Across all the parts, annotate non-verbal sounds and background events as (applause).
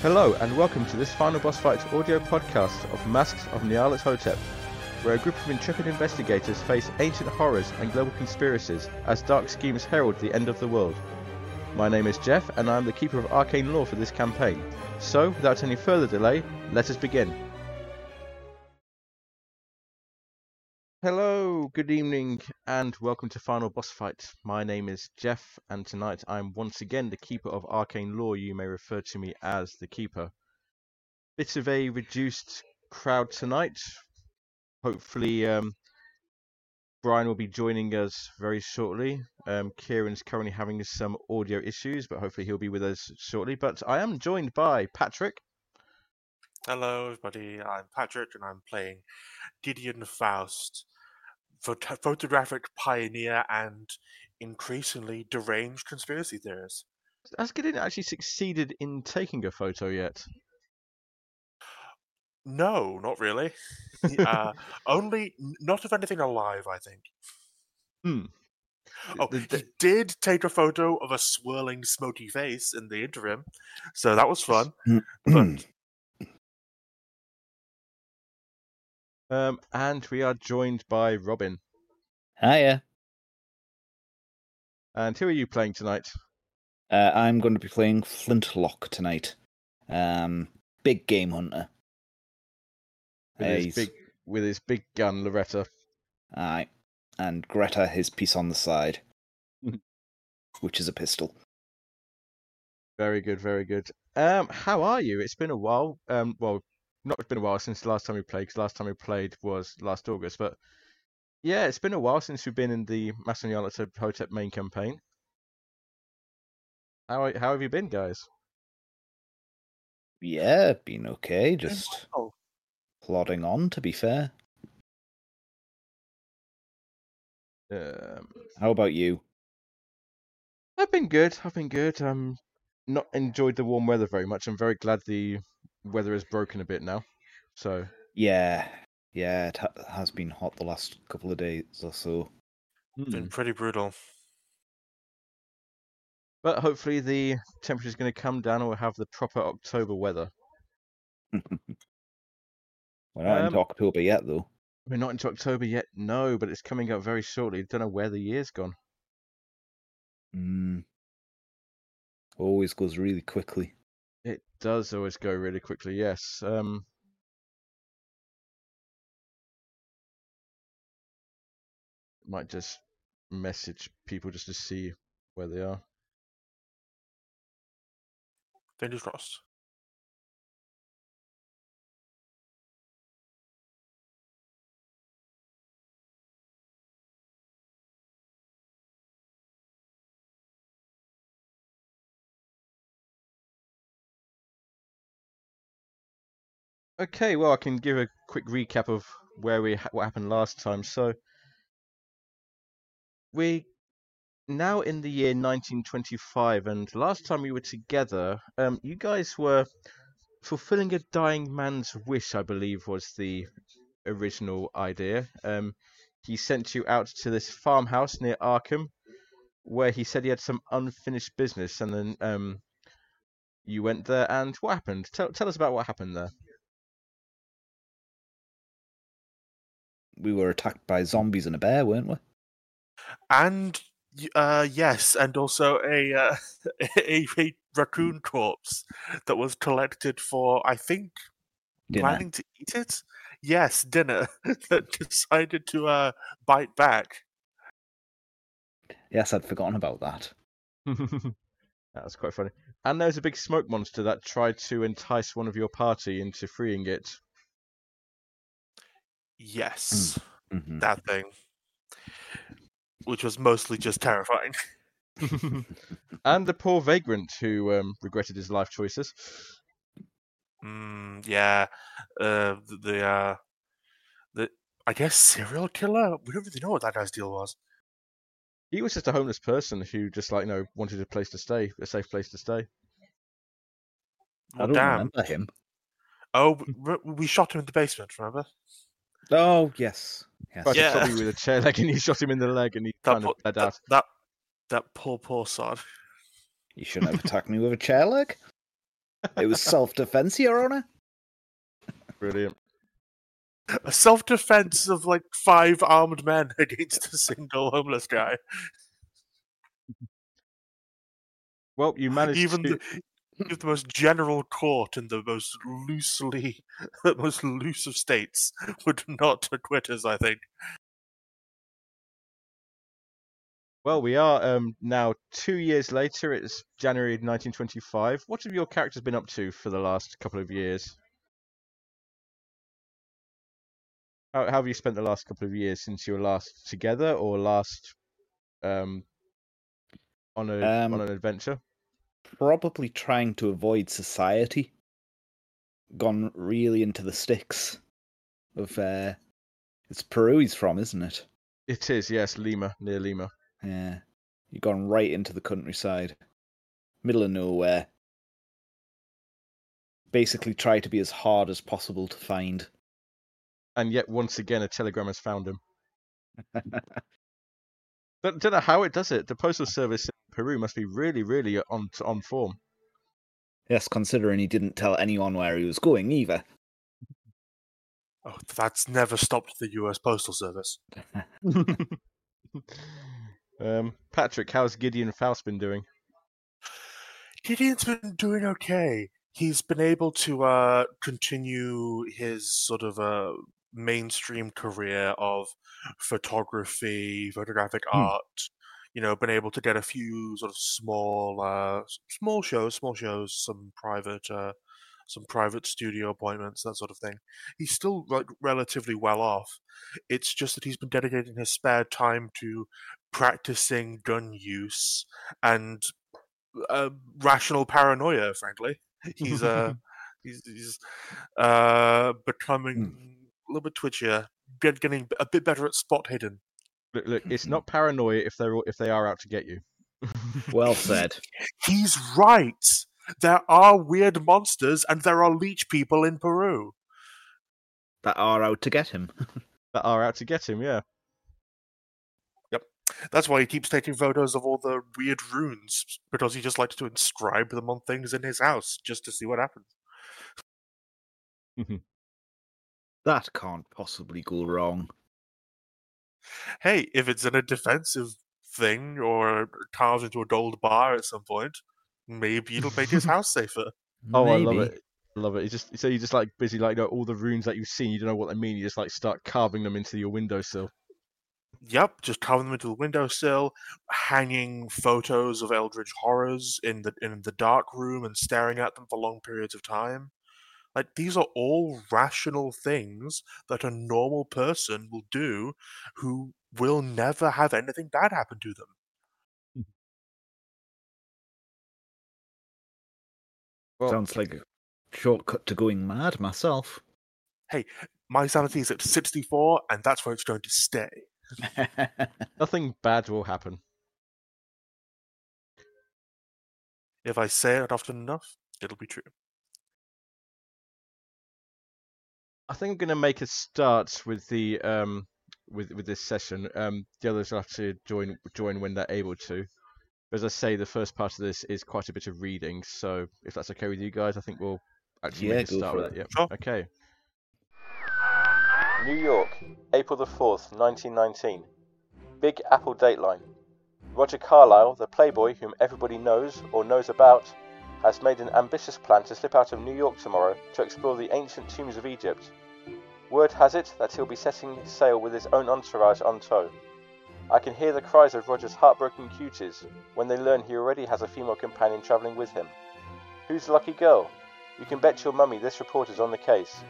Hello, and welcome to this final boss fight audio podcast of Masks of Nyarlathotep, Hotep, where a group of intrepid investigators face ancient horrors and global conspiracies as dark schemes herald the end of the world. My name is Jeff, and I am the keeper of arcane lore for this campaign. So, without any further delay, let us begin. Good evening, and welcome to Final Boss Fight. My name is Jeff, and tonight I'm once again the Keeper of Arcane Lore. You may refer to me as the Keeper. Bit of a reduced crowd tonight. Hopefully, um, Brian will be joining us very shortly. Um, Kieran's currently having some audio issues, but hopefully he'll be with us shortly. But I am joined by Patrick. Hello, everybody. I'm Patrick, and I'm playing Gideon Faust, phot- photographic pioneer and increasingly deranged conspiracy theorist. Has Gideon actually succeeded in taking a photo yet? No, not really. uh, (laughs) only not of anything alive, I think. Hmm. Oh, he did take a photo of a swirling, smoky face in the interim, so that was fun. but (clears throat) Um, and we are joined by Robin. Hiya. And who are you playing tonight? Uh, I'm going to be playing Flintlock tonight. Um, big game hunter. With Uh, his big with his big gun, Loretta. Aye. And Greta, his piece on the side, (laughs) which is a pistol. Very good, very good. Um, how are you? It's been a while. Um, well, not it's been a while since the last time we played. Because last time we played was last August. But yeah, it's been a while since we've been in the Masanyala Hotep main campaign. How are- how have you been, guys? Yeah, been okay. Just oh, plodding on, to be fair. Um, How about you? I've been good. I've been good. Um, not enjoyed the warm weather very much. I'm very glad the weather is broken a bit now. So Yeah, yeah, it ha- has been hot the last couple of days or so. been pretty brutal. But hopefully the temperature is going to come down and we'll have the proper October weather. (laughs) We're not Um, into October yet, though. We're not into October yet, no, but it's coming up very shortly. Don't know where the year's gone. Mm. Always goes really quickly. Does always go really quickly, yes. Um, might just message people just to see where they are. Fingers crossed. Okay, well, I can give a quick recap of where we what happened last time. So, we now in the year 1925, and last time we were together, um, you guys were fulfilling a dying man's wish, I believe, was the original idea. Um, he sent you out to this farmhouse near Arkham, where he said he had some unfinished business, and then um, you went there. And what happened? Tell tell us about what happened there. We were attacked by zombies and a bear, weren't we? And uh, yes, and also a, uh, (laughs) a a raccoon corpse that was collected for, I think, Dinner. planning to eat it. Yes, dinner (laughs) that decided to uh, bite back. Yes, I'd forgotten about that. (laughs) that was quite funny. And there was a big smoke monster that tried to entice one of your party into freeing it. Yes, hmm that thing, which was mostly just terrifying. (laughs) (laughs) and the poor vagrant who um, regretted his life choices. Mm, yeah, uh, the, the uh, the I guess serial killer. We don't really know what that guy's deal was. He was just a homeless person who just like you know wanted a place to stay, a safe place to stay. I don't damn. remember him. Oh, w- w- we shot him in the basement. Remember? Oh, yes. Yes. Tried Yeah. to with a chair leg and you shot him in the leg and he That, kind of bled that, out. that that poor poor sod. You shouldn't have attacked me with a chair leg. It was self defense, Your Honor. Brilliant. A self defense of like five armed men (laughs) against a single homeless guy. Well, you managed Even to. the, even the most general court in the most loosely, (laughs) the most loose of states (laughs) would not acquit us. I think. Well, we are um, now two years later. It's January 1925. What have your characters been up to for the last couple of years? How, how have you spent the last couple of years since you were last together, or last um, on a Um, on an adventure? Probably trying to avoid society. Gone really into the sticks of uh it's Peru he's from, isn't it? It is, yes, Lima, near Lima. Yeah. You've gone right into the countryside. Middle of nowhere. Basically try to be as hard as possible to find. And yet, once again, a telegram has found him. (laughs) Don't, don't know how it does it. The postal service Peru must be really, really on on form. yes, considering he didn't tell anyone where he was going either. Oh, that's never stopped the U.S. Postal Service. (laughs) (laughs) um, Patrick, how's Gideon Faust been doing? Gideon's been doing okay. He's been able to uh, continue his sort of uh, mainstream career of photography, photographic Hmm. art. You know, been able to get a few sort of small, uh, small shows, small shows, some private, uh, some private studio appointments, that sort of thing. He's still like relatively well off. It's just that he's been dedicating his spare time to practicing gun use and uh, rational paranoia. Frankly, he's uh, (laughs) he's, he's uh, becoming a little bit twitchier, get, getting a bit better at spot hidden. Look, look, it's hmm. not paranoia if they're if they are out to get you. (laughs) Well said. He's right. There are weird monsters, and there are leech people in Peru. that are out to get him. (laughs) that are out to get him. Yeah. Yep. That's why he keeps taking photos of all the weird runes because he just likes to inscribe them on things in his house just to see what happens. (laughs) That can't possibly go wrong. Hey, if it's in a defensive thing or carved into a gold bar at some point, maybe it'll make his (laughs) house safer. Oh, I love it. I love it. You just so you just like busy like you know, all the runes that you've seen. You don't know what they mean. You just like start carving them into your windowsill. Yep, just carving them into the windowsill, hanging photos of eldritch horrors in the in the dark room and staring at them for long periods of time. Like these are all rational things that a normal person will do who will never have anything bad happen to them. Mm-hmm. Well, Sounds like a shortcut to going mad myself. Hey, my sanity is at 64 and that's where it's going to stay. (laughs) nothing bad will happen. If I say it often enough, it'll be true. I think I'm going to make a start with the um with with this session. Um, the others will have to join join when they're able to. As I say, the first part of this is quite a bit of reading, so if that's okay with you guys, I think we'll actually Yeah, make a start with it. it. Yeah. Sure. Okay. New York, April the fourth, 1919. Big Apple Dateline. Roger Carlyle, the playboy whom everybody knows or knows about, has made an ambitious plan to slip out of New York tomorrow to explore the ancient tombs of Egypt. Word has it that he'll be setting sail with his own entourage on tow. I can hear the cries of Roger's heartbroken cuties when they learn he already has a female companion travelling with him. Who's the lucky girl? You can bet your mummy this reporter's on the case.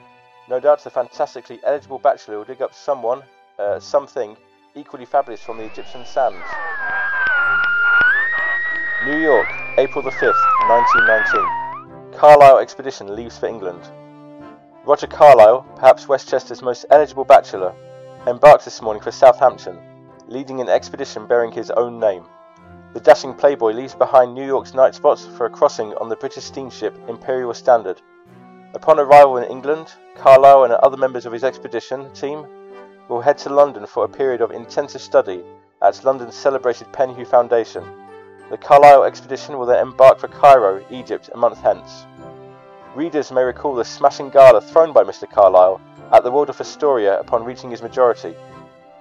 No doubt the fantastically eligible bachelor will dig up someone, uh, something, equally fabulous from the Egyptian sands. New York, April the 5th, 1919. Carlyle expedition leaves for England. Roger Carlyle, perhaps Westchester's most eligible bachelor, embarks this morning for Southampton, leading an expedition bearing his own name. The dashing playboy leaves behind New York's night spots for a crossing on the British steamship Imperial Standard. Upon arrival in England, Carlyle and other members of his expedition team will head to London for a period of intensive study at London's celebrated Penhew Foundation. The Carlyle expedition will then embark for Cairo, Egypt, a month hence. readers may recall the smashing gala thrown by Mr. Carlyle at the Waldorf Astoria upon reaching his majority.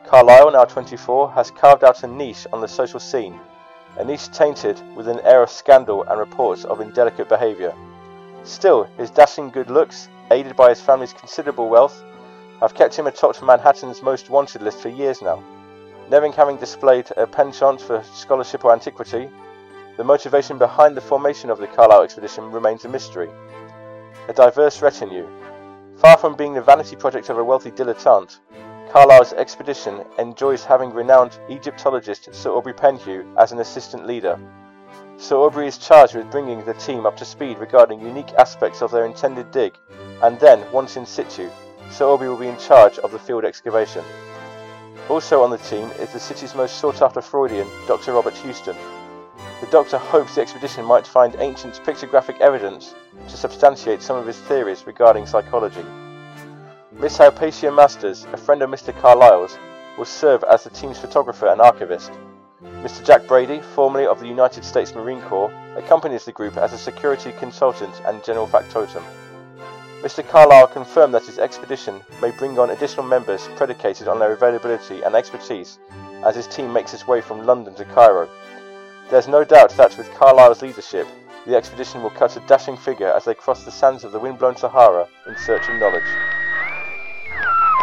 Carlyle, now 24, has carved out a niche on the social scene, a niche tainted with an air of scandal and reports of indelicate behaviour. Still, his dashing good looks, aided by his family's considerable wealth, have kept him atop Manhattan's most wanted list for years now. Never having displayed a penchant for scholarship or antiquity, the motivation behind the formation of the Carlyle expedition remains a mystery. A diverse retinue. Far from being the vanity project of a wealthy dilettante, Carlyle's expedition enjoys having renowned Egyptologist Sir Aubrey Penhew as an assistant leader. Sir Aubrey is charged with bringing the team up to speed regarding unique aspects of their intended dig, and then, once in situ, Sir Aubrey will be in charge of the field excavation. Also on the team is the city's most sought after Freudian, Dr. Robert Houston. The doctor hopes the expedition might find ancient pictographic evidence to substantiate some of his theories regarding psychology. Miss Hypatia Masters, a friend of Mr. Carlyle's, will serve as the team's photographer and archivist. Mr. Jack Brady, formerly of the United States Marine Corps, accompanies the group as a security consultant and general factotum. Mr. Carlyle confirmed that his expedition may bring on additional members predicated on their availability and expertise as his team makes its way from London to Cairo. There's no doubt that with Carlyle's leadership, the expedition will cut a dashing figure as they cross the sands of the wind-blown Sahara in search of knowledge.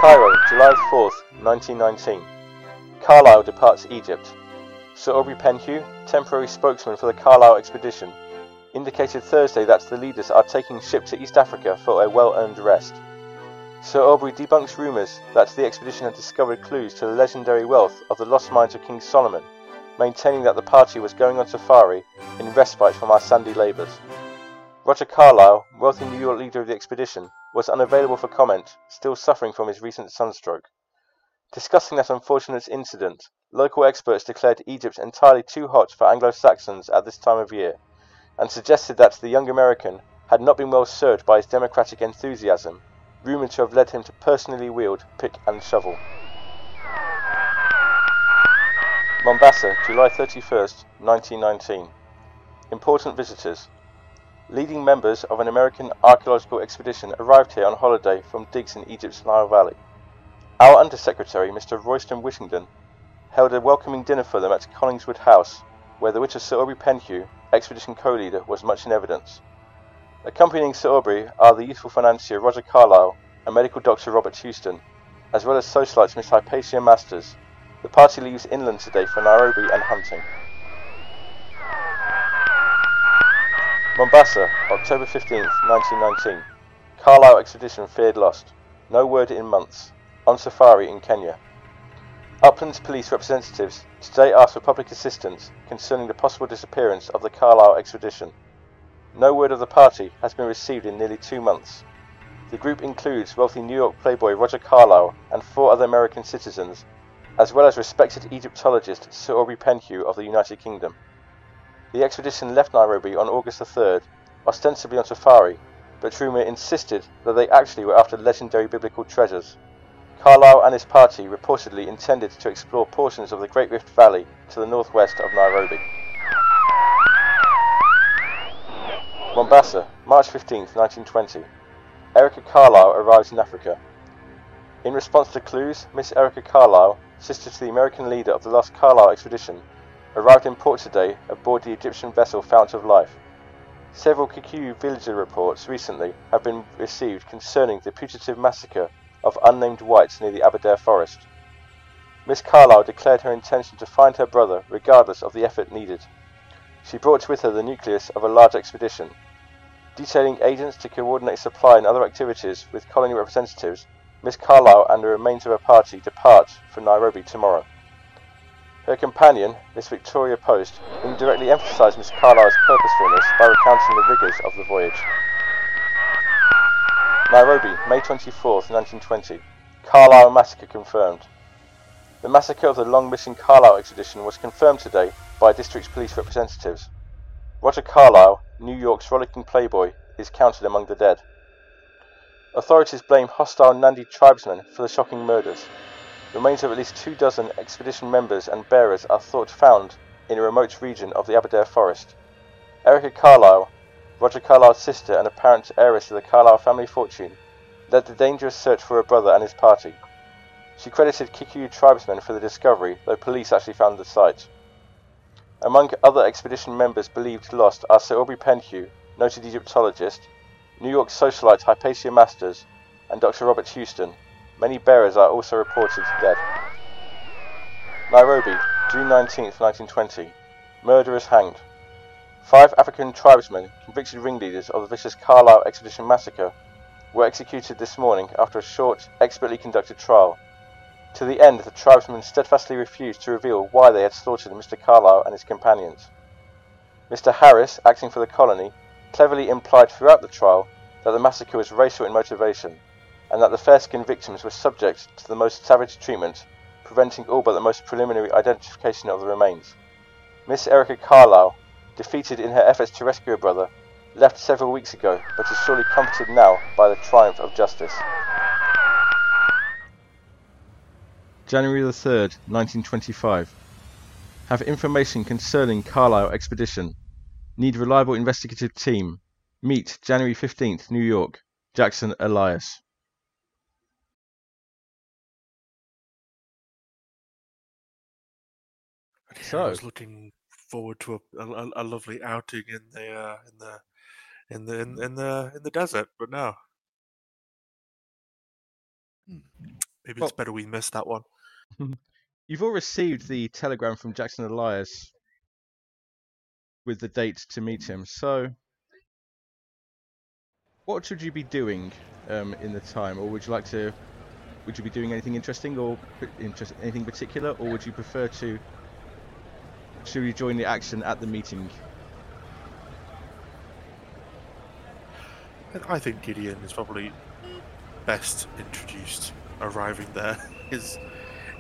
Cairo, July 4th, 1919. Carlyle departs Egypt. Sir Aubrey Penhew, temporary spokesman for the Carlyle expedition, indicated Thursday that the leaders are taking ship to East Africa for a well-earned rest. Sir Aubrey debunks rumours that the expedition had discovered clues to the legendary wealth of the lost mines of King Solomon, maintaining that the party was going on safari in respite from our sandy labours. Roger Carlyle, wealthy New York leader of the expedition, was unavailable for comment, still suffering from his recent sunstroke. Discussing that unfortunate incident, local experts declared Egypt entirely too hot for Anglo-Saxons at this time of year, and suggested that the young American had not been well served by his democratic enthusiasm, rumoured to have led him to personally wield pick and shovel. Mombasa, July 31st, 1919. Important visitors. Leading members of an American archaeological expedition arrived here on holiday from digs in Egypt's Nile Valley. Our Undersecretary, Mr. Royston Whittington, held a welcoming dinner for them at Collingswood House, where the wit of Sir Aubrey Penhew expedition co-leader, was much in evidence. Accompanying Sir Aubrey are the youthful financier Roger Carlyle and medical doctor Robert Houston, as well as socialites Miss Hypatia Masters. The party leaves inland today for Nairobi and hunting. Mombasa, October 15, 1919. Carlyle expedition feared lost. No word in months. On safari in Kenya. Uplands Police representatives today asked for public assistance concerning the possible disappearance of the Carlyle expedition. No word of the party has been received in nearly two months. The group includes wealthy New York playboy Roger Carlyle and four other American citizens, as well as respected Egyptologist Sir Aubrey Penhew of the United Kingdom. The expedition left Nairobi on August the 3rd, ostensibly on safari, but rumour insisted that they actually were after legendary biblical treasures. Carlyle and his party reportedly intended to explore portions of the Great Rift Valley to the northwest of Nairobi. Mombasa, March 15, 1920. Erica Carlyle arrives in Africa. In response to clues, Miss Erica Carlyle, sister to the American leader of the Lost Carlyle expedition, arrived in port today aboard the Egyptian vessel Fount of Life. Several Kikuyu villager reports recently have been received concerning the putative massacre of unnamed whites near the Aberdare forest. Miss Carlyle declared her intention to find her brother regardless of the effort needed. She brought with her the nucleus of a large expedition. Detailing agents to coordinate supply and other activities with colony representatives, Miss Carlyle and the remains of her party depart for Nairobi tomorrow. Her companion, Miss Victoria Post, indirectly emphasized Miss Carlyle's purposefulness by recounting the rigors of the voyage. Nairobi, May 24, 1920. Carlyle massacre confirmed. The massacre of the long missing Carlyle expedition was confirmed today by district police representatives. Roger Carlyle, New York's rollicking playboy, is counted among the dead. Authorities blame hostile Nandi tribesmen for the shocking murders. Remains of at least two dozen expedition members and bearers are thought found in a remote region of the Aberdare forest. Erica Carlyle, Roger Carlyle's sister and apparent heiress to the Carlyle family fortune, led the dangerous search for her brother and his party. She credited Kikuyu tribesmen for the discovery, though police actually found the site. Among other expedition members believed lost are Sir Aubrey Penhew, noted Egyptologist, New York socialite Hypatia Masters, and Dr. Robert Houston. Many bearers are also reported dead. Nairobi, June 19, 1920. Murderers hanged. Five African tribesmen, convicted ringleaders of the vicious Carlyle Expedition massacre, were executed this morning after a short, expertly conducted trial. To the end, the tribesmen steadfastly refused to reveal why they had slaughtered Mr. Carlyle and his companions. Mr. Harris, acting for the colony, cleverly implied throughout the trial that the massacre was racial in motivation, and that the fair-skinned victims were subject to the most savage treatment, preventing all but the most preliminary identification of the remains. Miss Erica Carlyle, defeated in her efforts to rescue her brother, left several weeks ago, but is surely comforted now by the triumph of justice. January the 3rd, 1925. Have information concerning Carlyle expedition. Need reliable investigative team. Meet January 15th, New York. Jackson Elias. Okay, I So- was looking forward to a, a, a lovely outing in the uh, in the in the in, in the in the desert, but no. Hmm. Maybe Well- it's better we missed that one. (laughs) You've all received the telegram from Jackson Elias with the date to meet him. So, what should you be doing um, in the time, or would you like to? Would you be doing anything interesting or interest, anything particular, or would you prefer to? Should you join the action at the meeting? I- I think Gideon is probably best introduced arriving there. (laughs) His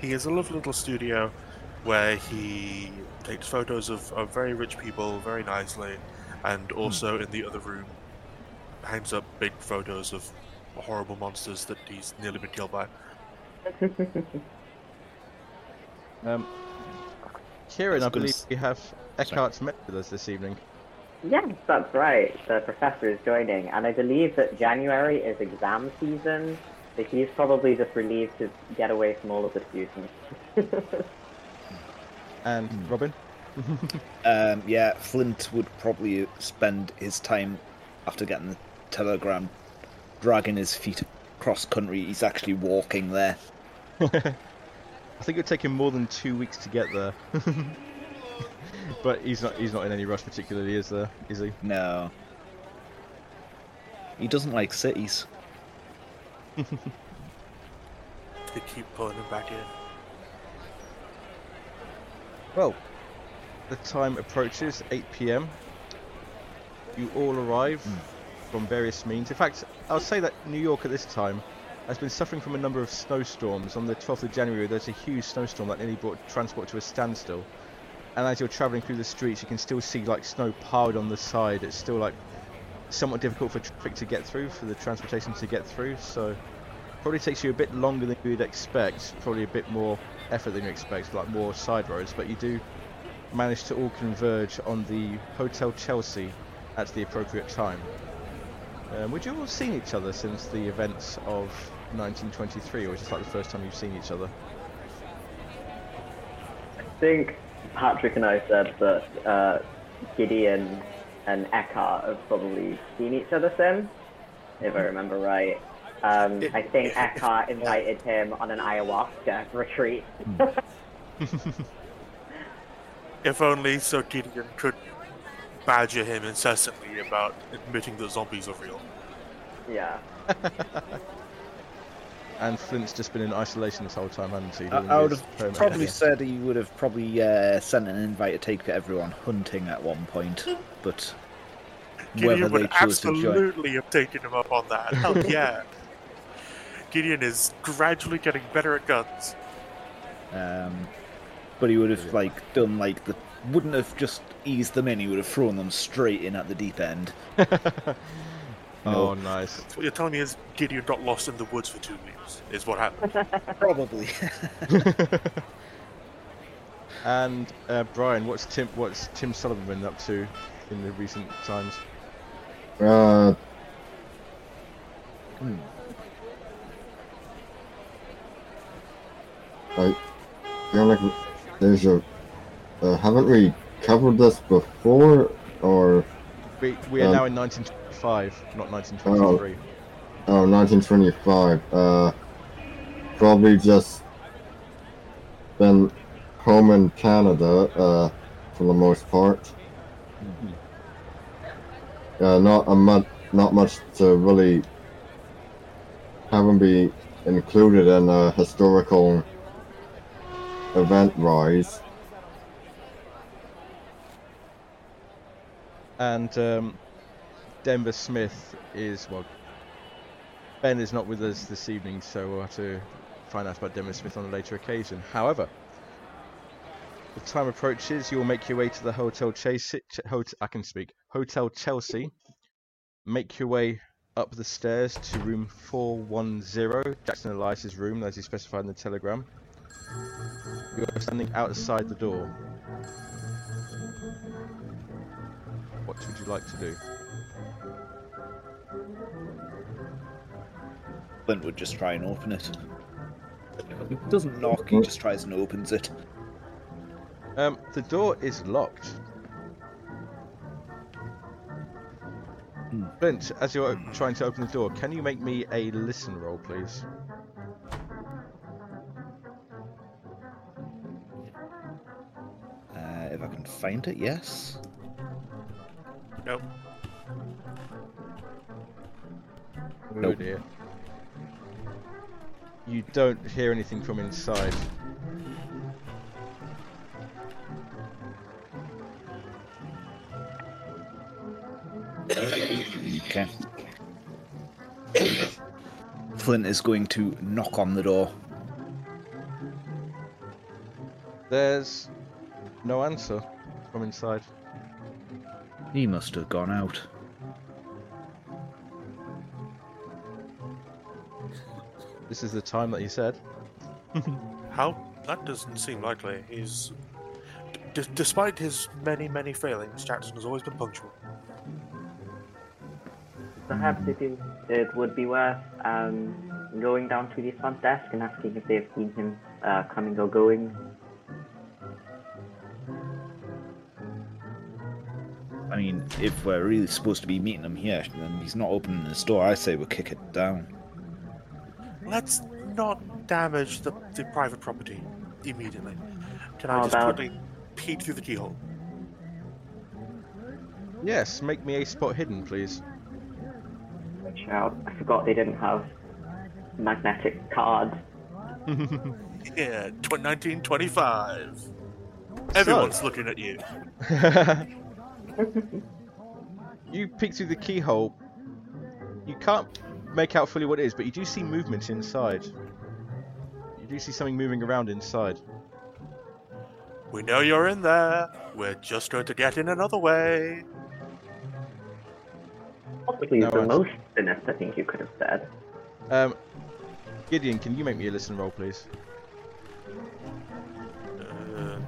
he has a lovely little studio where he takes photos of, of very rich people very nicely, and also in the other room hangs up big photos of horrible monsters that he's nearly been killed by. (laughs) Um, Kieran, I I believe s- we have Eckhart met with us this evening. Yes, that's right. The professor is joining, and I believe that January is exam season, so he's probably just relieved to get away from all of the students. (laughs) And Hmm. Robin. (laughs) Um, yeah, Flint would probably spend his time after getting the telegram dragging his feet across country. He's actually walking there. (laughs) I think it would take him more than two weeks to get there. (laughs) but he's not he's not in any rush particularly, is there? Is he? No. He doesn't like cities. (laughs) They keep pulling him back in. Well, the time approaches 8 p.m. You all arrive hmm. from various means. In fact, I'll say that New York at this time has been suffering from a number of snowstorms. On the 12th of January, there's a huge snowstorm that nearly brought transport to a standstill. And as you're travelling through the streets, you can still see like snow piled on the side. It's still like somewhat difficult for traffic to get through, for the transportation to get through. So probably takes you a bit longer than you'd expect. Probably a bit more effort than you expect, like more side roads. But you do manage to all converge on the Hotel Chelsea at the appropriate time. Um, would you all seen each other since the events of 1923, or is this like the first time you've seen each other? I think Patrick and I said that uh, Gideon and Eckhart have probably seen each other since, if I remember right. Um, I think (laughs) Eckhart invited him on an ayahuasca (laughs) retreat. (laughs) If only so Gideon could badger him incessantly about admitting that zombies are real. yeah. And Flint's just been in isolation this whole time, hasn't he? I, I would have probably thing? said he would have probably uh, sent an invite to take everyone hunting at one point, but whether Gideon they would to absolutely have taken him up on that. Hell (laughs) yeah. Gideon is gradually getting better at guns. Um, but he would have like done like the wouldn't have just eased them in. He would have thrown them straight in at the deep end. (laughs) Oh, nice. What you're telling me is Gideon got lost in the woods for two weeks, is what happened. (laughs) Probably. (laughs) and uh, Brian, what's Tim? What's Tim Sullivan been up to in the recent times? Uh, Hmm. I feel like there's a. Uh, haven't we covered this before, or We, we are Um, now in 1925, not 1923. oh, 1925? Uh, probably just been home in Canada. Uh, for the most part. Uh, not a much, not much to really haven't be included in a historical event rise. And um, Denver Smith is, well, Ben is not with us this evening, so we'll have to find out about Denver Smith on a later occasion. However, the time approaches, you'll make your way to the Hotel Chase. Ch- Hot- I can speak. Hotel Chelsea. Make your way up the stairs to room 410, Jackson Elias's room, as he specified in the telegram. You're standing outside the door. What would you like to do? Flint would just try and open it. He doesn't knock, he just tries and opens it. Um, the door is locked. Hmm. Flint, as you're trying to open the door, can you make me a listen roll, please? Uh, if I can find it, yes. Nope. Oh Nope. dear. You don't hear anything from inside. Okay. Flint is going to knock on the door. There's no answer from inside. He must have gone out. This is the time that he said. (laughs) How? That doesn't seem likely. He's. D- despite his many, many failings, Jackson has always been punctual. Perhaps it, is, it would be worth um, going down to the front desk and asking if they've seen him uh, coming or going. I mean, if we're really supposed to be meeting him here, then he's not opening the store. I say we kick it down. Let's not damage the, the private property immediately. Can I How just about- quickly peek through the keyhole? Yes, make me a spot hidden, please. Watch out. I forgot they didn't have magnetic cards. (laughs) Yeah, tw- 1925. Everyone's looking at you. (laughs) (laughs) you peek through the keyhole. You can't make out fully what it is, but you do see movement inside. You do see something moving around inside. We know you're in there. We're just going to get in another way. Possibly No the answer. most sinister I think you could have said. Um, Gideon, can you make me a listen roll, please? Uh,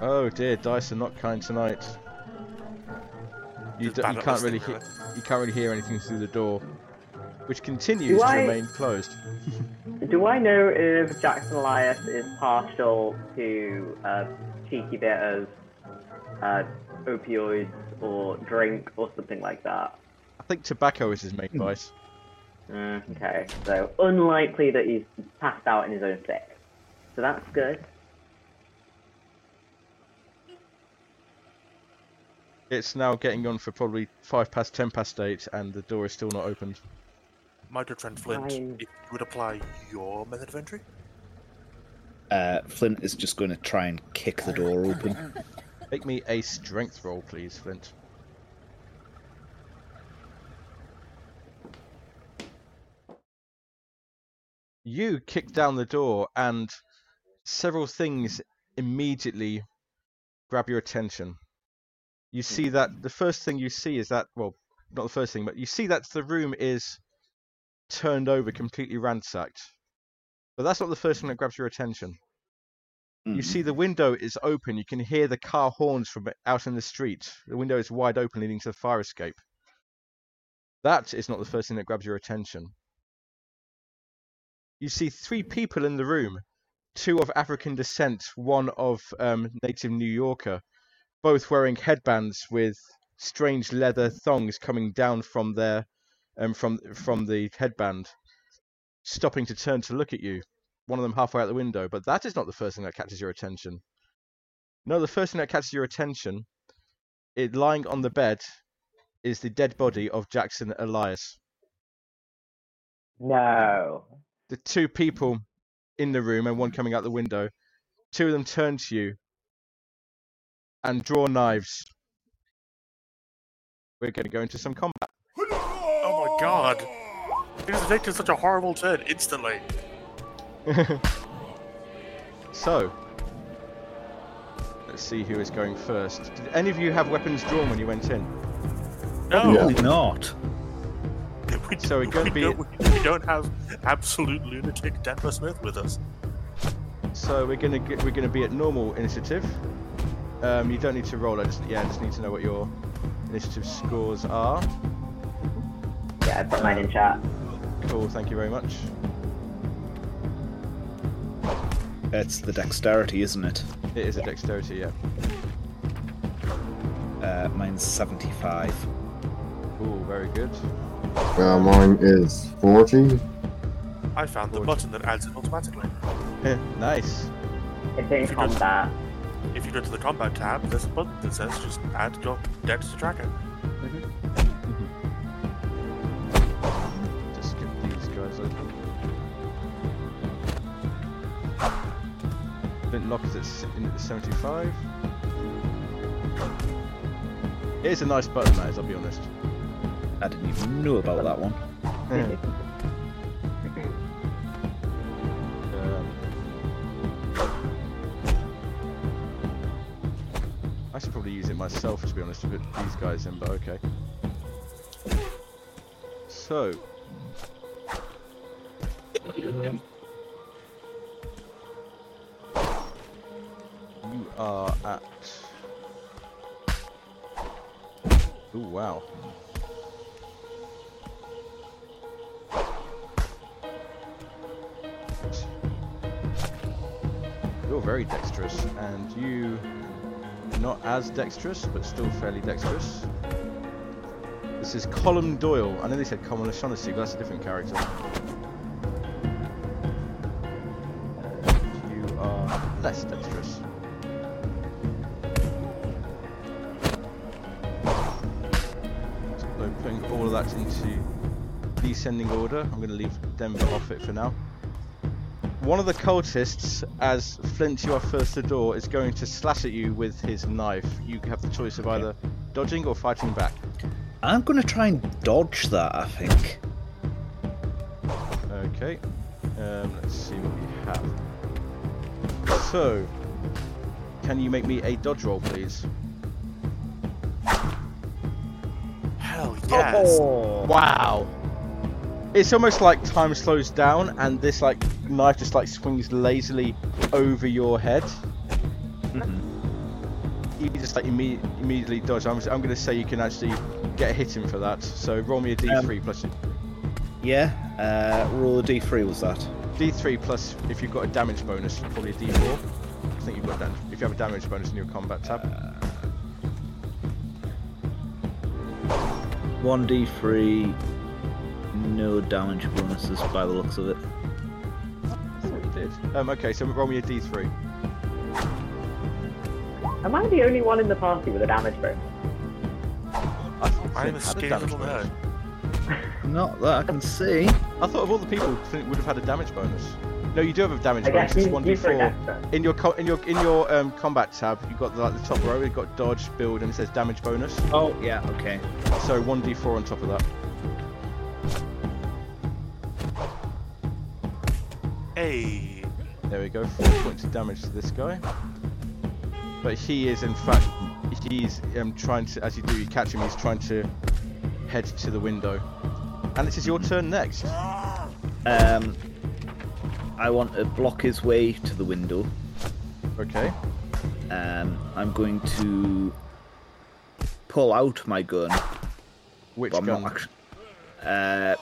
Oh dear, dice are not kind tonight. You, d- you can't really listening, hear, you can't really hear anything through the door, which continues Do to I- remain closed. (laughs) Do I know if Jackson Elias is partial to uh, cheeky bit of uh, opioids or drink or something like that? I think tobacco is his main vice. Mm, okay, so unlikely that he's passed out in his own sick. So that's good. It's now getting on for probably five past ten past eight, and the door is still not opened. my good friend Flint, Fine. if you would apply your method of entry? Uh, Flint is just going to try and kick the door open. Make me a strength roll, please, Flint. You kick down the door, and several things immediately grab your attention. You see that the first thing you see is that, well, not the first thing, but you see that the room is turned over, completely ransacked. But that's not the first thing that grabs your attention. You Mhm. see the window is open. You can hear the car horns from out in the street. The window is wide open, leading to the fire escape. That is not the first thing that grabs your attention. You see three people in the room, two of African descent, one of um, native New Yorker, both wearing headbands with strange leather thongs coming down from their um, from from the headband, stopping to turn to look at you one of them halfway out the window, but that is not the first thing that catches your attention. No, the first thing that catches your attention, it lying on the bed, is the dead body of Jackson Elias. No. The two people in the room and one coming out the window, two of them turn to you and draw knives. We're going to go into some combat. Oh my god! It has taken such a horrible turn instantly. (laughs) so, let's see who is going first. Did any of you have weapons drawn when you went in? No, Probably not. (laughs) we, So we're gonna we be- Don't, we don't have absolute lunatic Denver Smith with us. So we're gonna get, we're gonna be at normal initiative. Um, you don't need to roll. I just yeah, I just need to know what your initiative scores are. Yeah, I put mine in chat. Cool. Thank you very much. It's the dexterity, isn't it? It is a dexterity. Yeah. Uh, mine's 75. Cool. Very good. Uh, mine is 40. I found the button that adds it automatically. (laughs) nice. It's in you just- combat. If you go to the combat tab, there's a button that says just add your dex to tracker. Mm-hmm. Just skip these guys open. Flintlock is at at 75. It is a nice button, that is. I'll be honest. I didn't even know about that one. (laughs) (laughs) myself to be honest to put these guys in, but okay. So. You are at. Oh wow. You're very dexterous, and you not as dexterous, but still fairly dexterous. This is Colin Doyle. I know they said Colin O'Shaughnessy, but that's a different character. You are less dexterous. So putting all of that into descending order. I'm going to leave Denver off it for now. One of the cultists, as Flint, you are first to door, is going to slash at you with his knife. You have the choice of either dodging or fighting back. I'm going to try and dodge that, I think. Okay. Um, let's see what we have. So, can you make me a dodge roll, please? Hell yes! Oh. Wow. It's almost like time slows down, and this like knife just like swings lazily over your head. Mhm. You just like imme- immediately dodge. I'm, I'm going to say you can actually get a hit in for that. So roll me a d3 Um, plus Yeah, uh, roll a d3 was that? d3 plus if you've got a damage bonus, probably a d4. I think you've got that. If you have a damage bonus in your combat tab. 1d3, no damage bonuses by the looks of it. I thought you did. Um, okay, so roll me a d3. Am I the only one in the party with a damage bonus? I thought I'm a had skinny damage little bonus. nerd. Not that I can see. I thought of all the people, Flint would have had a damage bonus. No, you do have a damage I bonus. guess It's you, one you d for four. extra. In your co- in your in your um, combat tab, you've got the, like the top row. You've got dodge, build, and it says damage bonus. Oh, yeah, okay. So one d4 on top of that. Hey! There we go. Four points of damage to this guy. But he is in fact he's um, trying to as you do you catch him. He's trying to head to the window. And it is your turn next. Um, I want to block his way to the window. Okay. Um, I'm going to pull out my gun. Which gun? actually. Uh,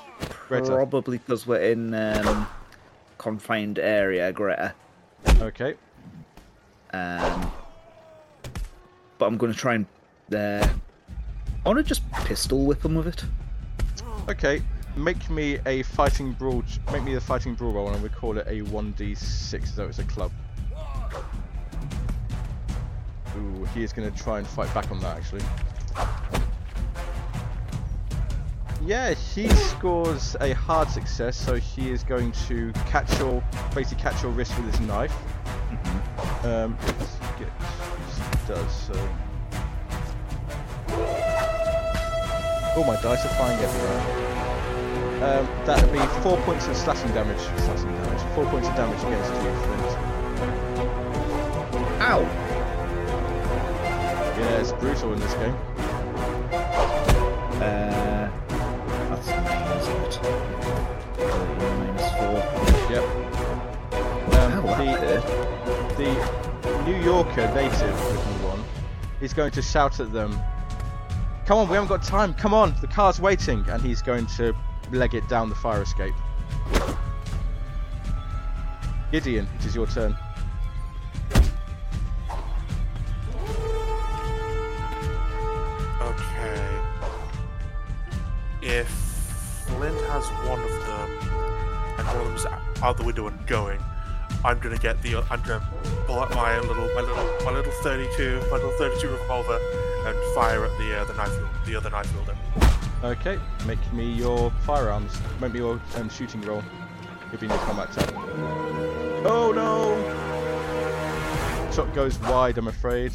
probably because we're in um, confined area, Greta. Okay. Um, but I'm going to try and. Uh, I want to just pistol whip him with it. Okay. Make me a fighting brawl. Make me the fighting brawl roll, and we call it a one d six, though it's a club. Ooh, he is going to try and fight back on that actually. Yeah, he scores a hard success, so he is going to catch your, basically catch your wrist with his knife. Um, let's get does so. All my dice are flying everywhere. Um, that would be four points of slashing damage. Slashing damage. Four points of damage against you, Flint. Ow! Yeah, it's brutal in this game. Uh, nine, isn't it? Uh, minus four. Yep. Um, the, the New Yorker native looking one is going to shout at them, Come on, we haven't got time, come on, the car's waiting, and he's going to leg it down the fire escape. Gideon, it is your turn. Okay. If Flint has one of them, and them's out the window and going, I'm gonna get the. I'm gonna pull out my little, my little, my little 32, my little 32 revolver, and fire at the uh, the knife, the other knife wielder. Okay, make me your firearms. Make me your um, shooting roll. You'll be in your combat tab. Oh no! Shot goes wide, I'm afraid.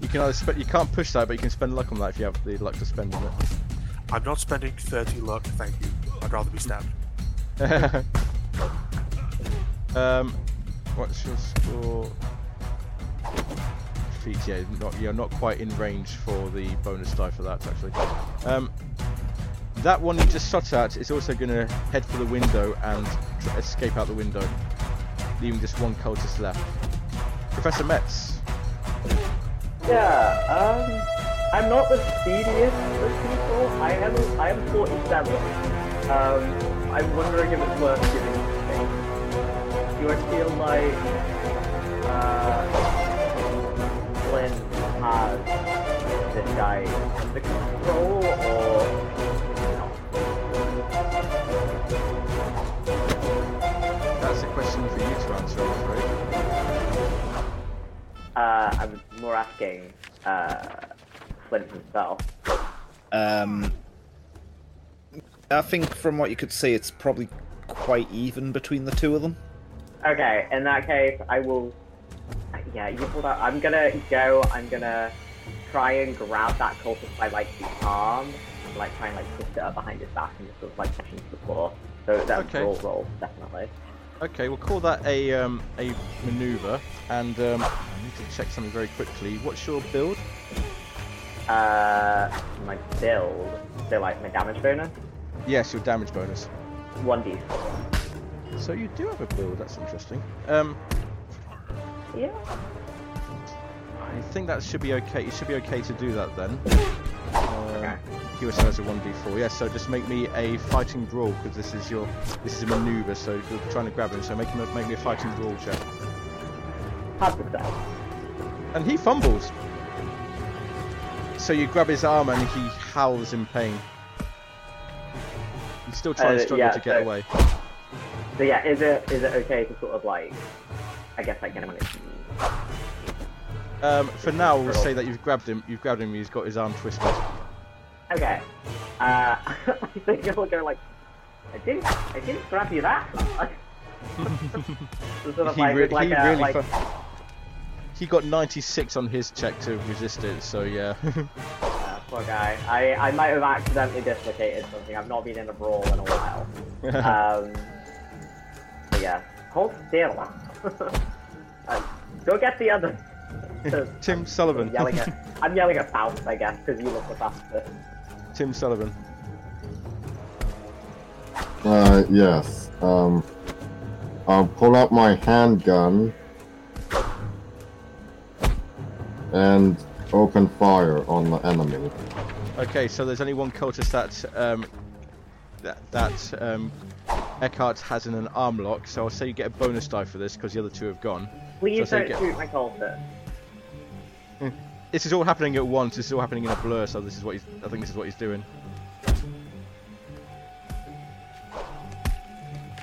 You can either spe- you can't push that, but you can spend luck on that if you have the luck to spend on I'm not spending 30 luck, thank you. I'd rather be stabbed. (laughs) um, what's your score? Feet, yeah, not you're not quite in range for the bonus die for that actually. Um, that one you just shot at is also going to head for the window and tr- escape out the window, leaving just one cultist left. Professor Metz. Yeah, um, I'm not the speediest of people. I am, I am 47. Um, I'm wondering if it's worth giving thing. Do I feel like, uh, Flint has this guy under control, or That's a question for you to answer, I'm afraid. uh, I'm more asking, uh, Flint himself. Um, I think from what you could see, it's probably quite even between the two of them. Okay, in that case, I will. Yeah, you pulled out. I'm gonna go. I'm gonna try and grab that cultist by like the arm, and, like try and like twist it up behind his back and just sort of like push him to the floor. So that's Okay. roll, roll, definitely. Okay, we'll call that a um, a maneuver, and um, I need to check something very quickly. What's your build? Uh, my build. So like my damage bonus, Yes, your damage bonus. one d. So you do have a build. That's interesting. Um, Yeah. I think that should be okay. It should be okay to do that then. Um, Okay. also has a one d4. Yeah, so just make me a fighting brawl because this is your this is a maneuver. So you're trying to grab him. So make him a, make me a fighting brawl check. Hard success. And he fumbles. So you grab his arm and he howls in pain. He's still trying Uh, to struggle yeah, to get so- away. So yeah, is it is it okay to sort of like, I guess like get him on his knees? Um, for now, we'll say that you've grabbed him. You've grabbed him. He's got his arm twisted. Okay. Uh, (laughs) I think he'll go like, I didn't, I didn't grab you that. So (laughs) (laughs) sort of he like, re- like he a, really. like, fu- he got 96 on his check to resist it. So yeah. uh, (laughs) poor guy. I, I might have accidentally dislocated something. I've not been in a brawl in a while. (laughs) Um, yeah, hold still. uh, (laughs) go get the other. Tim Sullivan. I'm yelling at, I'm yelling at Faust, I guess, because you look the fastest. Tim Sullivan. Uh, yes. Um, I'll pull out my handgun and open fire on the enemy. Okay, so there's only one cultist that um, that that um, Eckhart has in an arm lock. So I'll say you get a bonus die for this because the other two have gone. Please So don't get- shoot my cultist. This is all happening at once. This is all happening in a blur. So this is what he's. I think this is what he's doing.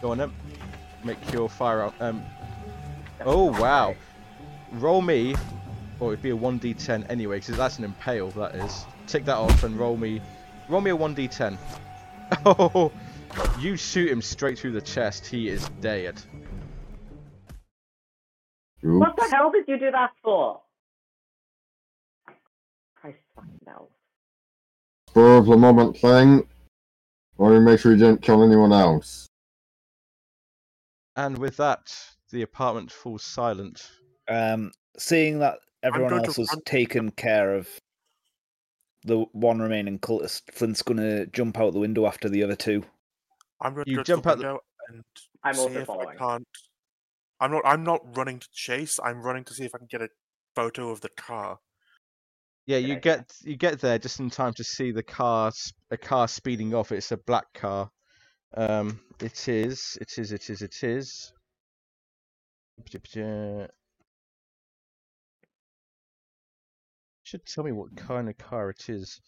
Go on then. Make your fire out. Um. Oh wow. Roll me, or it'd be a 1d10 anyway, because that's an impale. That is. Take that off and roll me. Roll me a 1d10. Oh, (laughs) you shoot him straight through the chest. He is dead. What the hell did you do that for? Christ fucking no. Spur of the moment thing. Want to make sure you didn't kill anyone else. And with that, the apartment falls silent. Um, seeing that everyone else has taken care of the one remaining cultist, Flint's gonna jump out the window after the other two. I'm going to You to jump out the- window and I'm see if following. I can't. I'm not. I'm not running to chase. I'm running to see if I can get a photo of the car. Yeah, you get you get there just in time to see the car s- a car speeding off. It's a black car. Um, it is. It is. It is. It is. Should tell me what kind of car it is.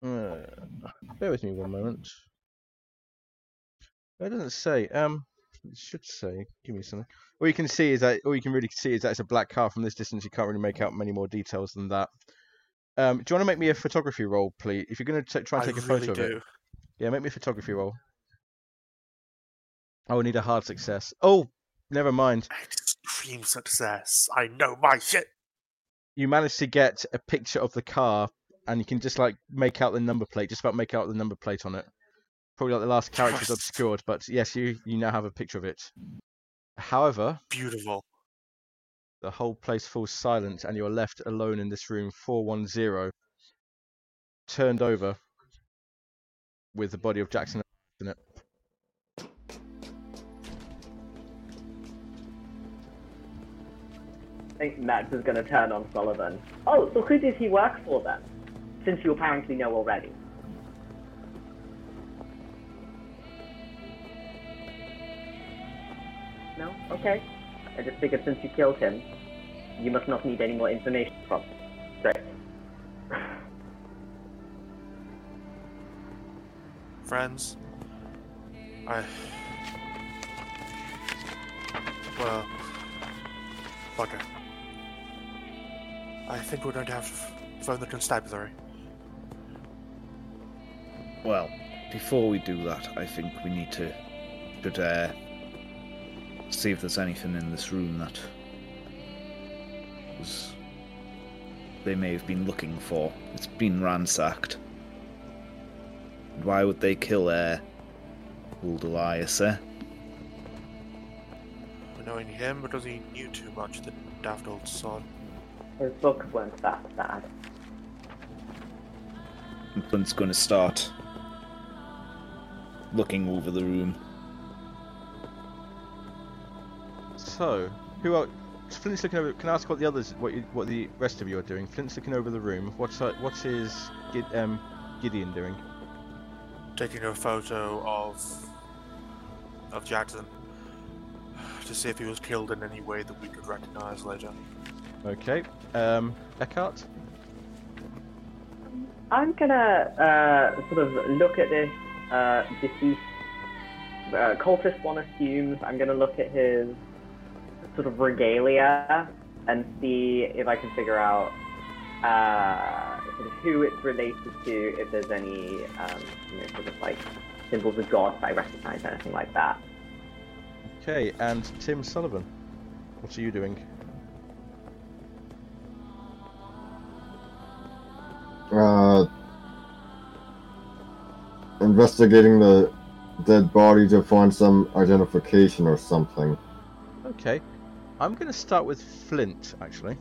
Uh, bear with me one moment. It doesn't say. Um, it should say. Give me something. All you can see is that all you can really see is that it's a black car from this distance. You can't really make out many more details than that. Um, do you want to make me a photography roll, please? If you're going to try and take a really photo of it, yeah, make me a photography roll. I will need a hard success. Oh, never mind. Extreme success. I know my shit. You managed to get a picture of the car, and you can just like make out the number plate. Just about make out the number plate on it. Probably like the last character is obscured, but yes, you you now have a picture of it. However, Beautiful. the whole place falls silent and you're left alone in this room 410 turned over with the body of jackson think Max is going to turn on Sullivan. Oh, so who does he work for then? Since you apparently know already. No? Okay. I just figured since you killed him, you must not need any more information from him. Great. (sighs) Friends. I. Well. Bugger. I think we're going to have to phone the constabulary. Well, before we do that, I think we need to should uh, see if there's anything in this room that was they may have been looking for. It's been ransacked. Why would they kill uh, old Elias? Eh? Knowing him because he knew too much, the daft old sod. His books weren't that bad. And Flint's going to start looking over the room. so who else flint's looking over can i ask what the others what you, what the rest of you are doing flint's looking over the room what's uh, what is Gid, um, gideon doing Taking a photo of of Jackson to see if he was killed in any way that we could recognize later. Okay um eckhart I'm gonna uh, sort of look at this uh, deceased uh, cultist. One assumes I'm gonna look at his sort of regalia and see if I can figure out uh, sort of who it's related to. If there's any um, you know, sort of like symbols of gods I recognize, or anything like that. okay and tim sullivan what are you doing Uh, investigating the dead body to find some identification or something. okay i'm going to start with flint actually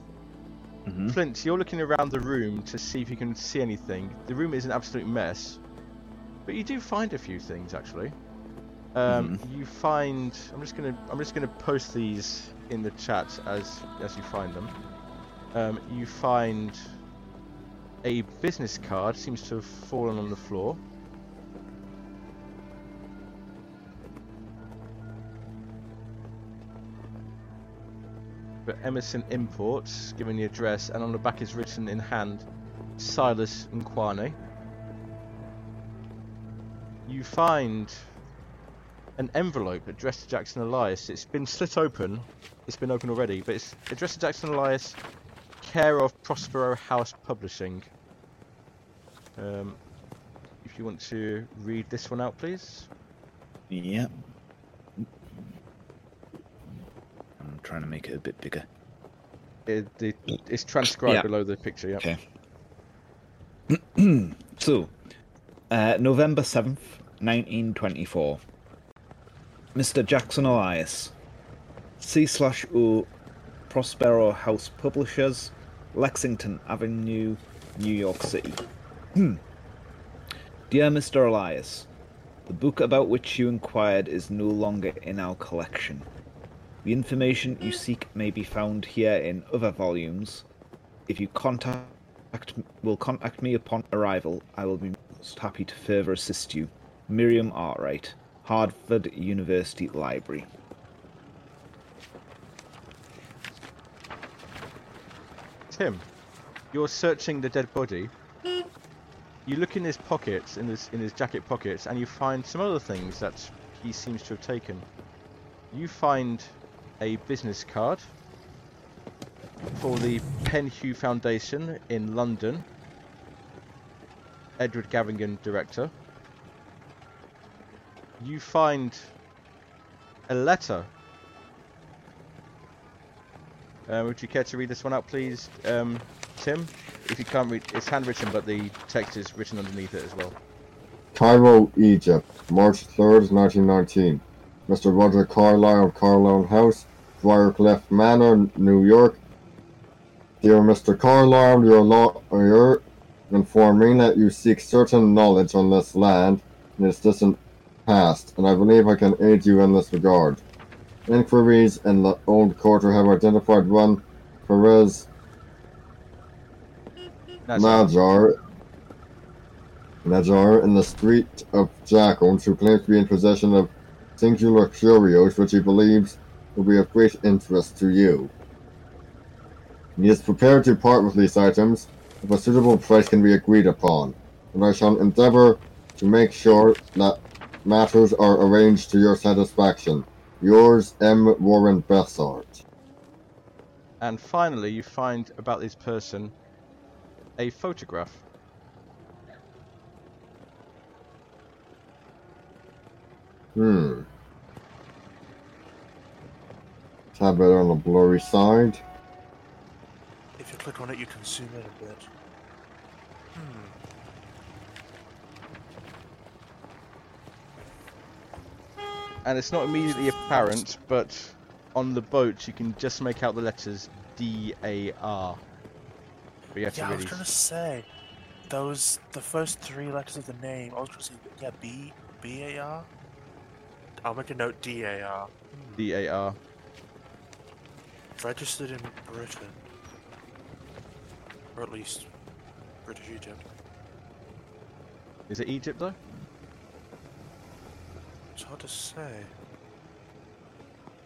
hmm Flint, you're looking around the room to see if you can see anything. The room is an absolute mess, but you do find a few things actually. Um, You find. I'm just gonna. I'm just gonna post these in the chat as as you find them. Um, you find a business card seems to have fallen on the floor. But Emerson Imports, given the address, and on the back is written in hand, Silas N'Kwane. You find an envelope addressed to Jackson Elias. It's been slit open. It's been open already, but it's addressed to Jackson Elias, care of Prospero House Publishing. Um, if you want to read this one out, please. Yeah. I'm trying to make it a bit bigger. It, it, it's transcribed Yeah. below the picture. Yeah. Okay. (clears throat) so, uh, November 7th, 1924. Mr. Jackson Elias, C slash O Prospero House Publishers, Lexington Avenue, New York City. Hmm. Dear Mr. Elias, the book about which you inquired is no longer in our collection. The information you seek may be found here in other volumes. If you contact will contact me upon arrival, I will be most happy to further assist you. Miriam Atwright, Harvard University Library. Tim, you're searching the dead body. You look in his pockets, in his in his jacket pockets, and you find some other things that he seems to have taken. You find a business card for the Penhew Foundation in London. Edward Gavigan, director. You find a letter uh, would you care to read this one out, please, um, Tim? If you can't read, it's handwritten, but the text is written underneath it as well. Cairo, Egypt, March 3rd, 1919. Mr. Roger Carlyle, Carlyle House, Briarcliff Manor, New York. Dear Mr. Carlyle, your lawyer informed me that you seek certain knowledge on this land in its distant past, and I believe I can aid you in this regard. Inquiries in the old quarter have identified one Faraz That's Najar, Najar in the street of Jackals, who claims to be in possession of singular curios which he believes will be of great interest to you. He is prepared to part with these items if a suitable price can be agreed upon, and I shall endeavor to make sure that matters are arranged to your satisfaction. Yours, M. Warren Besart. And finally, you find about this person a photograph. Hmm. Tab it on the blurry side. If you click on it, you can zoom in a bit. Hmm. And it's not immediately apparent, but on the boat you can just make out the letters D A R. But you have Yeah, to I was really. gonna say those the first three letters of the name. I was gonna say yeah, B B A R. I'll make a note D A R. Hmm. D A R. Registered in Britain, or at least British Egypt. Is it Egypt though? It's hard to say.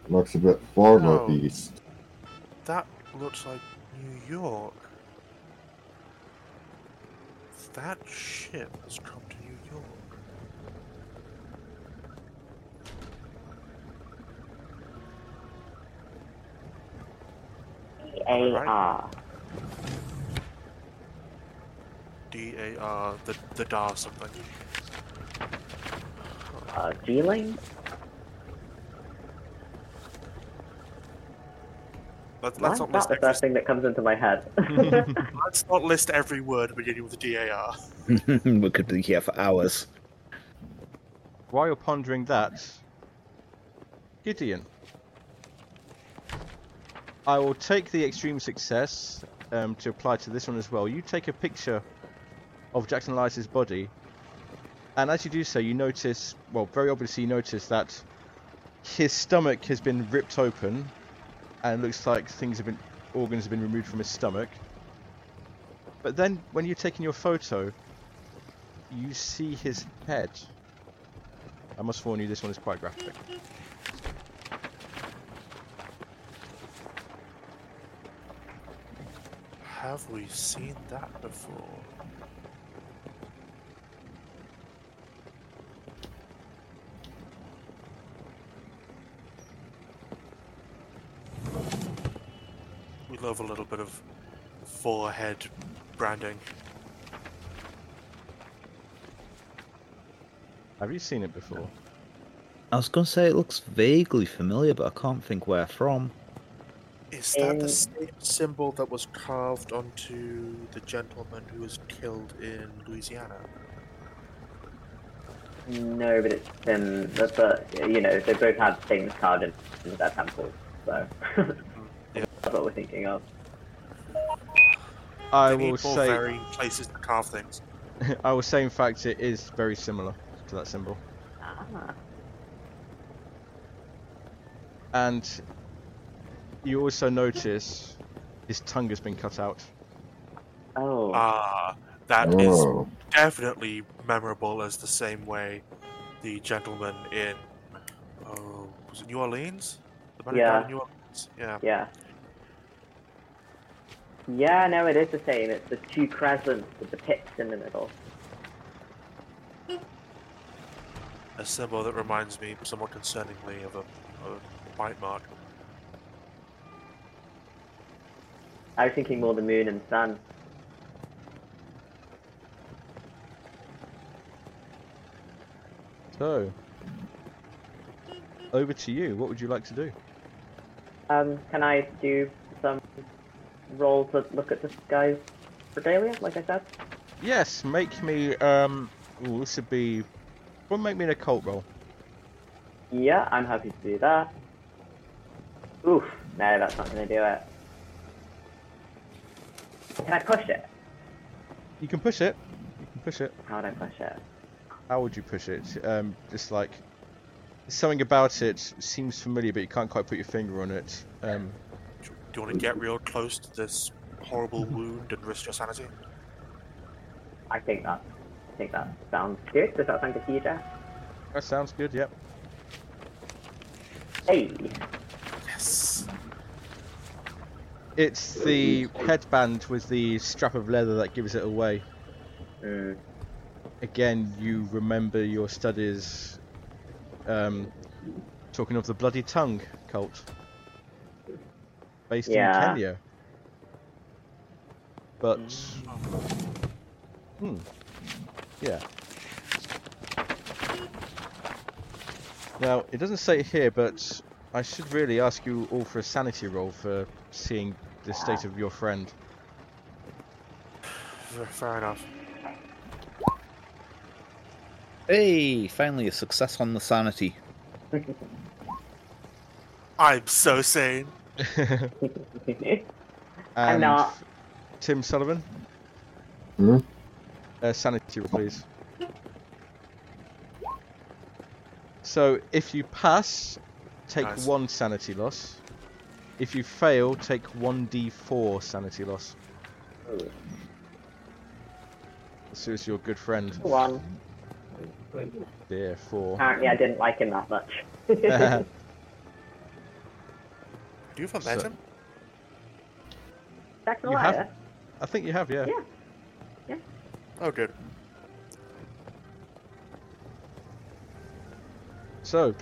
Looks a bit farther No. east. That looks like New York. That ship has come to New York. A R. D A R the the Dar something. Uh, G-Lane? Let's, Why let's is not list the first thing that comes into my head? (laughs) let's not list every word beginning with DAR. (laughs) we could be here for hours. While you're pondering that, Gideon, I will take the extreme success um, to apply to this one as well. You take a picture of Jackson Elias's body And as you do so, you notice, well, very obviously, you notice that his stomach has been ripped open, and looks like things have been, organs have been removed from his stomach. But then, when you're taking your photo, you see his head. I must warn you, this one is quite graphic. Have we seen that before? We love a little bit of forehead branding. Have you seen it before? I was going to say it looks vaguely familiar, but I can't think where from. Is that Um, the same symbol that was carved onto the gentleman who was killed in Louisiana? No, but it's um, but, but you know they both had things carved into their temples, so (laughs) Yeah. that's what we're thinking of. I They will say, varying places to carve things. (laughs) I will say, in fact, it is very similar to that symbol. Ah, And you also notice his tongue has been cut out. oh, Ah, that is Oh, definitely memorable as the same way the gentleman in oh was it New Orleans? The man Yeah. in New Orleans. Yeah. yeah. Yeah, no, it is the same. It's the two crescents with the pits in the middle. A symbol that reminds me somewhat concerningly of a, a bite mark. I was thinking more the moon and sun. So, over to you. What would you like to do? Um, can I do some roll to look at this guy's regalia, like I said? Yes, make me. Um, ooh, this would be. Well, make me an occult roll. Yeah, I'm happy to do that. Oof, no, that's not going to do it. Can I push it? You can push it. You can push it. How would I push it? How would you push it? Um, just like something about it seems familiar, but you can't quite put your finger on it. Um, Do, do you want to get real close to this horrible wound and risk your sanity? I think that. I think that sounds good. Does that sound good to you, Jeff? that sounds good. Yep. Hey, Yes. It's the headband with the strap of leather that gives it away. mm, Again, you remember your studies. Um, talking of the bloody tongue cult, based Yeah. in Kenya. But, hmm, yeah. Now it doesn't say it here, but I should really ask you all for a sanity roll for seeing the state of your friend. Fair- Fair enough. Hey, finally a success on the sanity. (laughs) I'm so sane. (laughs) and not. Tim Sullivan. Hmm? Uh, sanity please. So if you pass, take Nice. one sanity loss. If you fail, take one d4 sanity loss. This is your good friend. one. Dear four. Apparently, I didn't like him that much. (laughs) (laughs) Do you have met So- him? Jackson You have- I think you have, yeah. yeah. Yeah. Oh, good. So,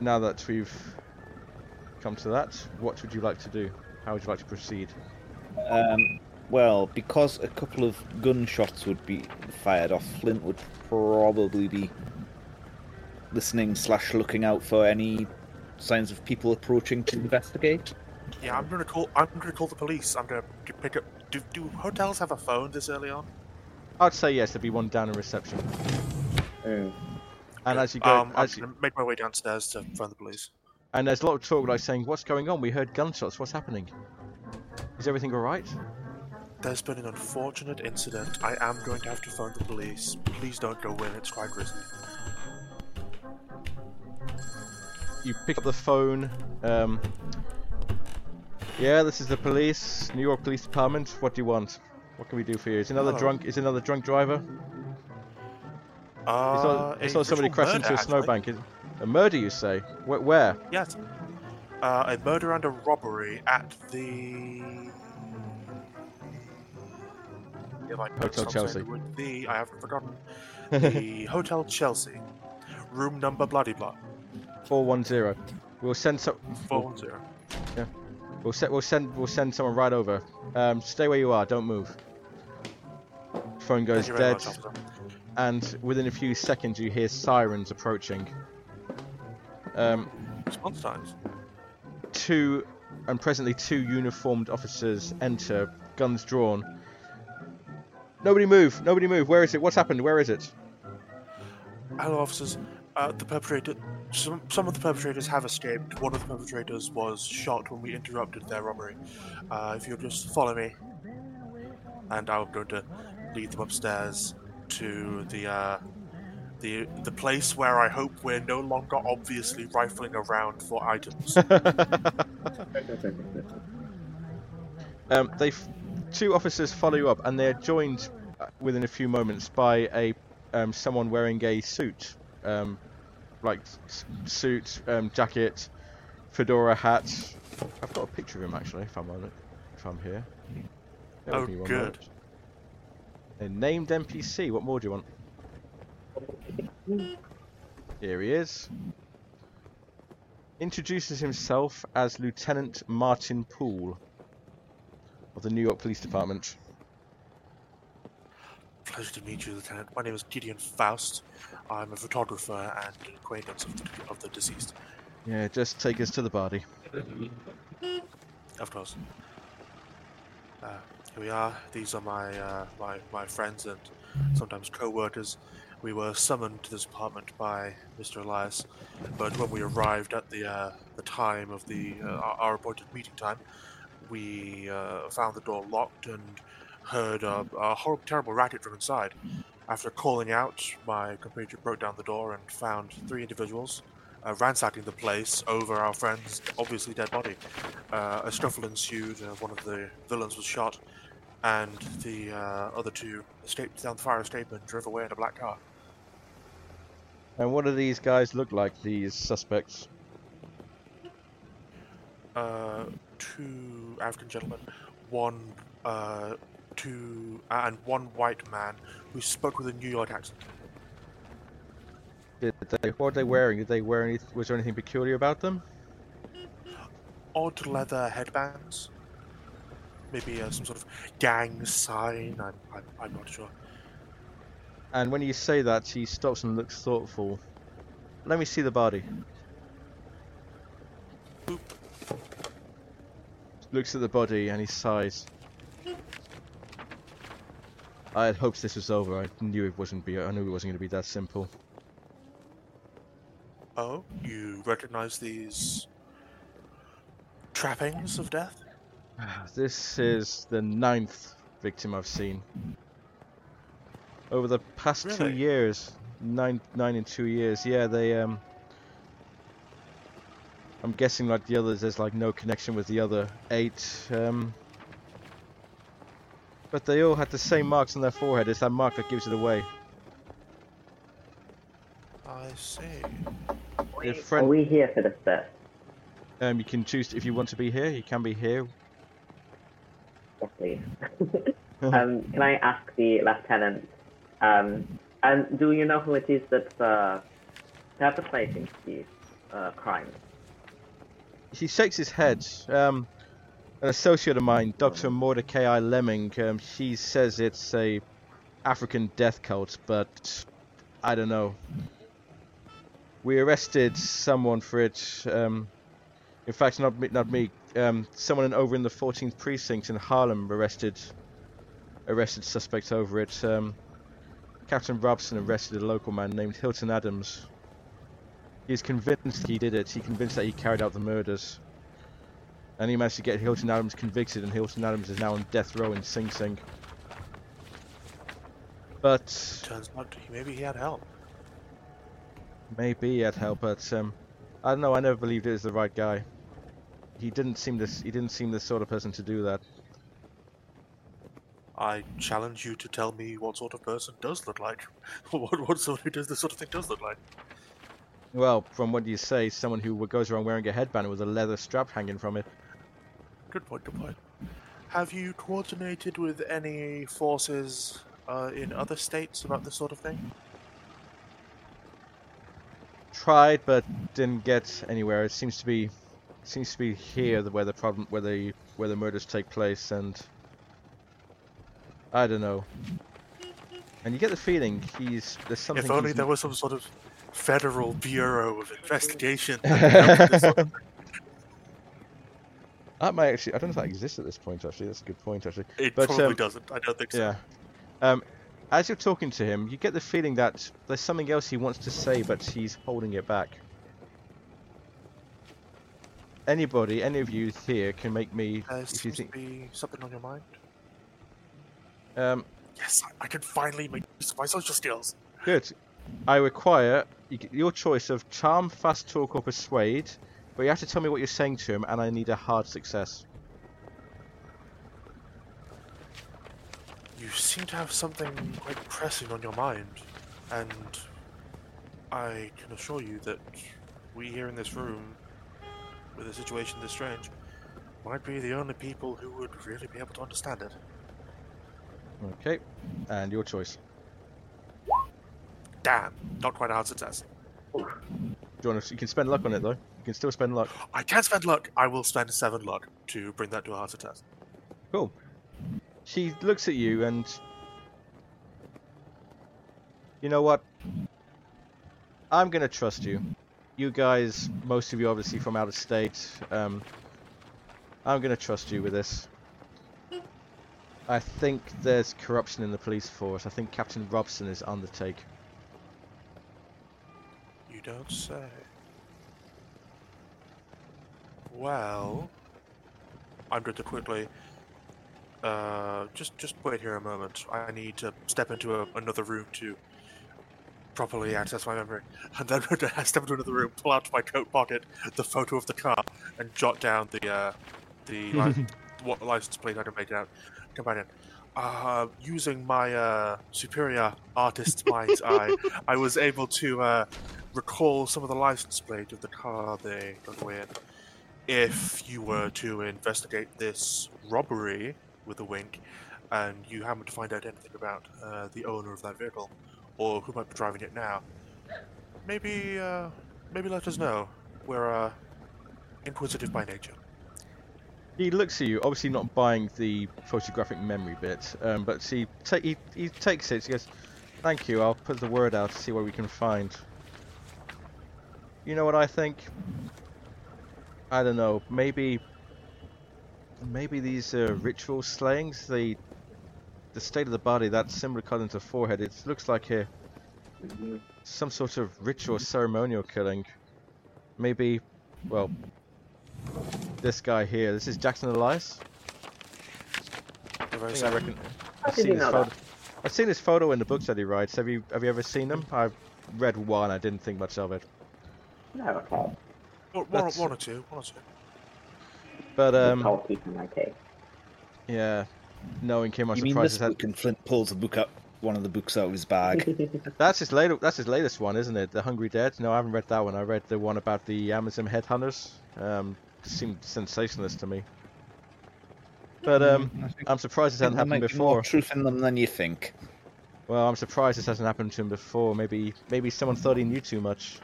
now that we've come to that, what would you like to do? How would you like to proceed? Um, well, because a couple of gunshots would be fired off, Flint would probably be listening slash looking out for any signs of people approaching to investigate. Yeah, I'm gonna call. I'm gonna call the police. I'm gonna pick up. Do, do hotels have a phone this early on? I'd say yes, there'd be one down in reception. Mm. And as you go, um, I'm you, make my way downstairs to find the police. and there's a lot of talk like saying, "What's going on? We heard gunshots. What's happening? Is everything all right?" There's been an unfortunate incident. I am going to have to phone the police. Please don't go in, it's quite risky. You pick up the phone. Um, yeah, this is the police, New York Police Department. What do you want? What can we do for you? Is another Hello. drunk? Is another drunk driver? Uh, saw, I a saw somebody ritual crash murder, into a snowbank. Is- A murder, you say? Where? where? Yes. Uh, a murder and a robbery at the. I Hotel Chelsea. the The, I haven't forgotten. (laughs) The Hotel Chelsea, room number bloody blah, Four one zero. We'll send some. four one zero. Yeah. We'll set. We'll send. We'll send someone right over. Um, stay where you are. Don't move. Phone goes Thank you very dead, much, and within a few seconds you hear sirens approaching. Um, Response times. two, and presently two uniformed officers enter, guns drawn. Nobody move! Nobody move! Where is it? What's happened? Where is it? Hello, officers. Uh, the perpetrator. Some, some of the perpetrators have escaped. One of the perpetrators was shot when we interrupted their robbery. Uh, if you'll just follow me, and I'm going to lead them upstairs to the uh, the the place where I hope we're no longer obviously rifling around for items. (laughs) (laughs) Um, they, f- two officers follow you up, and they're joined uh, within a few moments by a um, someone wearing a suit, um, like s- suit, um, jacket, fedora hat. I've got a picture of him actually, if I'm on it, if I'm here. Bear Oh, good. moment. A named NPC. What more do you want? Here he is. Introduces himself as Lieutenant Martin Poole of the New York Police Department. Pleasure to meet you, Lieutenant. My name is Gideon Faust. I'm a photographer and an acquaintance of the, of the deceased. Yeah, just take us to the body. Of course. Uh, here we are. These are my, uh, my my friends and sometimes co-workers. We were summoned to this apartment by Mr. Elias, but when we arrived at the uh, the time of the uh, our our appointed meeting time, we uh, found the door locked and heard a, a horrible, terrible racket from inside. After calling out, my compatriot broke down the door and found three individuals uh, ransacking the place over our friend's obviously dead body. Uh, a scuffle ensued. Uh, one of the villains was shot, and the uh, other two escaped down the fire escape and drove away in a black car. And what do these guys look like, these suspects? Uh, two African gentlemen, one, uh, two, and one white man who spoke with a New York accent. Did they, what were they wearing? Did they wear any, was there anything peculiar about them? Odd leather headbands. Maybe uh, some sort of gang sign. I'm, I'm, I'm not sure. And when you say that, he stops and looks thoughtful. Let me see the body. Boop. Looks at the body and he sighs. I had hoped this was over. I knew it wasn't be. I knew it wasn't going to be that simple. Oh, you recognize these trappings of death? (sighs) This is the ninth victim I've seen. Over the past two years, nine, nine in two years. Yeah, they um. I'm guessing like the others, there's like no connection with the other eight. Um. But they all had the same marks on their forehead. It's that mark that gives it away. I see. Your Are we here for this bit? um, you can choose if you want to be here. You can be here. Yes, please. (laughs) um, can I ask the lieutenant? Um, and do you know who it is that's uh, perpetrating these uh, crimes? he shakes his head. Um, an associate of mine, Dr. Mordecai Lemming, um, he says it's a African death cult, but I don't know. We arrested someone for it. Um, in fact, not me, not me. Um, someone in, over in the 14th precinct in Harlem arrested arrested suspects over it. Um, Captain Robson arrested a local man named Hilton Adams. He's convinced he did it. He's convinced that he carried out the murders. And he managed to get Hilton Adams convicted, and Hilton Adams is now on death row in Sing Sing. But Turns out maybe he had help. maybe he had help, but um, I don't know. I never believed it was the right guy. He didn't seem this. He didn't seem the sort of person to do that. I challenge you to tell me what sort of person does look like. (laughs) what what sort of does this sort of thing does look like? Well, from what you say, someone who goes around wearing a headband with a leather strap hanging from it. Good point. Good point. Have you coordinated with any forces uh, in other states about this sort of thing? Tried, but didn't get anywhere. It seems to be, seems to be here the- where the problem, where the where the murders take place, and I don't know. And you get the feeling he's there's something. if only there was some sort of federal bureau of investigation. (laughs) that could help with this sort of- That might actually. I don't know if that exists at this point. Actually, that's a good point. Actually, it But, probably um, doesn't. I don't think so. yeah. Um, as you're talking to him, you get the feeling that there's something else he wants to say, but he's holding it back. Anybody, any of you here, can make me. There if you think, be something on your mind. um, Yes, I, I can finally make use of my social skills. Good. I require your choice of charm, fast talk, or persuade, but you have to tell me what you're saying to him, and I need a hard success. You seem to have something quite pressing on your mind, and I can assure you that we here in this room, with a situation this strange, might be the only people who would really be able to understand it. Okay, and your choice. Damn, not quite a hard success. Do you, want to, you can spend luck on it though. Can still spend luck. I can spend luck. I will spend seven luck to bring that to a hard success. Cool. She looks at you and. You know what? I'm gonna trust you. You guys, most of you obviously from out of state. Um, I'm gonna trust you with this. I think there's corruption in the police force. I think Captain Robson is on the take. You don't say. Well, I'm going to quickly. Uh, just just wait here a moment. I need to step into a, another room to properly access my memory, and then (laughs) I step into another room, pull out my coat pocket the photo of the car, and jot down the uh, the (laughs) li- what license plate I can make out. In. Uh, using my uh, superior artist's mind's (laughs) eye, I was able to uh, recall some of the license plate of the car they got away in. If you were to investigate this robbery with a wink, and you happen to find out anything about uh, the owner of that vehicle, or who might be driving it now, maybe uh, maybe let us know. We're uh, inquisitive by nature. He looks at you, obviously not buying the photographic memory bit, um, but ta- he he takes it. He goes, "Thank you. I'll put the word out to see what we can find." You know what I think? I don't know. Maybe, maybe these uh, ritual slayings, the the state of the body, that symbol cut into the forehead. It looks like a some sort of ritual ceremonial killing. Maybe, well, this guy here. This is Jackson Elias. You're I think I reckon. I've seen this photo. I've seen his photo in the books that he writes. Have you Have you ever seen them? I've read one. I didn't think much of it. No, okay. One, one, That's- one or two. One or two. But um, I'll keep in my case. yeah, knowing him, I'm You mean surprised. this His book? And Flint pulls a book up, one of the books out of his bag. (laughs) That's his later. That's his latest one, isn't it? The Hungry Dead. No, I haven't read that one. I read the one about the Amazon headhunters. Um, seemed sensationalist to me. But um, I think- I'm surprised this hasn't happened might be more before. truth in them than you think. Well, I'm surprised this hasn't happened to him before. Maybe maybe someone thought he knew too much.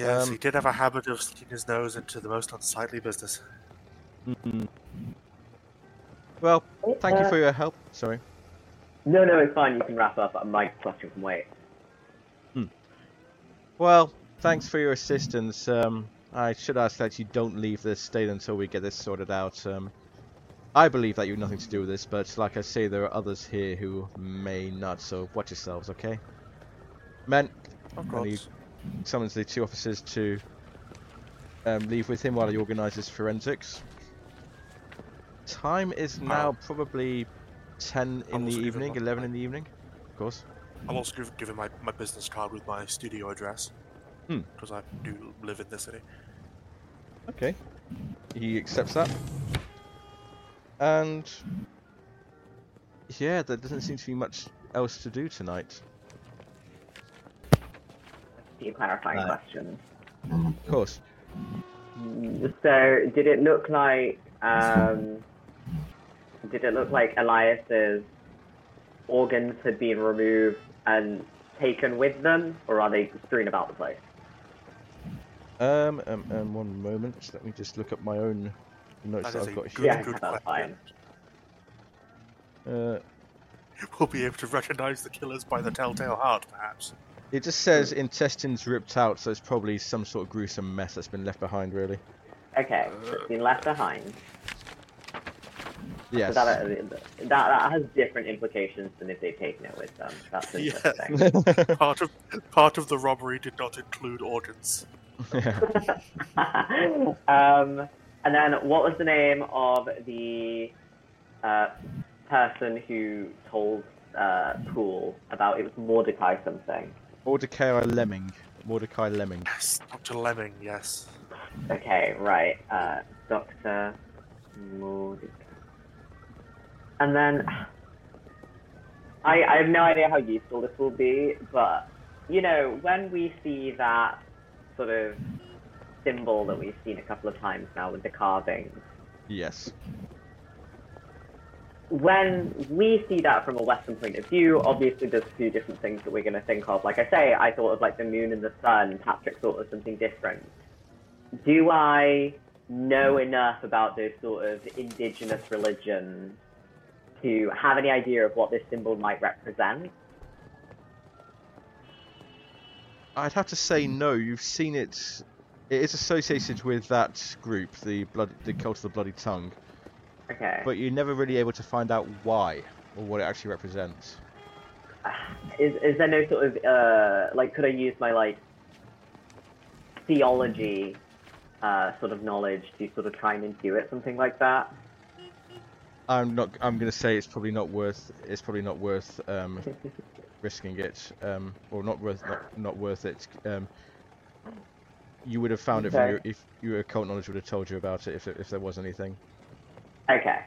Yes, Um, he did have a habit of sticking his nose into the most unsightly business. Mhm. Well, thank you Uh, for your help. Sorry. No, no, it's fine. You can wrap up. My question can wait. Well, thanks for your assistance. Um, I should ask that you don't leave this state until we get this sorted out. Um, I believe that you have nothing to do with this, but like I say, there are others here who may not. So watch yourselves, okay? Men, Of course. Summons the two officers to um, leave with him while he organises forensics. Time is now probably 10 in the evening, my- 11 in the evening, of course. I'll also him my, my business card with my studio address. Hmm. Because I do live in the city. Okay. He accepts that. And yeah, there doesn't seem to be much else to do tonight. A few clarifying Uh, questions. Of course. So, did it look like um, did it look like Elias's organs had been removed and taken with them, or are they strewn about the place? Um, um, um, one moment. Let me just look up my own notes That that, is I've a got good, here. Yeah, good that's question. Uh, We'll be able to recognize the killers by the telltale heart, perhaps. It just says intestines ripped out, so it's probably some sort of gruesome mess that's been left behind, really. Okay, so it's been left behind. Yes. So that, that that has different implications than if they'd taken it with them. That's (laughs) Yeah. interesting. (laughs) Part of part of the robbery did not include organs. (laughs) um, and then what was the name of the uh, person who told uh, Poole about it was Mordecai something? Mordecai Lemming. Mordecai Lemming. Yes, Dr. Lemming, yes. Okay, right. Uh, Doctor Mordecai. And then I I have no idea how useful this will be, but you know when we see that sort of symbol that we've seen a couple of times now with the carvings. Yes. When we see that from a Western point of view, obviously there's a few different things that we're going to think of. Like I say, I thought of like the moon and the sun. Patrick thought of something different. Do I know enough about those sort of indigenous religions to have any idea of what this symbol might represent? I'd have to say no. You've seen it. It is associated with that group, the blood, the cult of the bloody tongue, Okay. but you're never really able to find out why or what it actually represents. (sighs) Is is there no sort of uh like could I use my like theology uh sort of knowledge to sort of try and intuit something like that? I'm not. I'm going to say it's probably not worth. It's probably not worth um, (laughs) risking it, um, or not worth. Not, not worth it. Um, you would have found it from Okay. your. If your occult knowledge would have told you about it, if if there was anything. Okay,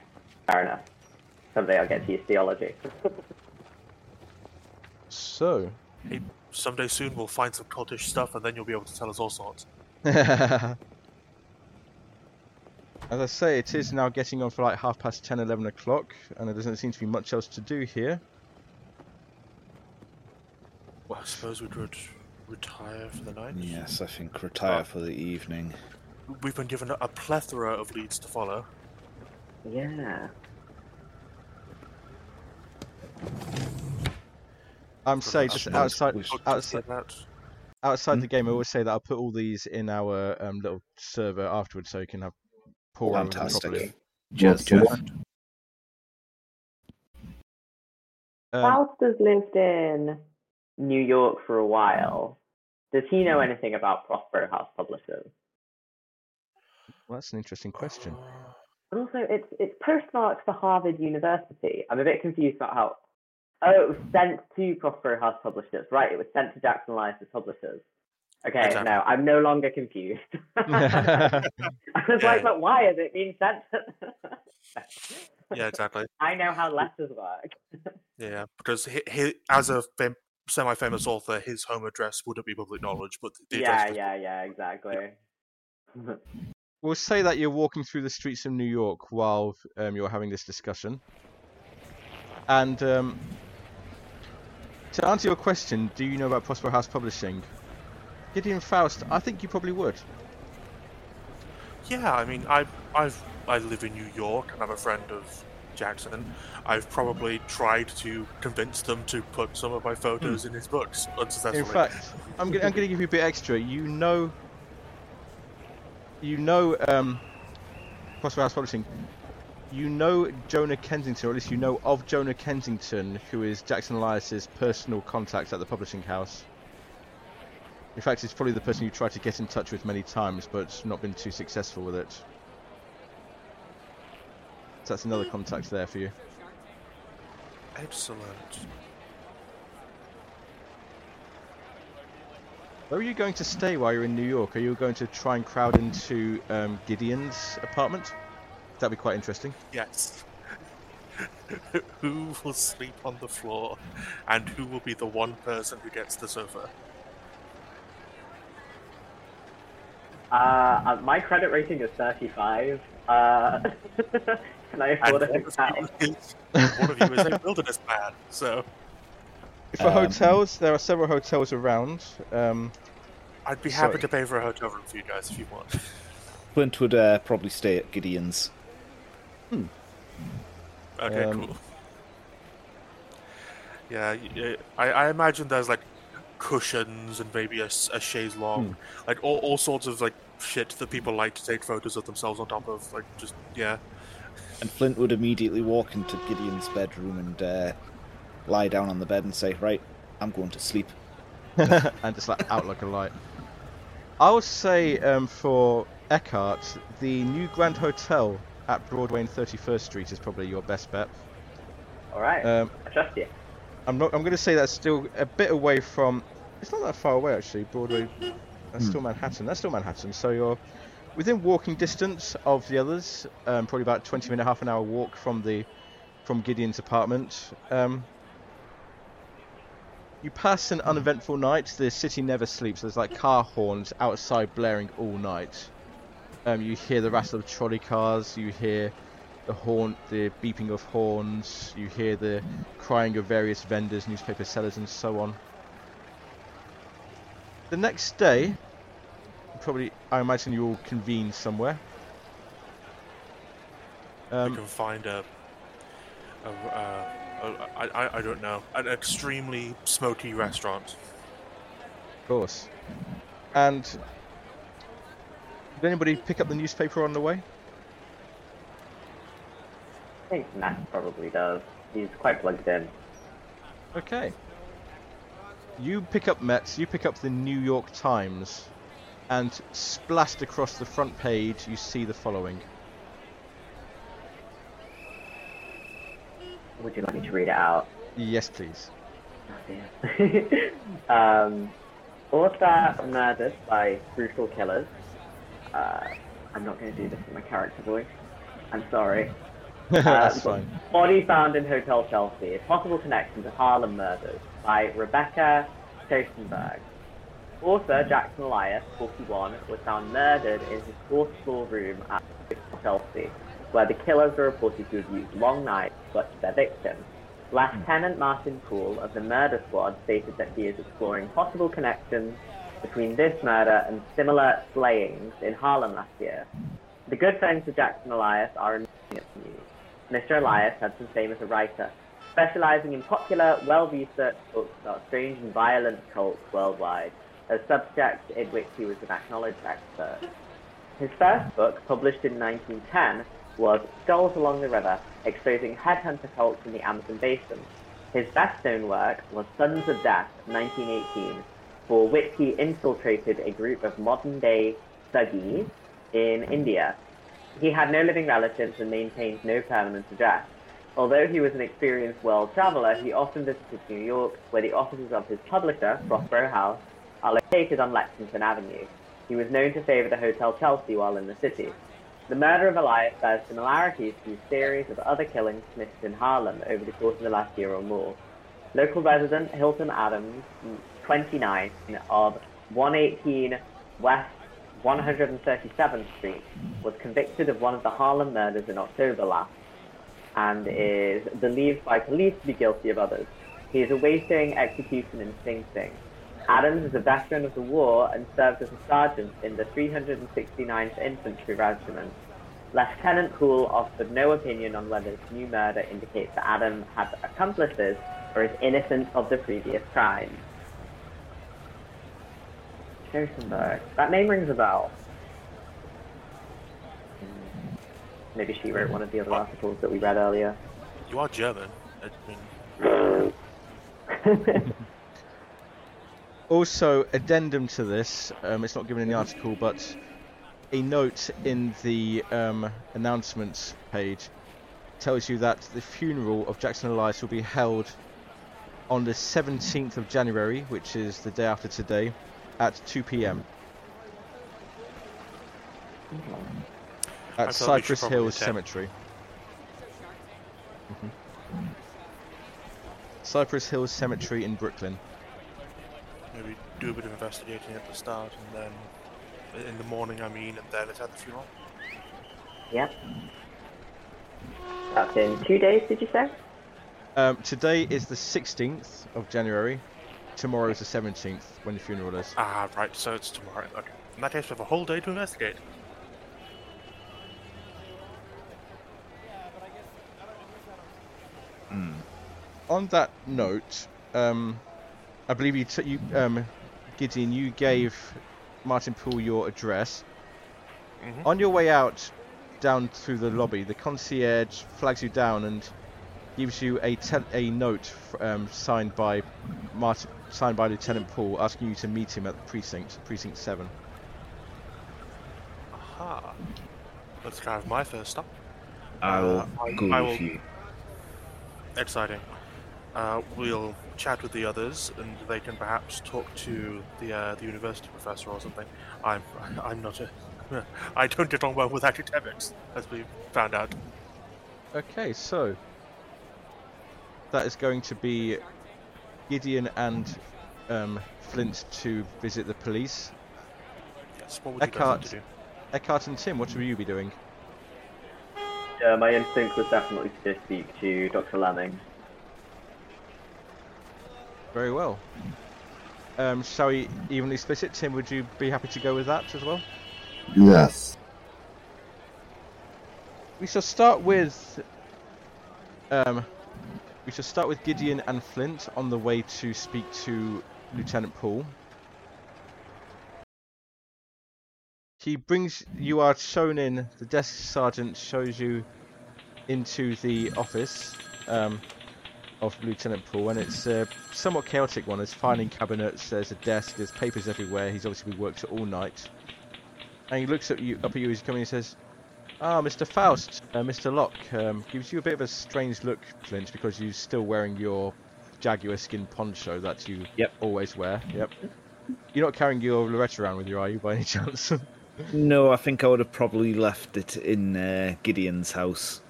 fair enough. Someday I'll get to use theology. So. Hey, someday soon we'll find some cultish stuff and then you'll be able to tell us all sorts. (laughs) As I say, it is now getting on for like half past 10, 11 o'clock, and there doesn't seem to be much else to do here. Well, I suppose we could retire for the night. Yes, I think retire oh. for the evening. We've been given a, a plethora of leads to follow. Yeah. I'm saying just suppose outside, we should But just outside, like that, outside Hmm? the game, I always say that I'll put all these in our um, little server afterwards, so you can have pour over them Fantastic. properly. Cheers, Well, Jeff. Um, Faust has lived in New York for a while. Does he know anything about Prospero House Publishers? well, that's an interesting question. And also, it's it's postmarked for Harvard University. I'm a bit confused about how. Oh, it was sent to Prospero House Publishers. Right, it was sent to Jackson Elias's publishers. Okay, Exactly. no, I'm no longer confused. (laughs) (laughs) I was Yeah. like, but why is it being sent? (laughs) yeah, exactly. I know how letters work. Yeah, because he, he, as a fam- semi-famous author, his home address wouldn't be public knowledge, but the Yeah, yeah, yeah, exactly. We'll say that you're walking through the streets of New York while um, you're having this discussion. And um, to answer your question, do you know about Prospero House Publishing? Gideon Faust, I think you probably would. Yeah, I mean, I I've I live in New York and I'm a friend of Jackson. I've probably tried to convince them to put some of my photos in his books unsuccessfully. In fact, I'm going to give you a bit extra. You know, you know, um, House Publishing. You know Jonah Kensington, or at least you know of Jonah Kensington, who is Jackson Elias's personal contact at the publishing house. In fact, it's probably the person you tried to get in touch with many times, but not been too successful with it. So that's another contact there for you. Excellent. Where are you going to stay while you're in New York? Are you going to try and crowd into um, Gideon's apartment? That'd be quite interesting. Yes. (laughs) who will sleep on the floor, and who will be the one person who gets the sofa? Uh, uh, my credit rating is 35. Uh, (laughs) can I And afford a one of hotel? you is, one of you is a (laughs) wilderness man, so For Um, hotels, there are several hotels around. Um, I'd be happy Sorry. to pay for a hotel room for you guys if you want. Flint would uh, probably stay at Gideon's. Hmm. Okay, Um, cool. Yeah, I imagine there's like cushions and maybe a chaise longue, like all, all sorts of like shit that people like to take photos of themselves on top of. Like just yeah, And Flint would immediately walk into Gideon's bedroom and uh, lie down on the bed and say, Right, I'm going to sleep. (laughs) and just like out like a light. I would say um, for Eckhart, the new Grand Hotel at Broadway and 31st Street is probably your best bet. Alright, Um, I trust you. I'm not. I'm going to say that's still a bit away from. It's not that far away actually. Broadway. That's still Manhattan. That's still Manhattan. So you're within walking distance of the others. Um, probably about 20 minute, half an hour walk from the from Gideon's apartment. Um, you pass an uneventful night. The city never sleeps. There's like car horns outside blaring all night. Um, you hear the rattle of trolley cars. You hear the horn, the beeping of horns. You hear the crying of various vendors, newspaper sellers, and so on. The next day, probably, I imagine you will convene somewhere. we Um, can find a, a, uh, a I, I I don't know, an extremely smoky restaurant. of course. And did anybody pick up the newspaper on the way? I think Max probably does. He's quite plugged in. Okay. You pick up Metz, you pick up the New York Times, and splashed across the front page, you see the following. Would you like me to read it out? Yes, please. Oh, (laughs) um, author murdered by brutal killers. Uh, I'm not going to do this in my character voice. I'm sorry. (laughs) That's Uh, fine. Body found in Hotel Chelsea. A possible connection to Harlem murders by Rebecca Shosenberg. Author Jackson Elias, 41, was found murdered in his fourth floor room at Hotel Chelsea, where the killers were reported to have used long knives to butcher their victims. Lieutenant hmm. Martin Poole of the murder squad stated that he is exploring possible connections between this murder and similar slayings in Harlem last year. The good friends of Jackson Elias are in news. Mr. Elias had some fame as a writer, specializing in popular, well-researched books about strange and violent cults worldwide, a subject in which he was an acknowledged expert. His first book, published in 1910, was Skulls Along the River, exposing headhunter cults in the Amazon basin. His best-known work was Sons of Death, 1918, for which he infiltrated a group of modern-day Thuggees in India. He had no living relatives and maintained no permanent address. Although he was an experienced world traveler, he often visited New York, where the offices of his publisher, Prospero House, are located on Lexington Avenue. He was known to favor the Hotel Chelsea while in the city. The murder of Elias bears similarities to a series of other killings committed in Harlem over the course of the last year or more. Local resident Hilton Adams, 29, of 118 West 137th Street, was convicted of one of the Harlem murders in October last and is believed by police to be guilty of others. He is awaiting execution in Sing Sing. Adams is a veteran of the war and served as a sergeant in the 369th Infantry Regiment. Lieutenant Poole offered no opinion on whether this new murder indicates that Adam had accomplices or is innocent of the previous crime. Josenberg. That name rings a bell. Maybe she wrote one of the other articles that we read earlier. You are German. (laughs) Also, addendum to this, um, it's not given in the article, but a note in the um, announcements page tells you that the funeral of Jackson Elias will be held on the 17th of January, which is the day after today, at 2 p.m. At thought we should Cypress Hills attend. Cemetery. Mhm. Cypress Hills Cemetery in Brooklyn. Maybe do a bit of investigating at the start, and then in the morning, I mean, and then attend the funeral. Yep. That's in two days, did you say? Um, today is the 16th of January. Tomorrow is the 17th when the funeral is. Ah, right. So it's tomorrow. Okay. In that case, we have a whole day to investigate. On that note, um, I believe you, t- you um, Gideon, you gave Martin Poole your address. Mhm. On your way out, down through the lobby, the concierge flags you down and gives you a tel- a note um, signed by Martin, signed by Lieutenant Poole, asking you to meet him at the precinct, precinct seven. Aha. That's kind of my first stop. I will Uh, I- go I with will- you. Exciting. Uh, we'll chat with the others, and they can perhaps talk to the uh, the university professor or something. I'm (laughs) I'm not a. (laughs) I don't get on well with academics, as we found out. Okay, so that is going to be Gideon and um, Flint to visit the police. Yes. What would you guys like Eckhart. to do? Eckhart and Tim, what will you be doing? Uh, my instinct was definitely to speak to Dr. Lemming. Very well. Um, shall we evenly split it? Tim, would you be happy to go with that as well? Yes. We shall start with. Um, we shall start with Gideon and Flint on the way to speak to Lieutenant Poole. He brings. You are shown in. The desk sergeant shows you into the office um, of Lieutenant Paul, and it's a somewhat chaotic one. There's filing cabinets. There's a desk. There's papers everywhere. He's obviously been worked all night. And he looks at you, up at you as he's coming and says, Ah, Mr. Faust, uh, Mr. Locke, um, gives you a bit of a strange look, Flint, because you're still wearing your jaguar skin poncho that you Yep. always wear. Yep. You're not carrying your Loretta around with you, are you, by any chance? (laughs) No, I think I would have probably left it in uh, Gideon's house.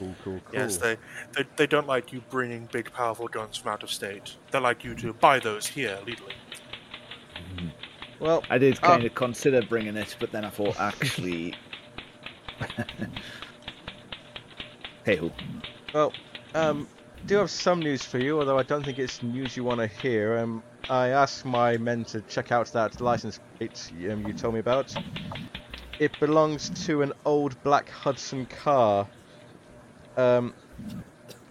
Cool, cool, cool. Yes, they, they they don't like you bringing big, powerful guns from out of state. They like you to buy those here legally. Well, I did Ah. kind of consider bringing it, but then I thought, actually. (laughs) hey ho. Well, um, do have some news for you, although I don't think it's news you want to hear. Um, I asked my men to check out that license plate um, you told me about. It belongs to an old black Hudson car. Um,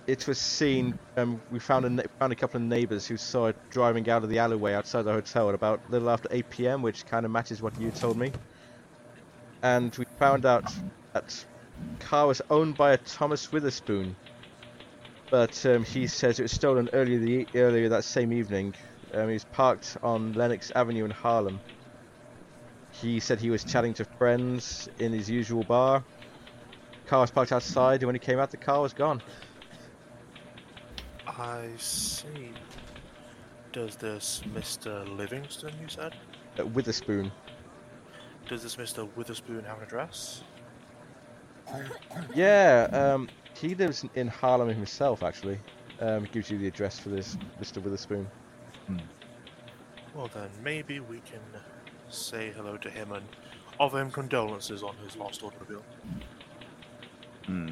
it was seen. Um, we found a found a couple of neighbours who saw it driving out of the alleyway outside the hotel at about a little after 8 p.m., which kind of matches what you told me. And we found out that car was owned by a Thomas Witherspoon but um, he says it was stolen earlier the earlier that same evening. Um, he was parked on Lenox Avenue in Harlem. He said he was chatting to friends in his usual bar. Car was parked outside, and when he came out, the car was gone. I see. Does this Mr. Livingston, you said? Uh, Witherspoon. Does this Mr. Witherspoon have an address? (coughs) Yeah, um, he lives in Harlem himself, actually. Um, he gives you the address for this Mr. Witherspoon. Well, then maybe we can say hello to him and offer him condolences on his lost automobile. Hmm.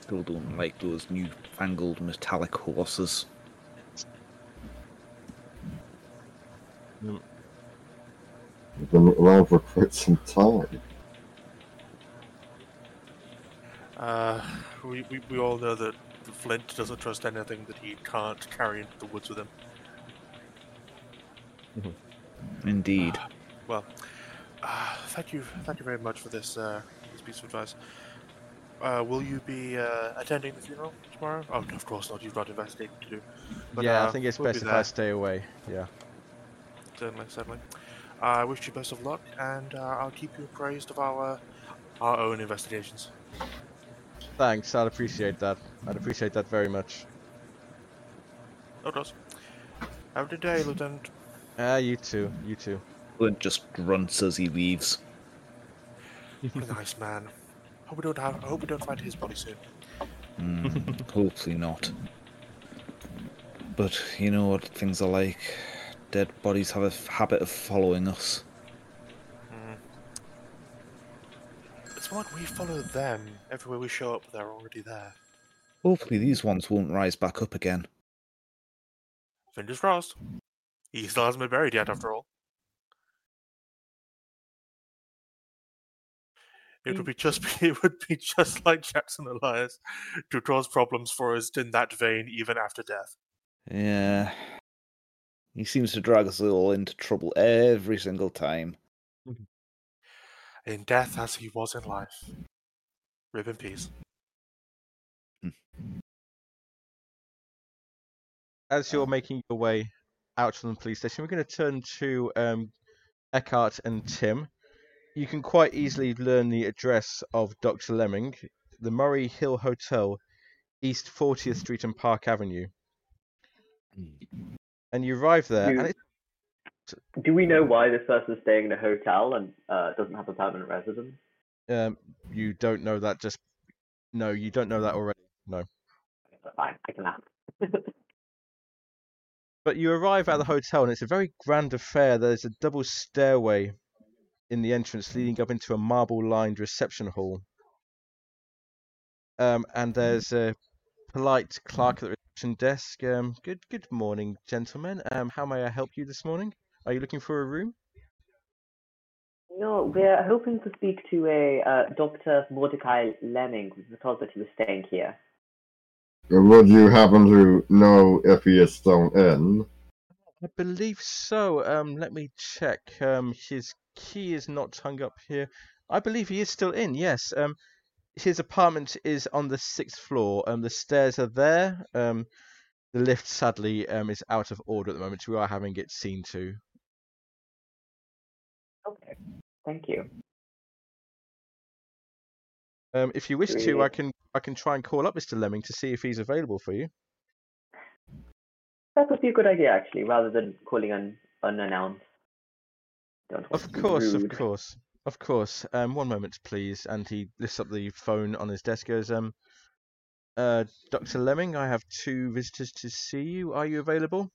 Still don't like those newfangled metallic horses. We've been around for quite some time. Uh, we, we, we all know that Flint doesn't trust anything that he can't carry into the woods with him. Indeed. Well, uh, thank you, thank you very much for this, uh, this piece of advice. Uh, will you be uh, attending the funeral tomorrow? Oh, of course not. You've got investigating to do. But, yeah, uh, I think it's we'll best be if I stay away. Yeah. Certainly, certainly. Uh, I wish you best of luck, and uh, I'll keep you appraised of our our own investigations. Thanks. I'd appreciate that. I'd appreciate that very much. No does. Have a good day, Lieutenant. Ah, you too. You too. Flint just grunts as he leaves. What a nice man. Hope we don't have. I hope we don't find his body soon. Hmm, hopefully not. But you know what things are like. Dead bodies have a habit of following us. Mm. It's more like we follow them. Everywhere we show up, they're already there. Hopefully these ones won't rise back up again. Fingers crossed. He still hasn't been buried yet, after all. It would mm. be just (laughs) it would be just like Jackson Elias to cause problems for us in that vein even after death. Yeah. He seems to drag us all into trouble every single time. Mm-hmm. In death as he was in life. Rib in peace. Hmm. As you're oh. making your way out from the police station, we're going to turn to um, Eckhart and Tim. You can quite easily learn the address of Dr. Lemming, the Murray Hill Hotel, East 40th Street and Park Avenue. And you arrive there, You- and it, Do we know why this person's staying in a hotel and uh, doesn't have a permanent residence? um, you don't know that just. No, you don't know that already. No. Fine, I can ask. But you arrive at the hotel, and it's a very grand affair. There's a double stairway in the entrance leading up into a marble-lined reception hall. Um, and there's a polite clerk at the reception desk. Um, good, good morning, gentlemen. Um, how may I help you this morning? Are you looking for a room? No, we're hoping to speak to a uh, Dr. Mordecai Lemming. We were told that he was staying here. Would you happen to know if he is still in? I believe so. Um, let me check. Um, his key is not hung up here. I believe he is still in. Yes. Um, his apartment is on the sixth floor. Um, the stairs are there. Um, the lift sadly um is out of order at the moment. So We are having it seen to. Okay, thank you. Um, if you wish to, I can I can try and call up Mr. Lemming to see if he's available for you. That would be a good idea, actually, rather than calling un- unannounced. Of course, of (laughs) course, of course. Um, one moment, please. And he lifts up the phone on his desk. Goes, um, uh, Doctor Lemming, I have two visitors to see you. Are you available?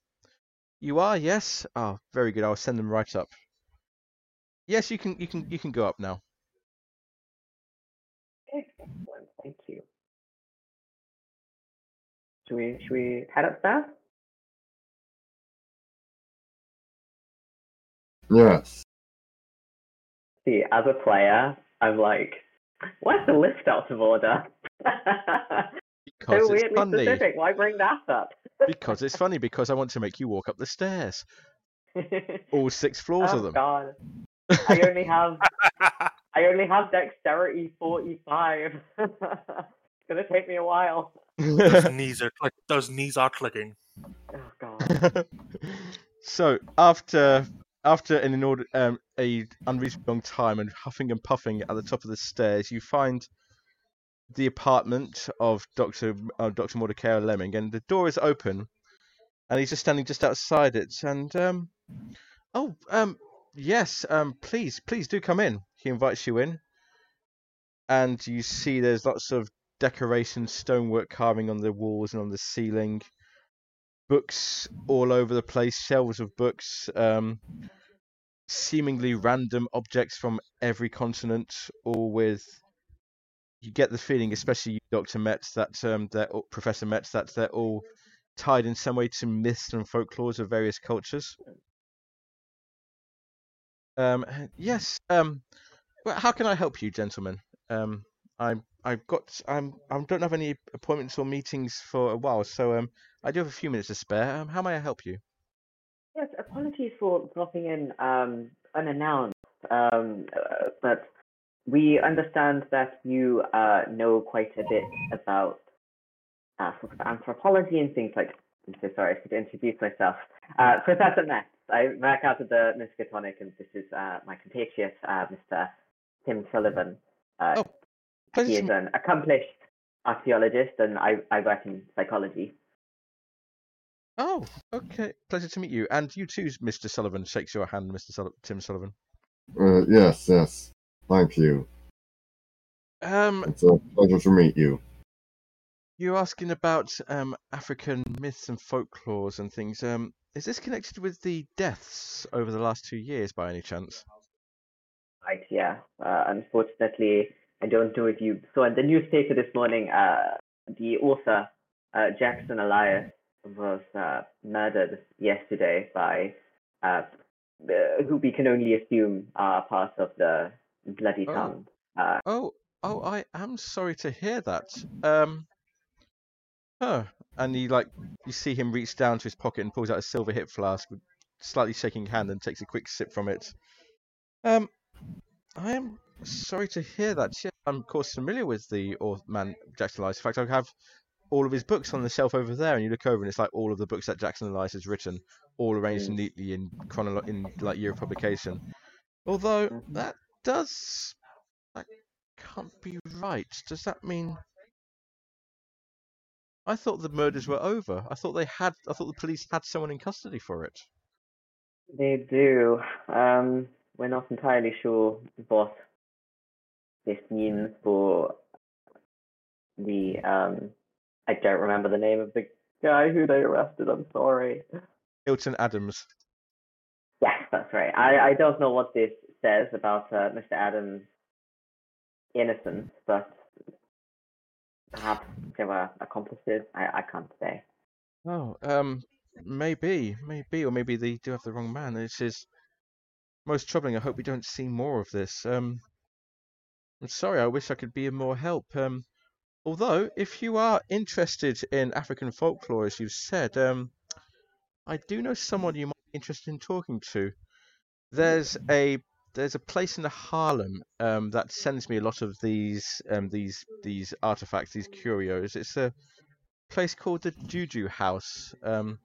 You are, yes. Oh, very good. I'll send them right up. Yes, you can. You can. You can go up now. Excellent, thank you. Should we, should we head upstairs? Yes. See, as a player, I'm like, why's the lift out of order? (laughs) Because so it's weirdly funny. specific. Why bring that up? Because it's funny. Because I want to make you walk up the stairs. (laughs) All six floors oh of them. Oh god, I (laughs) only have I only have dexterity 45. it's gonna take me a while. Those knees are click- those knees are clicking. Oh God. so after after an inorder, um, a unreasonably long time and huffing and puffing at the top of the stairs, you find the apartment of Doctor uh, Doctor Mordecai Lemming, and the door is open, and he's just standing just outside it. And um, oh um, yes um, please please do come in. He invites you in, and you see there's lots of decoration, stonework carving on the walls and on the ceiling books all over the place, shelves of books, um, seemingly random objects from every continent, all with. You get the feeling, especially you, Doctor Metz, that um, they're Professor Metz, that they're all tied in some way to myths and folklores of various cultures. Um, yes. Um, well, how can I help you, gentlemen? Um, I'm I've got I'm I don't have any appointments or meetings for a while, so um, I do have a few minutes to spare. Um, how may I help you? Yes, apologies for dropping in um, unannounced, um, uh, but we understand that you uh, know quite a bit about uh, sort of anthropology and things like. I'm so sorry, I should introduce myself. Uh, Professor Metz. I work out of the Miskatonic, and this is uh, my compatriot, uh, Mr. Tim Sullivan. Uh, Oh, he is an accomplished archaeologist, and I, I work in psychology. Oh, okay. Pleasure to meet you. And you too, Mr. Sullivan. Shakes your hand, Mr. Sul- Tim Sullivan. Uh, yes, yes. Thank you. Um, It's a pleasure to meet you. you're asking about um African myths and folklores and things. Um, is this connected with the deaths over the last two years, by any chance? Right, yeah. Uh, unfortunately, I don't know if you saw in the newspaper this morning, uh, the author, uh, Jackson Elias, was uh, murdered yesterday by uh, who we can only assume are part of the Bloody Oh. Tongue. Uh, Oh, oh, I am sorry to hear that. Um, huh. And he like, you see him reach down to his pocket and pulls out a silver hip flask with slightly shaking hand and takes a quick sip from it. Um, I am sorry to hear that. Yeah, I'm of course familiar with the author, man Jackson Elias. In fact, I have all of his books on the shelf over there, and you look over and it's like all of the books that Jackson Elias has written, all arranged Mm. neatly in chronolo- in like year of publication. Although that does that can't be right. Does that mean? I thought the murders were over. I thought they had. I thought the police had someone in custody for it. they do. Um, we're not entirely sure what this means for the. Um, I don't remember the name of the guy who they arrested. I'm sorry. Hilton Adams. Yes, that's right. I, I don't know what this says about uh, Mr. Adams' innocence, but perhaps they were accomplices. I, I can't say. Oh, um, maybe, maybe, or maybe they do have the wrong man. This is most troubling. I hope we don't see more of this. Um, I'm sorry. I wish I could be of more help. Um, although, if you are interested in African folklore, as you've said, um, I do know someone you might be interested in talking to. There's a there's a place in Harlem um, that sends me a lot of these um, these these artifacts, these curios. It's a place called the Juju House. Um,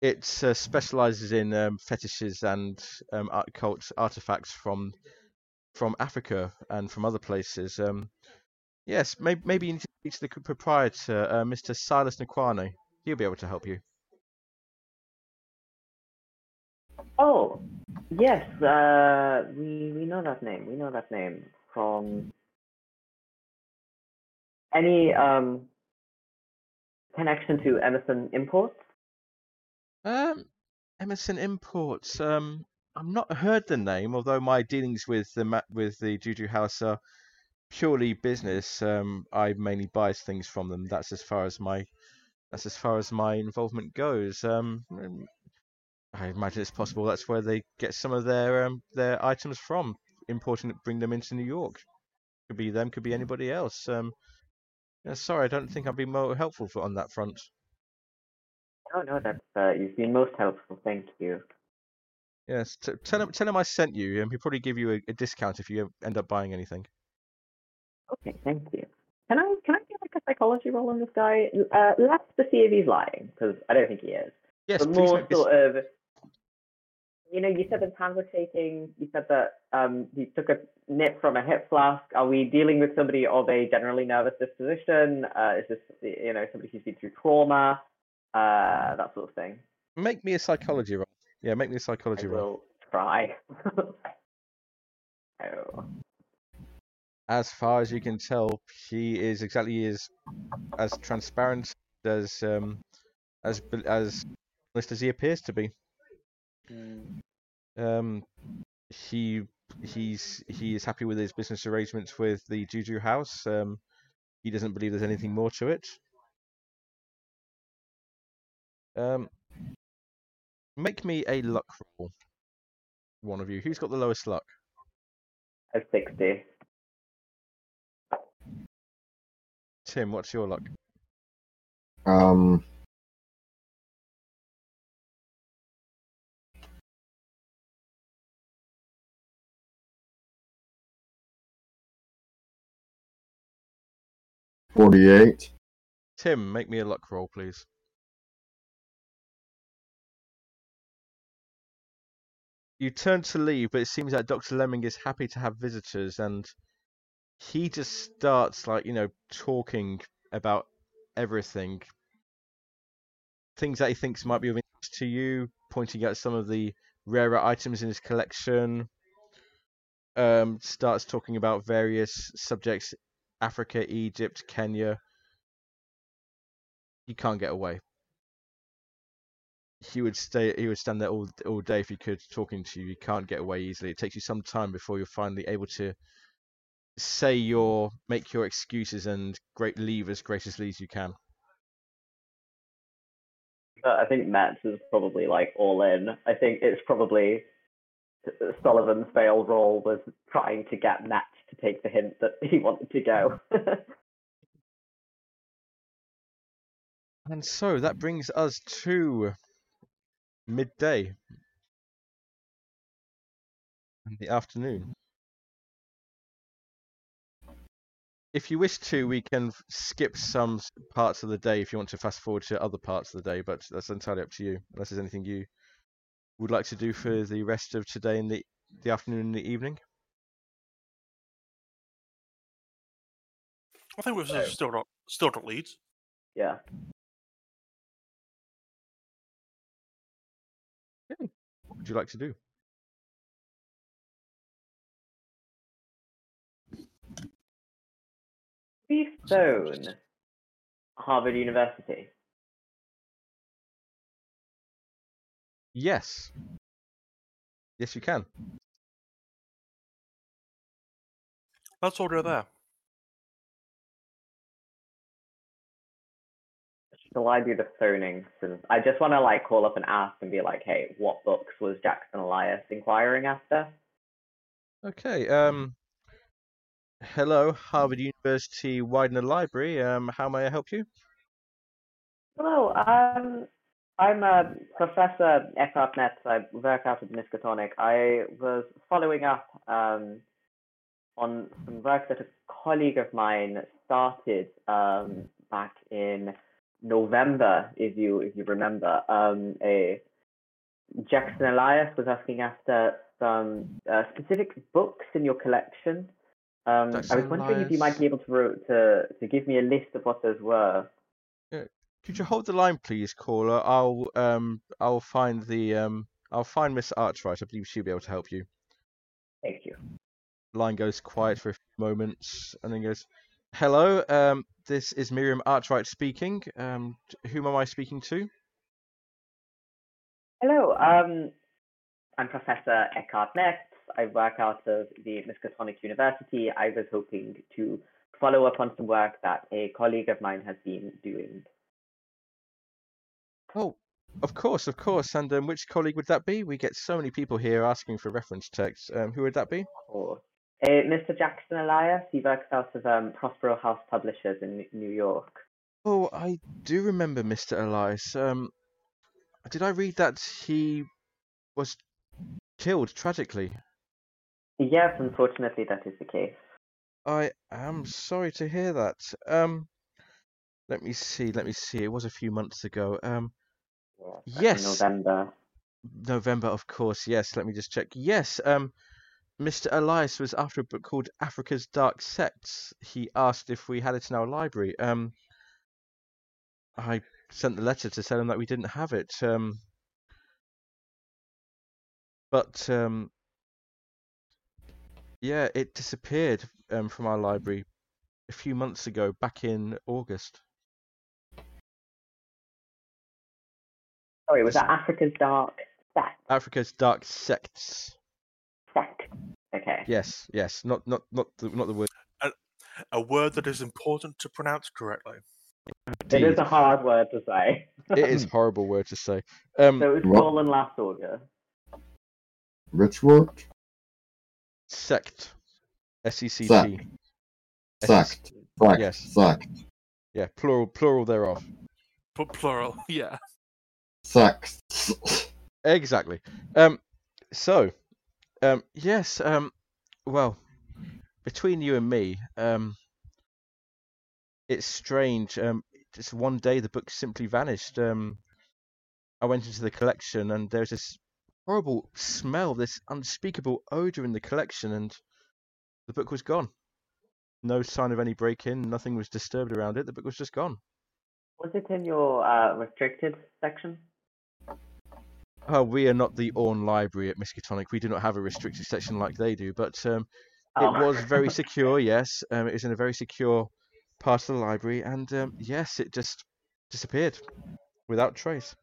it uh, specializes in um, fetishes and um, art, cult artifacts from from Africa and from other places. Yes, maybe maybe you need to speak to the proprietor, uh, Mr. Silas N'Kwane. He'll be able to help you. Oh, yes. Uh, we we know that name. We know that name from any um connection to Emerson Imports. Um, Emerson Imports. Um, I've not heard the name, although my dealings with the with the Juju House are purely business. Um, I mainly buy things from them. That's as far as my that's as far as my involvement goes. Um, mm, I imagine it's possible that's where they get some of their um their items from, importing bring them into New York. Could be them, could be anybody else. Um, yeah, sorry, I don't think I'd be more helpful for, on that front. Oh no, that's uh, you've been most helpful. Thank you. Yes, t- tell him tell him I sent you, and he'll probably give you a, a discount if you end up buying anything. Okay, thank you. Can I can I get like a psychology roll on this guy? Uh, less to see if he's lying, because I don't think he is. Yes, but please more this- sort of, you know, you said his hands were shaking. You said that um, he took a nip from a hip flask. Are we dealing with somebody of a generally nervous disposition? Uh, is this, you know, somebody who's been through trauma? Uh, that sort of thing. Make me a psychology roll. Yeah, make me a psychology roll. will try. (laughs) oh. As far as you can tell, he is exactly as as transparent as um as as honest as he appears to be. Um, he he's he is happy with his business arrangements with the Juju House. Um, he doesn't believe there's anything more to it. Um, make me a luck roll. One of you. Who's got the lowest luck? A 60. Tim, what's your luck? Um. Forty-eight. Tim, make me a luck roll, please. You turn to leave, but it seems that Dr. Lemming is happy to have visitors and he just starts, like, you know, talking about everything. Things that he thinks might be of interest to you, pointing out some of the rarer items in his collection. Um, starts talking about various subjects Africa, Egypt, Kenya. You can't get away. He would stay. He would stand there all all day if he could, talking to you. You can't get away easily. It takes you some time before you're finally able to say your make your excuses and great leave as graciously as you can. I think Matt's is probably like all in. I think it's probably Sullivan's failed roll was trying to get Matt to take the hint that he wanted to go. (laughs) And so that brings us to midday in the afternoon. If you wish to, we mm-hmm. can skip some parts of the day if you want to fast forward to other parts of the day, but that's entirely up to you. Unless there's anything you would like to do for mm-hmm. the rest of today and the the afternoon and the evening. I think we're Oh. still not still not leads. yeah. What would you like to do? We phone Harvard University. Yes. Yes, you can. Let's order there. Shall I do the phoning? Since I just want to like call up and ask and be like, hey, what books was Jackson Elias inquiring after? Okay. Um. Hello, Harvard University Widener Library. Um, how may I help you? Hello, um, I'm a Professor Eckhart Metz. I work out at Miskatonic. I was following up um, on some work that a colleague of mine started um, back in November, if you if you remember. Um, a Jackson Elias was asking after some uh, specific books in your collection. Um, I was wondering if you might be able to to to give me a list of what those were. Could you hold the line, please, caller? I'll um I'll find the um I'll find Miss Atwright. I believe she'll be able to help you. Thank you. Line goes quiet for a few moments, and then goes, "Hello, um, this is Miriam Atwright speaking. Um, whom am I speaking to?" Hello, um, I'm Professor Eckhart Metz. I work out of the Miskatonic University. I was hoping to follow up on some work that a colleague of mine has been doing. Oh, of course, of course. And um, which colleague would that be? We get so many people here asking for reference texts. Um, who would that be? Or uh, Mr. Jackson Elias, he works out of um, Prospero House Publishers in New York. Oh, I do remember Mr. Elias. Um, did I read that he was killed tragically? Yes, unfortunately, that is the case. I am sorry to hear that. Um, let me see. Let me see. It was a few months ago. Um, in Yes. November. November, of course. Yes. Let me just check. Yes. Um, Mr. Elias was after a book called Africa's Dark Sects. He asked if we had it in our library. Um, I sent the letter to tell him that we didn't have it. Um, but um, yeah, it disappeared um, from our library a few months ago, back in August. Sorry, was that Africa's Dark Sect? Africa's Dark Sects. Sect. Okay. Yes, yes, not not not the not the word. A word that is important to pronounce correctly. It is a hard word to say. It is a (laughs) horrible word to say. Um, So it was What? stolen last August. Which word? Sect. S E C T. Sect. Sect. Sect. Yes. Sect. Yeah, plural plural thereof. But plural, yeah. Sect. Exactly. Um, so, um, yes. Um, well, between you and me, um, it's strange. Um, just one day the book simply vanished. Um, I went into the collection and there's this horrible smell, this unspeakable odor in the collection, and the book was gone. No sign of any break-in. Nothing was disturbed around it. The book was just gone. Was it in your uh, restricted section? Oh, we are not the Orne Library at Miskatonic. We do not have a restricted section like they do, but um, Oh. it was very secure. Yes, um, it was in a very secure part of the library, and um, yes, it just disappeared without trace.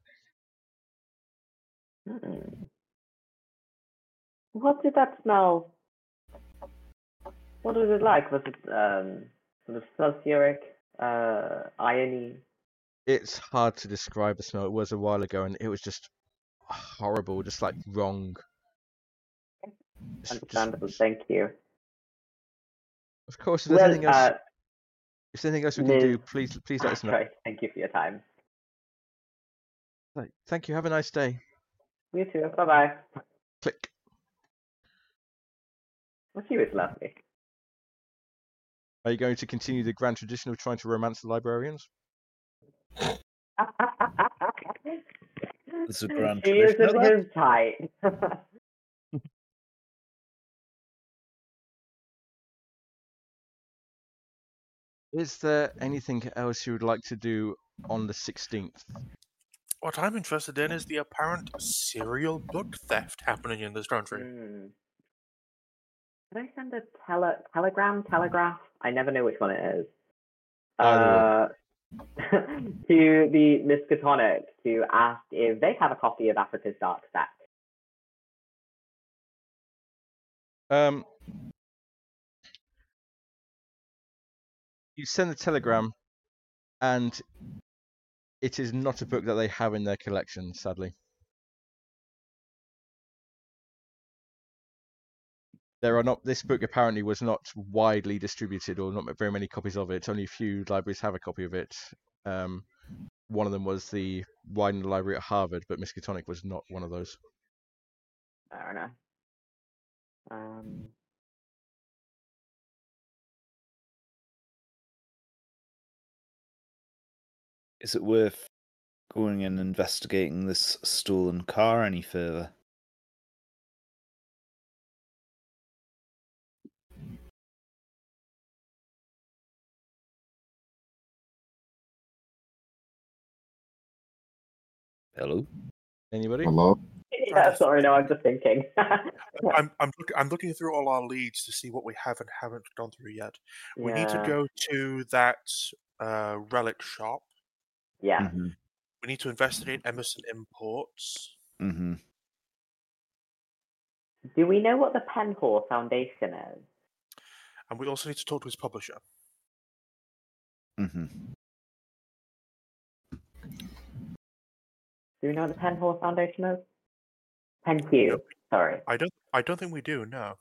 Hmm. What did that smell? What was it like? Was it um, sort of sulfuric, uh, irony? It's hard to describe the smell. It was a while ago, and it was just horrible, just like wrong. Just- just- Understandable. Thank you. of course, if there's Well, anything else, uh, if there's anything else we can do, please, please let us know. sorry, thank you for your time. Right, Thank you. Have a nice day. You too. Bye bye. Click. Well, she was lovely. Are you going to continue the grand tradition of trying to romance the librarians? It's a grand She tradition of isn't that. his type. (laughs) Is there anything else you would like to do on the 16th? What I'm interested in is the apparent serial book theft happening in this country. Hmm. Can I send a tele- telegram, telegraph? I never know which one it is. Uh, (laughs) to the Miskatonic to ask if they have a copy of Africa's Dark Sects. Um, you send the telegram, and it is not a book that they have in their collection, sadly. There are not. This book apparently was not widely distributed, or not very many copies of it. Only a few libraries have a copy of it. Um, one of them was the Widener Library at Harvard, but Miskatonic was not one of those. Fair enough. Um, Is it worth going and investigating this stolen car any further? Hello? Anybody? Hello? yeah, sorry, no, I'm just thinking. (laughs) I'm I'm, look, I'm looking through all our leads to see what we have and haven't gone through yet. We need to go to that uh, relic shop. Yeah. Mm-hmm. We need to investigate Emerson Imports. Mm-hmm. Do we know what the Penhall Foundation is? And we also need to talk to his publisher. Mm-hmm. Do we know what the Penhall Foundation is? Penhew. Nope. Sorry. I don't I don't think we do, no.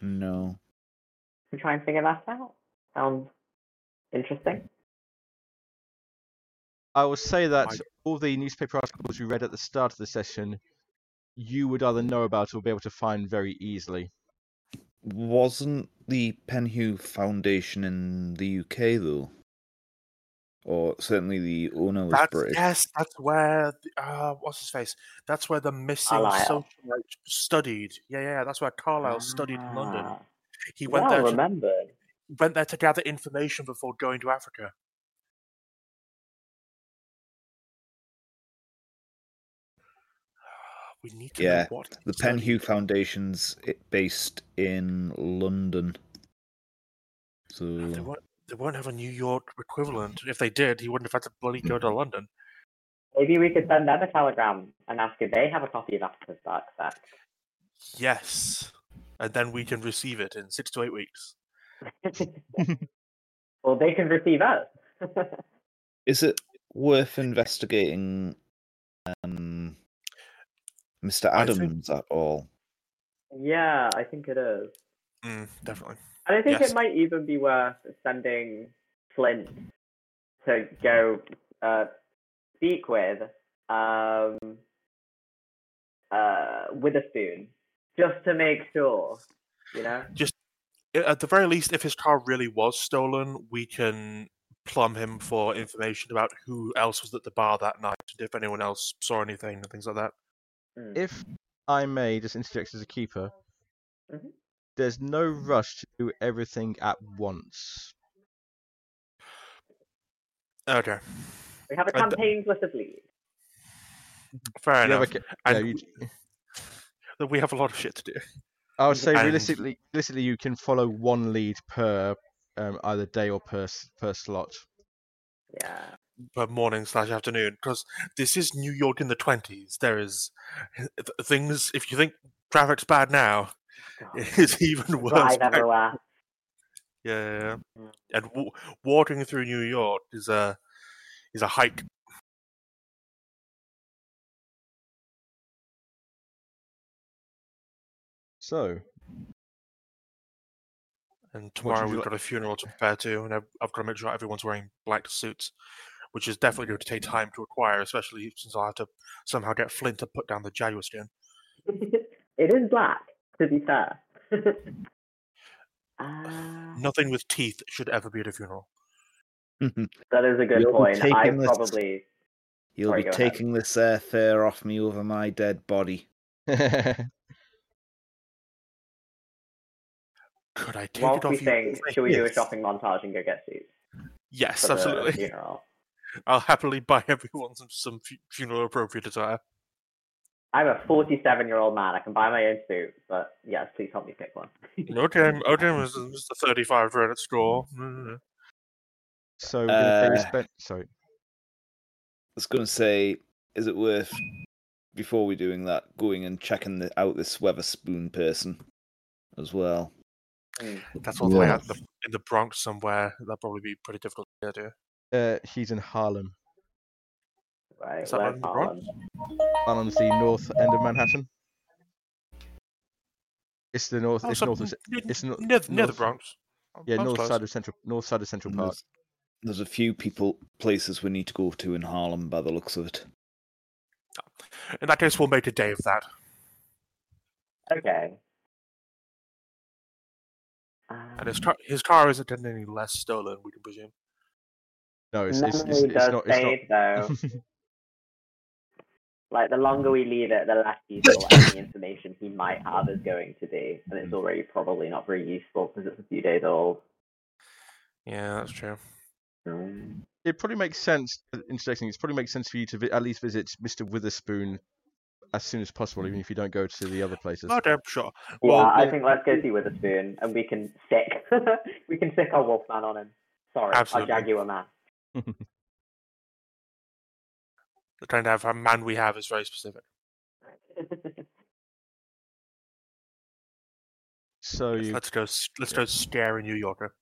No. We try and figure that out. Sounds interesting. I will say that I- all the newspaper articles we read at the start of the session, you would either know about or be able to find very easily. Wasn't the Penhew Foundation in the UK though? Or certainly the owner was That's, British. yes, that's where the, uh, what's his face? That's where the missing Carlyle. socialite studied. Yeah, yeah, that's where Carlyle studied in London. Ah, He went well there to, remembered. went there to gather information before going to Africa. (sighs) We need to Yeah, know what The. Penhew Foundation's based in London. So They won't, have a New York equivalent. If they did, he wouldn't have had to bloody go to London. Maybe we could send them a telegram and ask if they have a copy of Africa's Dark Sects. Yes. And then we can receive it in six to eight weeks. (laughs) well, they can receive us. (laughs) is it worth investigating um, Mr. I think- Adams at all? yeah, I think it is. Mm, definitely. And I think Yes. it might even be worth sending Flint to go uh, speak with um, uh, Witherspoon, just to make sure, you know. Just At the very least, if his car really was stolen, we can plumb him for information about who else was at the bar that night and if anyone else saw anything and things like that. Hmm. If I may just interject as a keeper, Mhm. There's no rush to do everything at once. Okay, We have a I d- campaigns list of leads. fair You have a enough. ca- yeah, And you- That (laughs) we have a lot of shit to do. I would say And- realistically, realistically, you can follow one lead per um, either day or per per slot. Yeah. per morning slash afternoon because this is New York in the twenties. There is th- things. If you think traffic's bad now, (laughs) God. it's even worse. Drive everywhere. Yeah, yeah, yeah. Mm. and w- walking through New York is a is a hike. So, And tomorrow we've li- got a funeral to prepare to, and I've, I've got to make sure everyone's wearing black suits, which is definitely going to take time to acquire, especially since I'll have to somehow get Flint to put down the Jaguar skin. (laughs) it is black, to be fair. (laughs) uh, Nothing with teeth should ever be at a funeral. (laughs) that is a good You'll point. I this- probably. You'll Sorry, be go ahead. taking this uh, fur off me over my dead body. (laughs) Could I take Whilst it we you? think, should we do a shopping montage and go get suits Yes, absolutely. funeral? I'll happily buy everyone some, some funeral appropriate attire. I'm a 47 year old man. I can buy my own suit, but yes, please help me pick one. Okay, okay, Mr. Mr. 35 red at score. Mm. so we're gonna Uh, respect. Sorry. I was going to say, is it worth, before we're doing that, going and checking the, out this Weatherspoon person as well? Hmm. That's all the way out in the, in the Bronx somewhere. That'd probably be pretty difficult to do. Uh, he's in Harlem. Right, Is that where's on the Harlem? Harlem's the north end of Manhattan. It's the north. Oh, it's so north. Of, it's no- near, near the north- Bronx. yeah, north close. side of central. North side of Central Park. There's, there's a few people, places we need to go to in Harlem by the looks of it. In that case, we'll make a day of that. Okay. And his Um, car, his car isn't any less stolen, we can presume. No, it's it's, it's, memory it's not. It's not. (laughs) though. Like, the longer we leave it, the less useful (laughs) any information he might have is going to be. And it's already probably not very useful because it's a few days old. Yeah, that's true. Um, it probably makes sense. Interesting. It probably makes sense for you to vi- at least visit Mr. Witherspoon as soon as possible, even if you don't go to the other places. Okay, sure. yeah, Well, I think let's go see Witherspoon and we can sick. (laughs) we can sick our Wolfman on him. Sorry, Absolutely. our Jaguar man. (laughs) The kind of man we have is very specific. (laughs) So you Let's go. Let's go scare a New Yorker.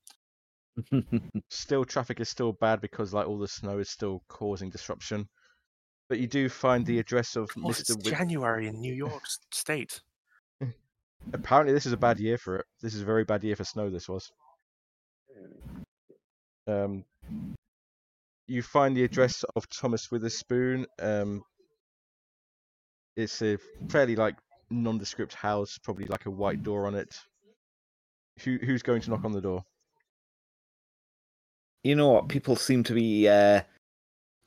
(laughs) still traffic is still bad because like all the snow is still causing disruption. But you do find the address of Well, it's Mr. With- January in New York State. (laughs) Apparently, this is a bad year for it. This is a very bad year for snow. This was. Um, you find the address of Thomas Witherspoon. Um, it's a fairly like nondescript house, probably like a white door on it. Who who's going to knock on the door? you know what? People seem to be uh,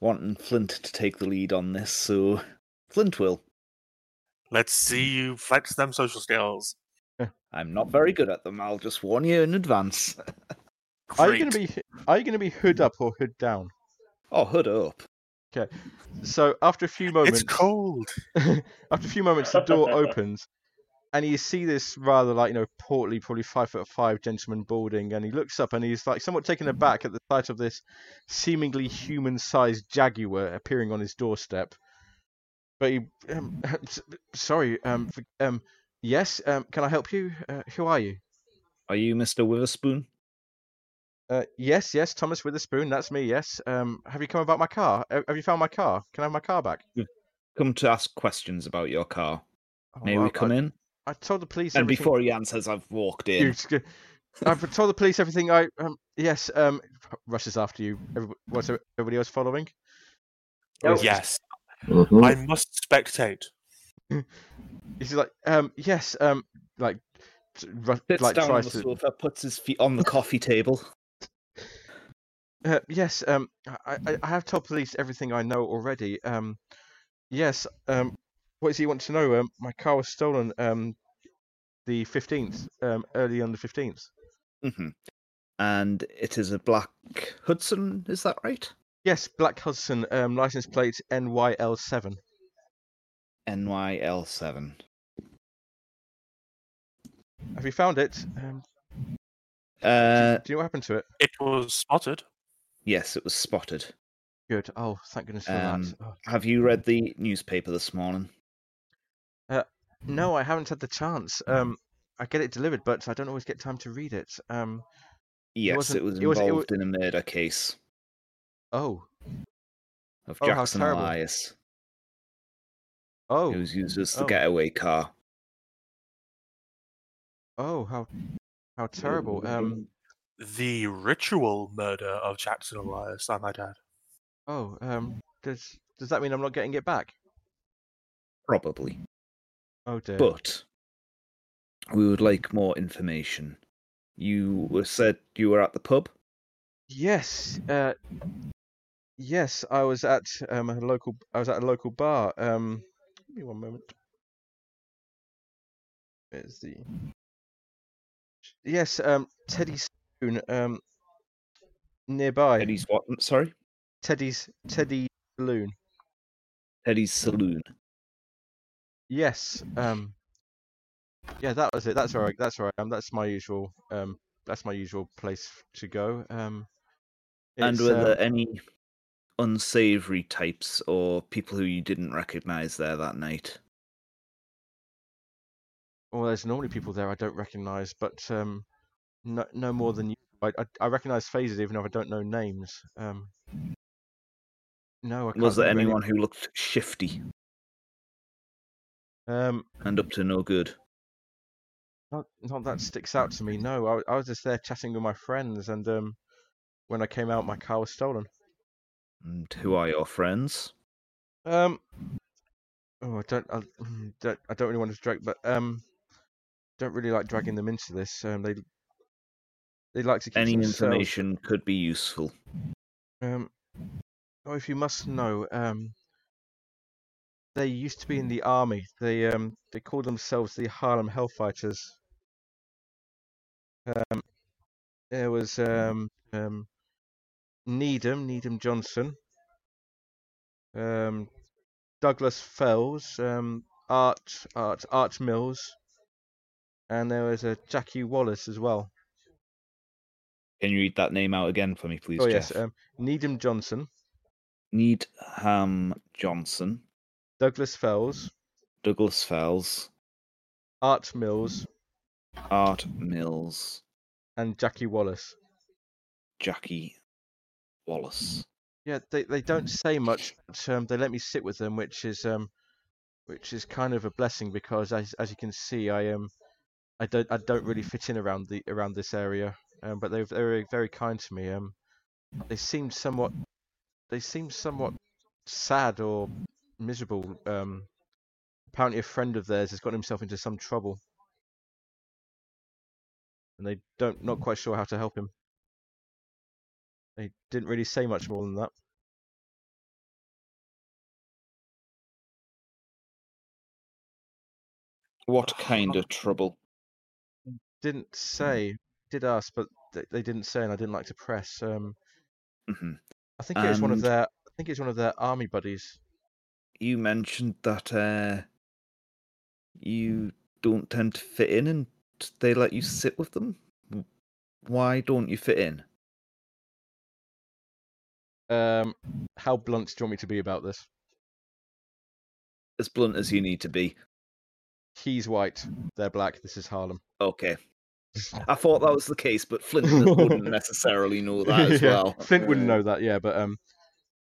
wanting Flint to take the lead on this, so Flint will. Let's see you flex them social skills. I'm not very good at them. I'll just warn you in advance. (laughs) Are you going to be are you going to be hood up or hood down? Oh, hood up. Okay. So after a few moments, It's cold. (laughs) after a few moments, the door opens, and you see this rather like you know portly, probably five foot five gentleman balding, and he looks up and he's like somewhat taken aback at the sight of this seemingly human-sized jaguar appearing on his doorstep. But he, um, sorry, um, um, yes, um, can I help you? Uh, who are you? Are you Mr. Witherspoon? Uh, yes, yes, Thomas Witherspoon, that's me. Yes. Um, have you come about my car? Uh, Have you found my car? Can I have my car back? Come to ask questions about your car. Oh, May I- we come I, in? I told the police. And everything- before he answers, I've walked in. I've told the police everything. I um yes um rushes after you. Everybody, what's everybody else following? Or Nope. is it Yes, Mhm. I must spectate. (laughs) just- He's like um yes um like t- ru- like down on tries the to sofa, puts his feet on the coffee table. Uh, yes, um, I, I, I have told police everything I know already. Um, yes, um, what does he want to know? Um, my car was stolen um, the 15th, um, early on the 15th. hmm And it is a black Hudson, is that right? Yes, Black Hudson, um, license plate NYL7. NYL7. Have you found it? Um, Uh, do you know what happened to it? It was spotted. Yes, it was spotted. Good. Oh, thank goodness for Um, that. Oh. Have you read the newspaper this morning? No, I haven't had the chance. Um, I get it delivered, but I don't always get time to read it. Um, Yes, wasn't- it was it was- it wa- involved in a murder case oh, of Oh, Jackson. Elias. oh, It was used as the Oh. getaway car. oh, how, how terrible. Um, The ritual murder of Jackson Elias, I might add. oh, um, does does that mean I'm not getting it back? Probably. Oh dear. But we would like more information. You were said you were at the pub? Yes, uh, yes, I was at um, a local. I was at a local bar. Um, give me one moment. Where's the? Yes, um, Teddy Spoon, um, nearby. Teddy's what? Sorry? Teddy's Teddy Saloon. Teddy's Saloon. Yes. Um. Yeah, that was it. That's all right. That's all right. Um, that's my usual. Um, that's my usual place to go. Um. and were um, there any unsavory types or people who you didn't recognize there that night? Well, there's normally people there I don't recognise, but um, no, no more than you. I, I, I recognise faces even if I don't know names. Um, no, I can't Was there anyone who looked shifty Um, and up to no good? not, not that sticks out to me. No, I, I was just there chatting with my friends, and um, when I came out, my car was stolen. And who are your friends? Um, oh, I don't, I, mm, don't, I don't really want to drag, but um, don't really like dragging them into this. Um, they, they like to keep Any themselves- information could be useful. Um, oh, if you must know, um, they used to be in the army. They um, they called themselves the Harlem Hellfighters. Um, there was um, um, Needham, Needham Johnson, um, Douglas Fells, um, Art, Art, Art Mills, and there was a Jackie Wallace as well. Can you read that name out again for me, please, oh Jeff? yes, um, Needham Johnson, Needham Johnson, Douglas Fells, Douglas Fells, Art Mills, Art Mills, and Jackie Wallace. Jackie Wallace. Yeah, they they don't say much, but um, they let me sit with them, which is um, which is kind of a blessing because as as you can see, I um, I don't I don't really fit in around the around this area, um, but they they were very kind to me. Um, they seemed somewhat they seemed somewhat sad or miserable. Um, apparently, a friend of theirs has got himself into some trouble, and they don't not quite sure how to help him. They didn't really say much more than that. What kind of trouble? didn't say. Did ask, but they, they didn't say, and I didn't like to press. Um, hmm I think it was one of their. I think it's one of their army buddies. You mentioned that uh, you don't tend to fit in and they let you sit with them. Why don't you fit in? Um, how blunt do you want me to be about this? As blunt as you need to be. He's white, they're black. This is Harlem. Okay. I thought that was the case, but Flint (laughs) wouldn't necessarily know that as (laughs) Yeah, well. Flint wouldn't know that, yeah, but um,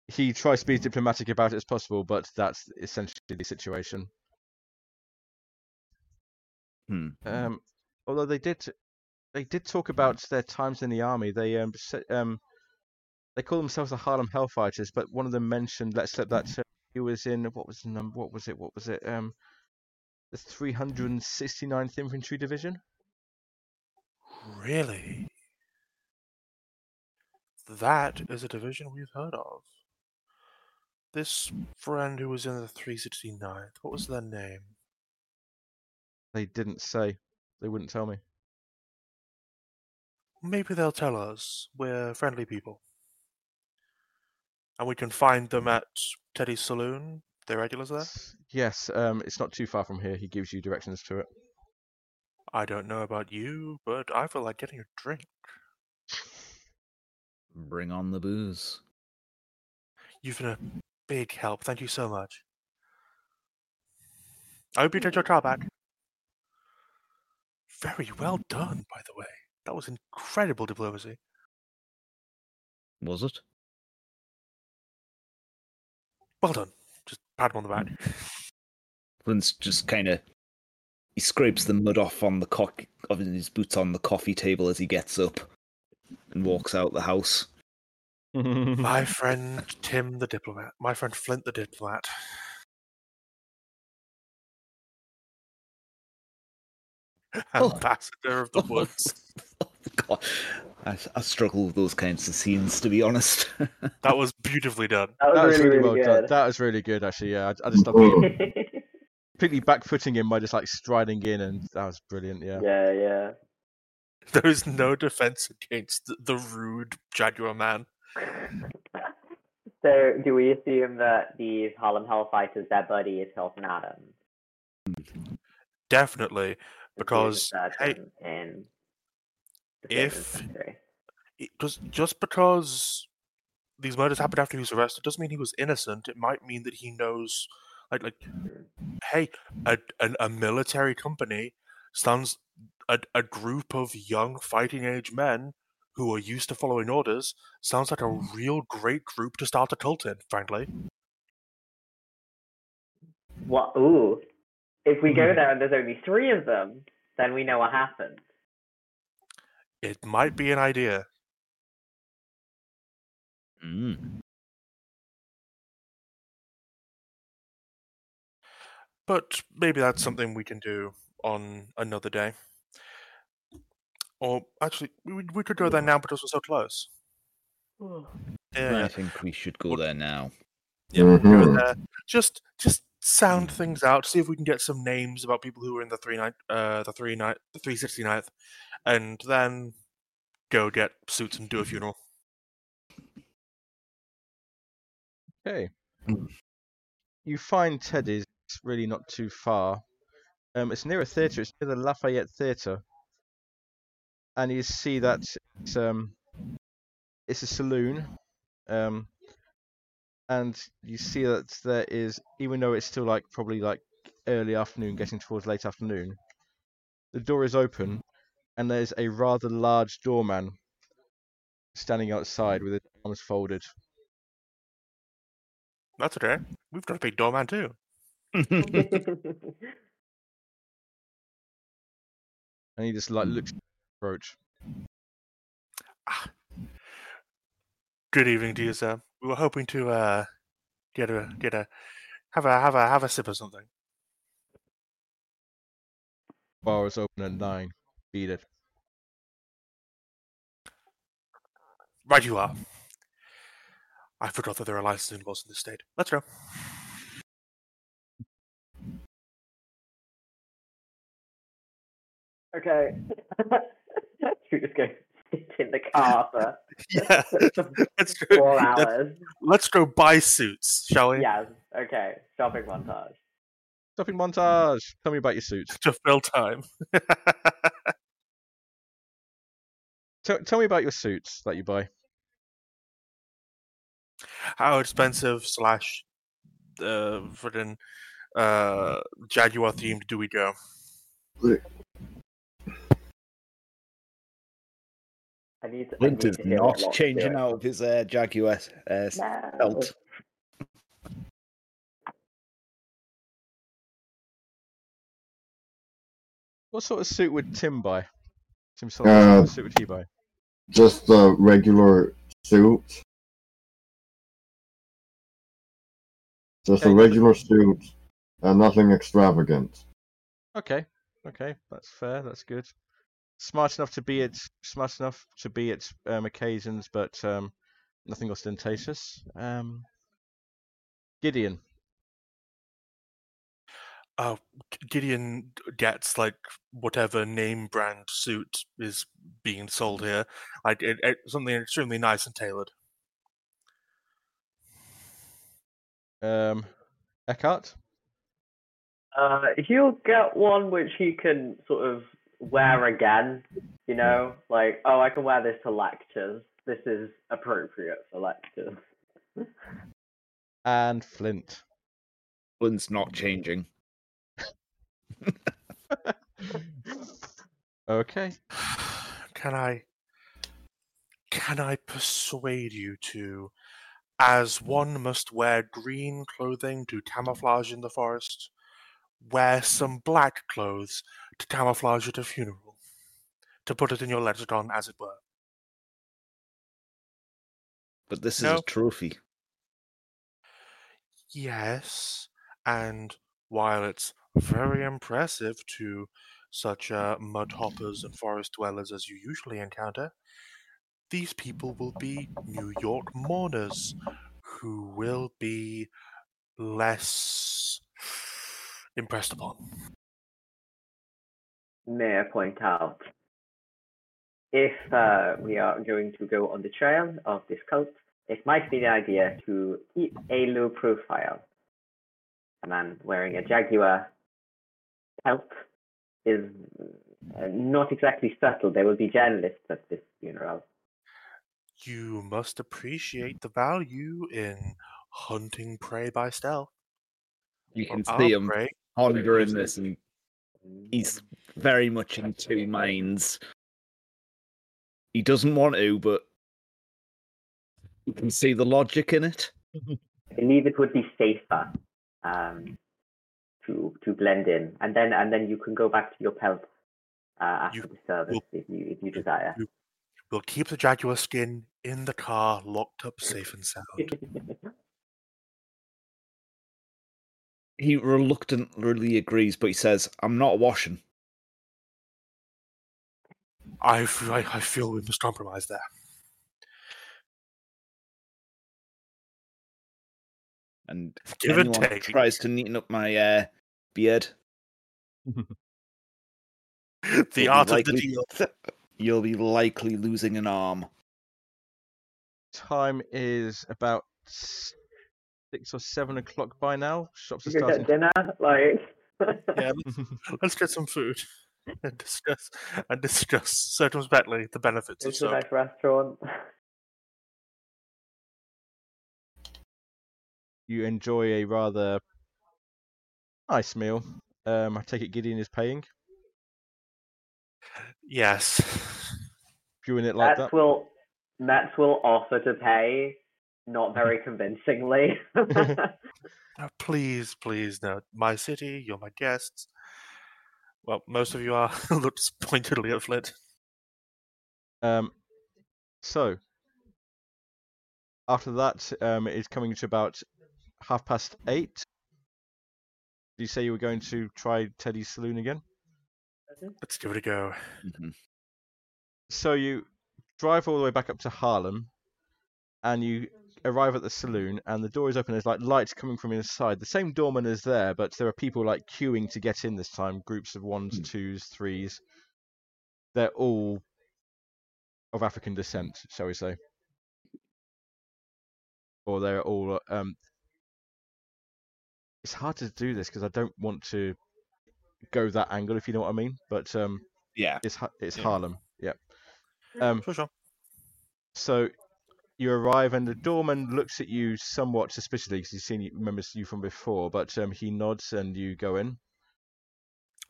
he tries to be as diplomatic about it as possible, but that's essentially the situation. Hmm. Um, although they did, they did talk about their times in the army. They um, um, they call themselves the Harlem Hellfighters, but one of them mentioned, let's slip that uh, he was in what was the number? What was it? What was it? Um, the 369th Infantry Division. Really? That is a division we've heard of. This friend who was in the 369th, what was their name? They didn't say. They wouldn't tell me. Maybe they'll tell us. We're friendly people. And we can find them at Teddy's Saloon. They're regulars there? Yes, um, it's not too far from here. He gives you directions to it. I don't know about you, but I feel like getting a drink. Bring on the booze. You've been a big help. Thank you so much. I hope you take your car back. Very well done, by the way. That was incredible diplomacy. Was it? Well done. Just pat him on the back. (laughs) Flint's just kind of he scrapes the mud off on the cock of his boots on the coffee table as he gets up and walks out the house. (laughs) My friend Tim the diplomat. My friend Flint the diplomat. (laughs) Oh. Ambassador of the (laughs) oh, woods. oh, God, I, I struggle with those kinds of scenes, to be honest. That was beautifully done. That was that was really, really, really, well done. good. That was really good, actually. Yeah, I, I just love Oh. Completely backfooting him by just like striding in, and that was brilliant. Yeah. yeah, yeah. (laughs) There is no defense against the, the rude Jaguar man. So, do we assume that these Harlem Hellfighters, their buddy is Hilton Adams? Definitely. Because, police hey, in if- Savings Country. it- just just because these murders happened after he was arrested doesn't mean he was innocent. It might mean that he knows, like, like, hey, a a, a military company stands a, a group of young fighting age men who are used to following orders. Sounds like a real great group to start a cult in. Frankly, What? Ooh. If we Hmm. go there and there's only three of them, then we know what happened. it might be an idea. Mm. But maybe that's mm-hmm. something we can do on another day. Or actually, we, we could go there now because we're so close. Yeah, I think we should go there now. yeah. we'll go mm-hmm. there. Just, just sound mm-hmm. things out. See if we can get some names about people who were in the three night, uh, the three night, the three sixty ninth, and then go get suits and do a funeral. Okay. You find Teddy's really not too far. Um, it's near a theatre. It's near the Lafayette Theatre, and you see that it's um, it's a saloon. Um, and you see that there is, even though it's still like probably like early afternoon, getting towards late afternoon, the door is open, and there's a rather large doorman standing outside with his arms folded. That's okay. We've got a big doorman too. (laughs) and he just like looks at the approach. Good evening to you, sir. We were hoping to uh, get a get a have a have a have a sip of something. Bar is open at nine. Beat it. Right, you are. I forgot that there are licensing laws in this state. Let's go. Okay. (laughs) Should we just go sit in the car for Yeah, (laughs) let's go. four Let's, hours? let's go buy suits, shall we? Yes. Okay. Shopping montage. Shopping montage. Tell me about your suits. (laughs) To fill time. Tell, tell me about your suits that you buy. How expensive slash uh freaking uh Jaguar themed do we go? I need to. I need is to hear what not changing out of his uh, Jaguar uh, No. belt. What sort of suit would Tim buy? Tim Sullivan, what sort Uh, of suit would he buy? Just a regular suit. Just a Okay. regular suit and nothing extravagant. Okay, okay, that's fair. That's good. Smart enough to be at smart enough to be at um, occasions, but um, nothing ostentatious. Um, Gideon. Uh, Gideon gets like whatever name brand suit is being sold here, like it, it, something extremely nice and tailored. Um, Eckhart. Uh, he'll get one which he can sort of wear again. You know, like oh, I can wear this to lectures. This is appropriate for lectures. (laughs) and Flint. Flint's not changing. (laughs) okay. (sighs) Can I can I persuade you to as one must wear green clothing to camouflage in the forest, wear some black clothes to camouflage at a funeral, to put it in your lexicon, as it were. But this is a trophy. Yes, and while it's very impressive to such uh, mudhoppers and forest dwellers as you usually encounter, these people will be New York mourners who will be less impressed upon. May I point out, if uh, we are going to go on the trail of this cult, it might be the idea to keep a low profile. A man wearing a jaguar pelt is uh, not exactly subtle. There will be journalists at this funeral. You must appreciate the value in hunting prey by stealth. You can Our see them. prey pondering this, and he's very much in two minds. He doesn't want to, but you can see the logic in it. (laughs) I believe it would be safer um, to to blend in, and then and then you can go back to your pelt uh, after You the service will- if you if you desire. We'll keep the jaguar skin in the car, locked up safe and sound. (laughs) He reluctantly agrees, but he says, "I'm not washing." I, I, I feel we must compromise there. And Give and anyone take. tries to neaten up my uh, beard, (laughs) The you'll be art of the deal. (laughs) You'll be likely losing an arm. Time is about six or seven o'clock by now. Shops are You get starting. dinner, like. (laughs) Yeah, let's, let's get some food and discuss and discuss circumspectly the benefits of It's a nice restaurant. you enjoy a rather nice meal. Um, I take it Gideon is paying. Yes. Viewing it like Metz that. will Metz will offer to pay, not very convincingly. (laughs) (laughs) Uh, please, please, no. My city, you're my guests. Well, most of you are. (laughs) Looks pointedly at Flint. Um, so after that, um, it is coming to about half past eight. Did you say you were going to try Teddy's saloon again? Let's give it a go. Mhm. So you drive all the way back up to Harlem, and you arrive at the saloon, and the door is open. There's like lights coming from inside. The same doorman is there, but there are people like queuing to get in this time. Groups of ones, Hmm. twos, threes. They're all of African descent, shall we say? Or they're all. Um, it's hard to do this because I don't want to go that angle, if you know what I mean. But um, Yeah. it's it's Yeah. Harlem. Yep. Um, Sure, sure. so you arrive, and the doorman looks at you somewhat suspiciously because he's seen you, remembers you from before. But um, he nods, and you go in.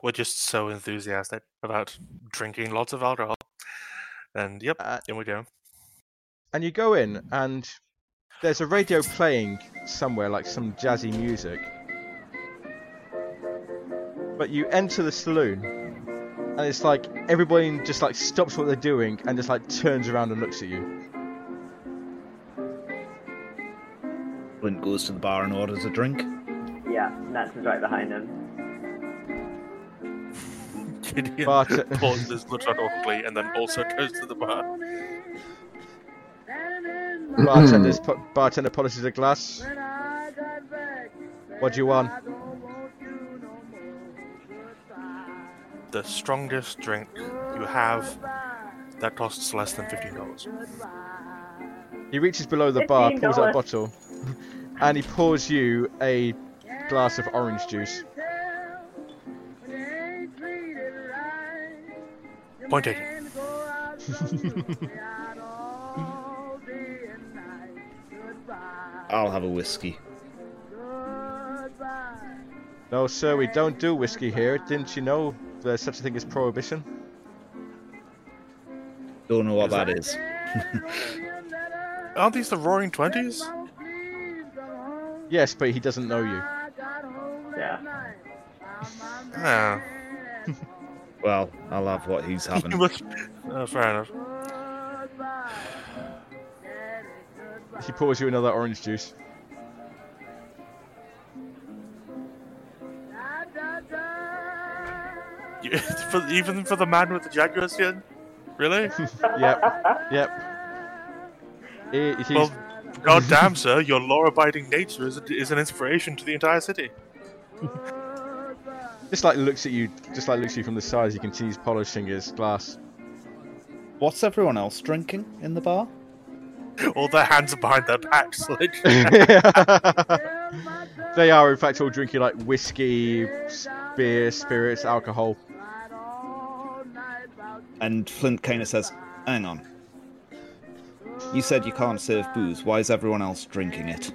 We're just so enthusiastic about drinking lots of alcohol. And yep, Uh, in we go. and you go in, and there's a radio playing somewhere, like some jazzy music. But you enter the saloon, and it's like everybody just like stops what they're doing and just like turns around and looks at you. Flint goes to the bar and orders a drink. yeah, Nats right behind him. Gideon Bart- pauses, looks around awkwardly, and then also goes to the bar. Bartender's po- bartender polishes a glass. What do you want? The strongest drink you have that costs less than fifteen dollars. He reaches below the bar, pulls out a bottle, and he pours you a glass of orange juice. Point taken. (laughs) I'll have a whiskey. No, sir, we don't do whiskey here. Didn't you know there's such a thing as prohibition? Don't know what Is that that- is. (laughs) Aren't these the Roaring Twenties? Yes, but he doesn't know you. Yeah. Ah, (laughs) Well, I'll have what he's (laughs) having. Oh, fair enough. He pours you another orange juice. (laughs) For, even for the man with the jaguar skin, really? Yep, yep. He, he's, Well, goddamn, sir, your law-abiding nature is, is an inspiration to the entire city. just like looks at you, just like looks at you from the side You can see he's polishing his glass. What's everyone else drinking in the bar? All their hands are behind their backs. (laughs) Like, (laughs) they are, in fact, all drinking like whiskey, beer, spirits, alcohol. And Flint kind of says, "Hang on. You said you can't serve booze. Why is everyone else drinking it?"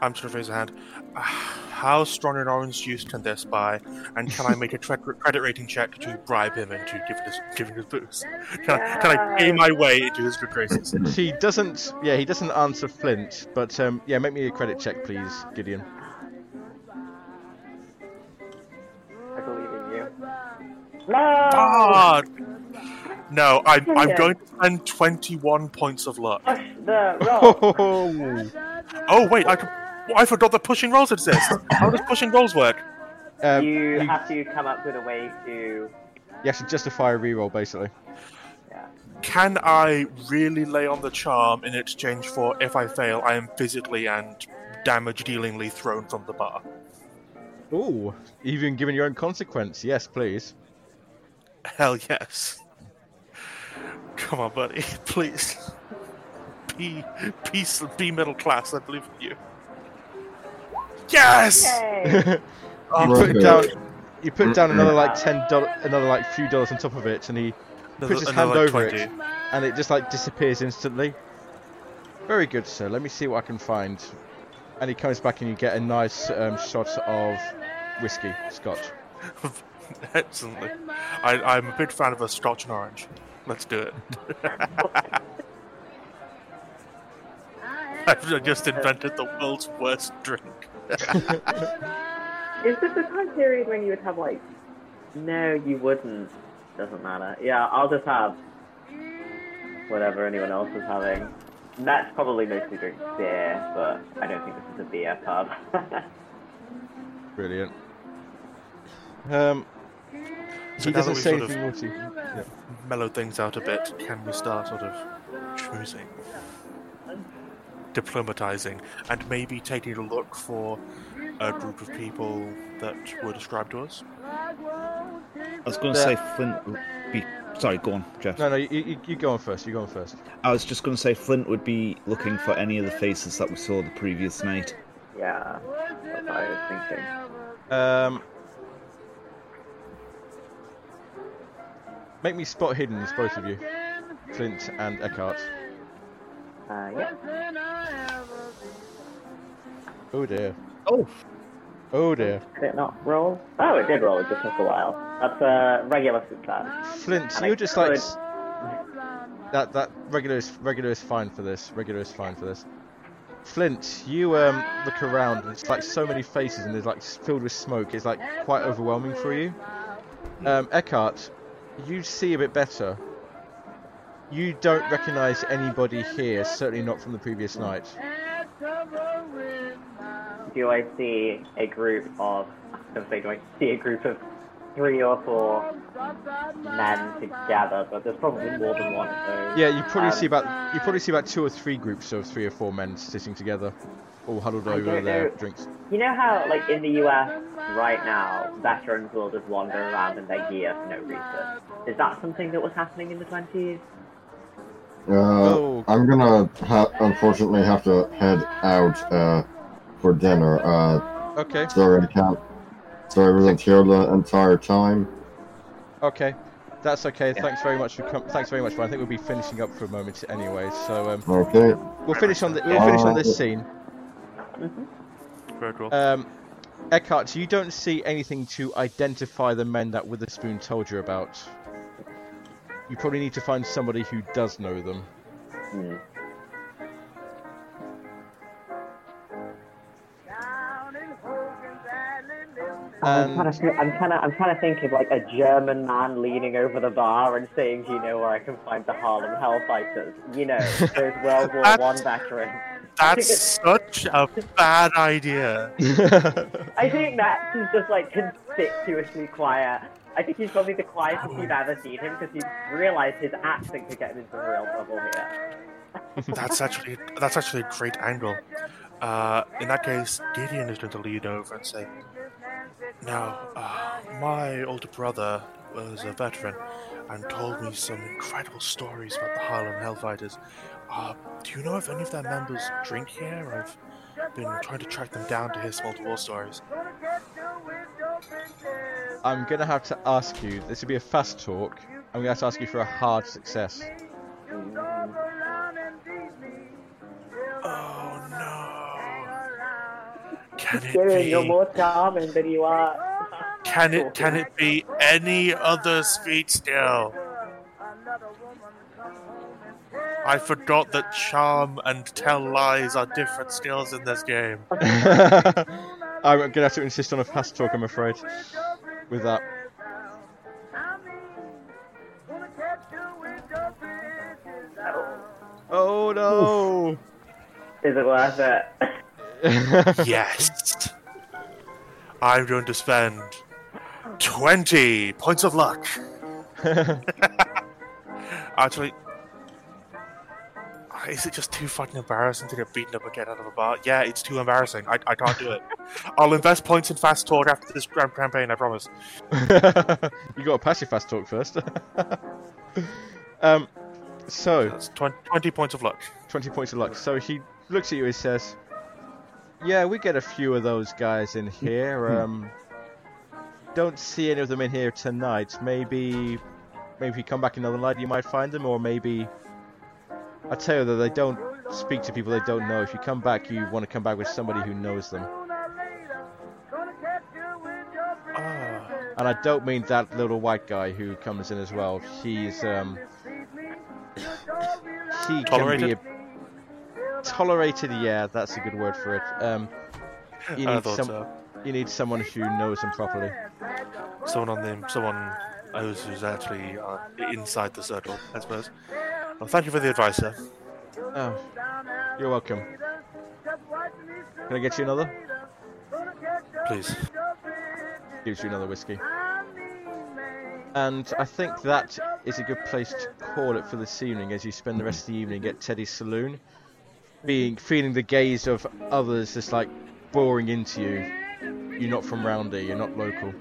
I'm just gonna raise a hand. (sighs) How strong an orange juice can this buy? And can I make a tre- (laughs) credit rating check to bribe him into giving us giving us booze? Can I, can I pay my way into his good graces? (laughs) He doesn't, yeah, he doesn't answer Flint, but um, yeah, make me a credit check, please, Gideon. I believe in you. No! Ah, no, I'm, I'm going to spend 21 points of luck. Push the roll. (laughs) Oh, Oh wait, I can. I forgot that pushing rolls exist. How does pushing rolls work? um, you you, have to come up with a way to. you have to justify a reroll, basically. Yeah. Can I really lay on the charm in exchange for if I fail, I am physically and damage dealingly thrown from the bar? Ooh, even given your own consequence. Yes, please. Hell yes. Come on, buddy, (laughs) please. Be, be, be middle class. I believe in you. Yes. Yay! (laughs) Oh, You put Okay. down, you put down another like ten dollars, another like few dollars on top of it, and he another- puts his another hand over 20. it, and it just like disappears instantly. Very good, sir. Let me see what I can find. And he comes back, and you get a nice um, shot of whiskey, scotch. (laughs) Excellently. I, I'm a big fan of a Scotch and orange. Let's do it. (laughs) I've just invented the world's worst drink. (laughs) Is this the time period when you would have like? No, you wouldn't. Doesn't matter. Yeah, I'll just have whatever anyone else is having. That's probably mostly drink beer, but I don't think this is a beer pub. (laughs) Brilliant. Um, So he now that doesn't we've say sort of anything naughty. Yeah. mellowed things out a bit, can we start sort of choosing, diplomatizing, and maybe taking a look for a group of people that were described to us? I was going to say Flint would be. Sorry, go on, Jeff. No, no, you, you, you go on first. You go on first. I was just going to say Flint would be looking for any of the faces that we saw the previous night. yeah, that's what I was thinking. Um, make me spot hidden, both of you, Flint and Eckhart. Uh, yeah. Oh dear. Oh, Oh dear. Did it not roll? Oh, it did roll. It just took a while. That's a regular success. Flint, And you're just like could- s- that. That regular is regular is fine for this. Regular is fine for this. Flint, you um look around. and It's like so many faces, and there's like filled with smoke. It's like quite overwhelming for you. Um, Eckhart, you see a bit better. You don't recognise anybody here. Certainly not from the previous night. Do I see a group of? I see a group of three or four men together, but there's probably more than one of those. Yeah, you probably Um, see about you probably see about two or three groups of three or four men sitting together, all huddled I over their know. drinks. You know how, like, in the US right now, veterans will just wander around in their gear for no reason? Is that something that was happening in the 20s? Uh, Oh. I'm gonna ha- unfortunately have to head out uh, for dinner. Uh, Okay, sorry, I can't. Sorry, I wasn't here the entire time. Okay, that's okay. Thanks very much for com- thanks very much. But I think we'll be finishing up for a moment anyway. So um, Okay. we'll finish on the, we'll finish on this scene. Very cool. Um, Eckhart, you don't see anything to identify the men that Witherspoon told you about. You probably need to find somebody who does know them. I'm trying, And to, I'm trying to, I'm trying to think of like a German man leaning over the bar and saying, you know where I can find the Harlem Hellfighters?" You know, those World (laughs) War One veterans. That's (laughs) such a bad idea. (laughs) I think Max is just like conspicuously quiet. I think he's probably the quietest you've ever seen him because he's realised his accent could get him into real trouble here. That's actually that's actually a great angle. Uh, in that case, Gideon is going to lean over and say, "Now, uh, my older brother was a veteran and told me some incredible stories about the Harlem Hellfighters. Uh, do you know if any of their members drink here? I've been trying to track them down to hear some old war stories." I'm gonna have to ask you. This will be a fast talk. I'm gonna have to ask you for a hard success. Can it Gideon, you're be? more charming than you are. Can it? Can it be any other sweet still? I forgot that charm and tell lies are different skills in this game. (laughs) (laughs) I'm gonna have to insist on a fast talk. I'm afraid. With that. Oh no! Is it worth it? (laughs) Yes. I'm going to spend 20 points of luck. (laughs) Actually, is it just too fucking embarrassing to get beaten up again out of a bar? Yeah, it's too embarrassing. I, I can't do it. (laughs) I'll invest points in fast talk after this grand campaign, I promise. (laughs) you got to pass your fast talk first. um, so That's 20, 20 points of luck. 20 points of luck. So he looks at you and says, Yeah, we get a few of those guys in here. Um, don't see any of them in here tonight. Maybe, maybe if you come back another night, you might find them, or maybe. I tell you that they don't speak to people they don't know. If you come back, you want to come back with somebody who knows them. Ah, And I don't mean that little white guy who comes in as well. He's um he Tolerated? can be a, tolerated. Yeah, that's a good word for it. Um, you (laughs) I need thought some. so. You need someone who knows them properly. Someone on the someone who's, who's actually uh, inside the circle, I suppose. Well, thank you for the advice, sir. Oh, you're welcome. Can I get you another? Please. Gives you another whiskey. And I think that is a good place to call it for this evening as you spend the rest of the evening at Teddy's saloon. Being feeling the gaze of others just like boring into you. You're not from round here, you're not local.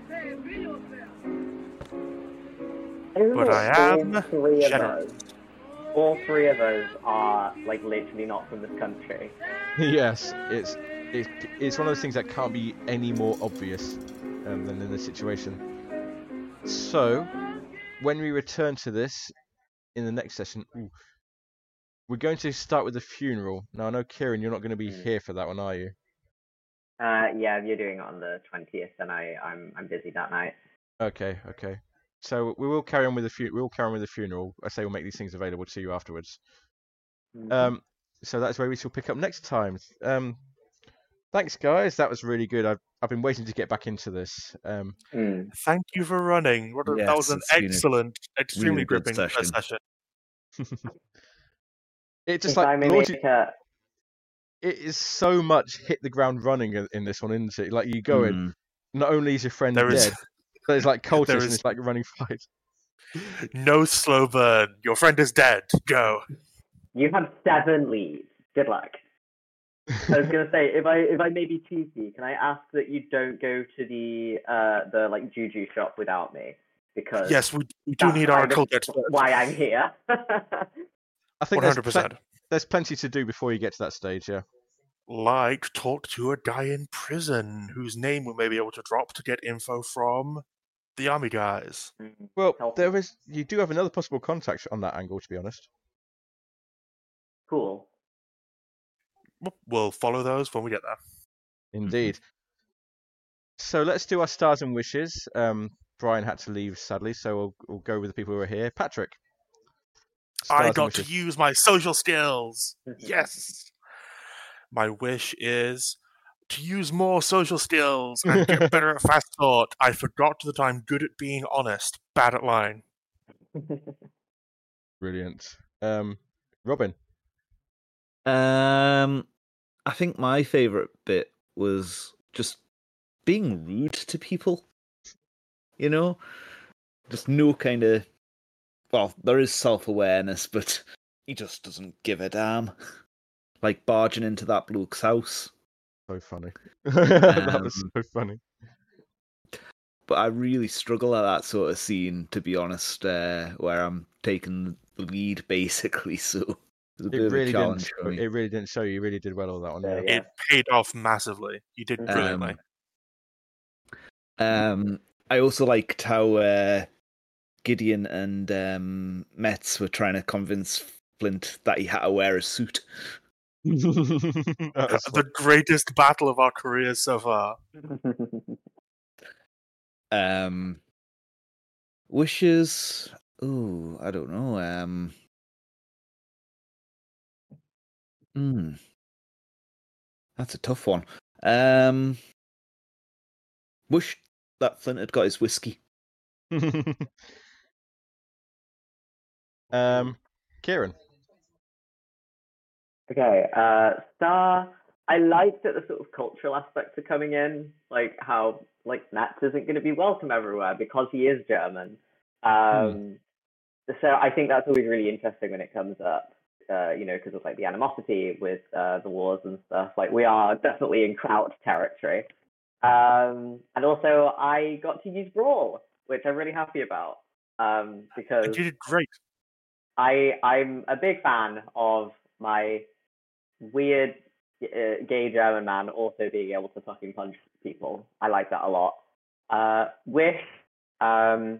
But I am all three of generous. us. All three of us are like literally not from this country. (laughs) yes, it's it's it's one of those things that can't be any more obvious um, than in this situation. So, when we return to this in the next session, ooh, we're going to start with the funeral. Now, I know Kieran, you're not going to be Mm. here for that one, are you? Uh, yeah, you're doing it on the twentieth, and I, I'm, I'm busy that night. Okay, okay. So we will carry on with the fu- we will carry on with the funeral. I say we'll make these things available to you afterwards. Mhm. Um, so that's where we shall pick up next time. Um, thanks, guys. That was really good. I've I've been waiting to get back into this. Um, Mm. Thank you for running. What a, that was an it's a excellent, extremely really gripping uh, session. session. (laughs) it just if I like may a, it is so much hit the ground running in, in this one, isn't it? Like you go in, Mm. not only is your friend There is- dead, So it's like (laughs) cultists There and it's like running (laughs) fight. No slow burn. Your friend is dead. Go. You have seven leads. Good luck. I was gonna say, if I if I may be cheeky, can I ask that you don't go to the uh the like juju shop without me? Because Yes, we, we do need our kind of occult expert. Why I'm here. (laughs) I think there's, hundred plen- percent. there's plenty to do before you get to that stage. Yeah. Like talk to a guy in prison whose name we may be able to drop to get info from the army guys. Well, Help. there is. You do have another possible contact on that angle, to be honest. cool. We'll- We'll follow those when we get there. Indeed. (laughs) So let's do our stars and wishes. Um, Brian had to leave sadly, so we'll, we'll go with the people who are here. Patrick. Stars I got to use my social skills. (laughs) Yes. My wish is to use more social skills and get (laughs) better at fast talk. I forgot that I'm good at being honest, bad at lying. Brilliant. Um, Robin. Um, I think my favorite bit was just being rude to people. You know, just no kind of. Well, there is self awareness, but (laughs) he just doesn't give a damn. (laughs) Like barging into that bloke's house. So funny. (laughs) that was Um, so funny. But I really struggle at that sort of scene, to be honest, uh, where I'm taking the lead basically. So it's a It bit of a really didn't. show- It really didn't show you. You really did well on that one. Yeah, Yeah. yeah. It paid off massively. You did brilliantly. Um, Um, I also liked how uh, Gideon and um, Metz were trying to convince Flint that he had to wear a suit. (laughs) The greatest battle of our careers so far. (laughs) Um, wishes. Ooh, I don't know. Um, hmm, that's a tough one. Um, wish that Flint had got his whiskey. (laughs) um, Kieran. Okay, uh, Star. I liked that the sort of cultural aspects are coming in, like how like Nats isn't going to be welcome everywhere because he is German. Um, So I think that's always really interesting when it comes up, uh, you know, because of like the animosity with uh, the wars and stuff. Like we are definitely in Kraut territory. Um, and also, I got to use Brawl, which I'm really happy about um, because you did great. I I'm a big fan of my weird uh, gay German man also being able to fucking punch people. I like that a lot. Uh, wish um,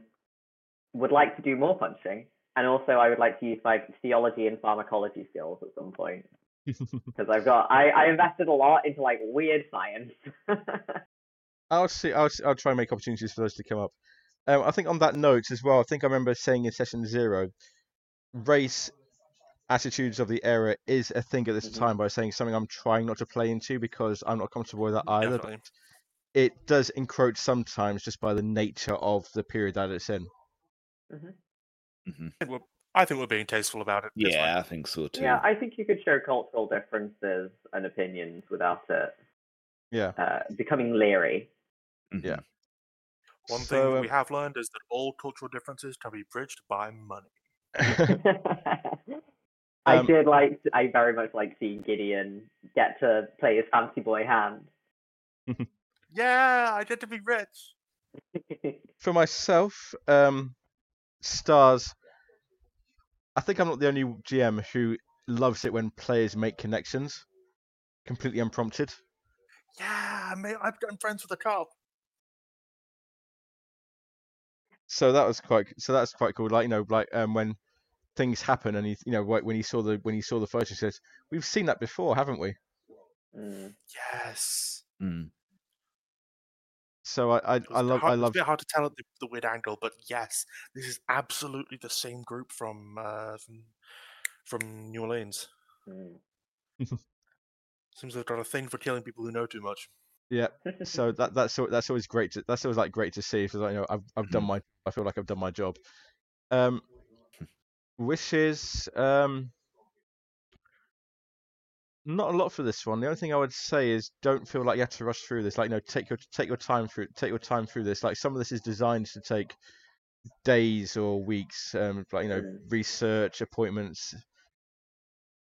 would like to do more punching, and also I would like to use my theology and pharmacology skills at some point (laughs) because I've got I I invested a lot into like weird science. (laughs) I'll see. I'll, I'll try and make opportunities for those to come up. Um, I think on that note as well, I think I remember saying in session zero, race attitudes of the era is a thing at this Mhm. time by saying something I'm trying not to play into because I'm not comfortable with that either. Definitely. It does encroach sometimes just by the nature of the period that it's in. hmm I think we're, I think we're being tasteful about it. It's fine. Yeah, I think so too. yeah, I think you could show cultural differences and opinions without it Yeah. uh, becoming leery. Mhm. Yeah. One So, thing um, we have learned is that all cultural differences can be bridged by money. (laughs) I Um, did like. I very much like seeing Gideon get to play his fancy boy hand. (laughs) Yeah, I get to be rich. (laughs) For myself, um, stars. I think I'm not the only GM who loves it when players make connections, completely unprompted. Yeah, mate, I've gotten friends with a cop. So that was quite so that's quite cool like you know like um when things happen and he you know like when he saw the when he saw the photo he says we've seen that before haven't we Mm. Yes. Mm. so i i, It was I a bit love hard, i it was love a bit hard to tell at the, the weird angle, but yes, this is absolutely the same group from uh, from, from New Orleans. Mm. (laughs) Seems they've got a thing for killing people who know too much. Yeah (laughs) so that that's that's always great to, that's always like great to see because you know i've i've done Mhm. my i feel like i've done my job um wishes um not a lot for this one. The only thing I would say is don't feel like you have to rush through this. Like, no, take your take your time through take your time through this. Like some of this is designed to take days or weeks. Um, like you know, Mm. research appointments.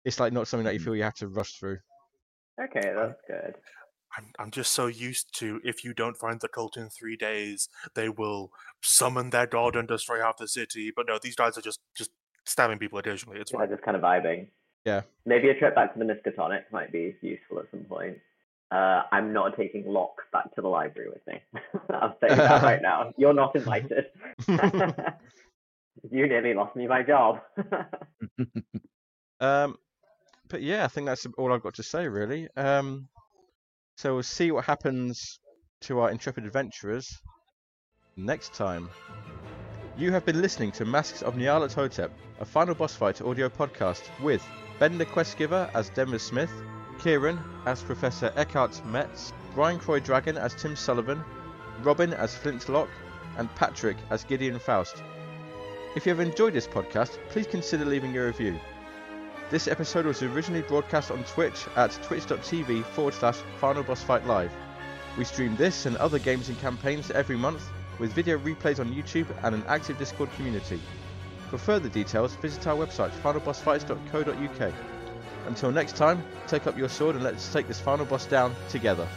It's like not something that you Mm. feel you have to rush through. Okay, that's good. I'm, I'm just so used to if you don't find the cult in three days, they will summon their god and destroy half the city. But no, these guys are just just stabbing people occasionally. It's Yeah, fine. just kind of vibing. Yeah. Maybe a trip back to the Miskatonic might be useful at some point. Uh, I'm not taking Locke back to the library with me. (laughs) I'm saying that right now. (laughs) You're not invited. (laughs) you nearly lost me my job. Um, but yeah, I think that's all I've got to say really. Um, so we'll see what happens to our intrepid adventurers next time. You have been listening to Masks of Nyarlathotep, Hotep, a final boss fight audio podcast with Ben the Questgiver as Denver Smith, Kieran as Professor Eckhart Metz, Brian Croy Dragon as Tim Sullivan, Robin as Flintlock, and Patrick as Gideon Faust. If you have enjoyed this podcast, please consider leaving a review. This episode was originally broadcast on Twitch at twitch.tv forward slash Final Boss Fight Live. We stream this and other games and campaigns every month with video replays on YouTube and an active Discord community. For further details, visit our website finalbossfights.co.uk. Until next time, take up your sword and let's take this final boss down together.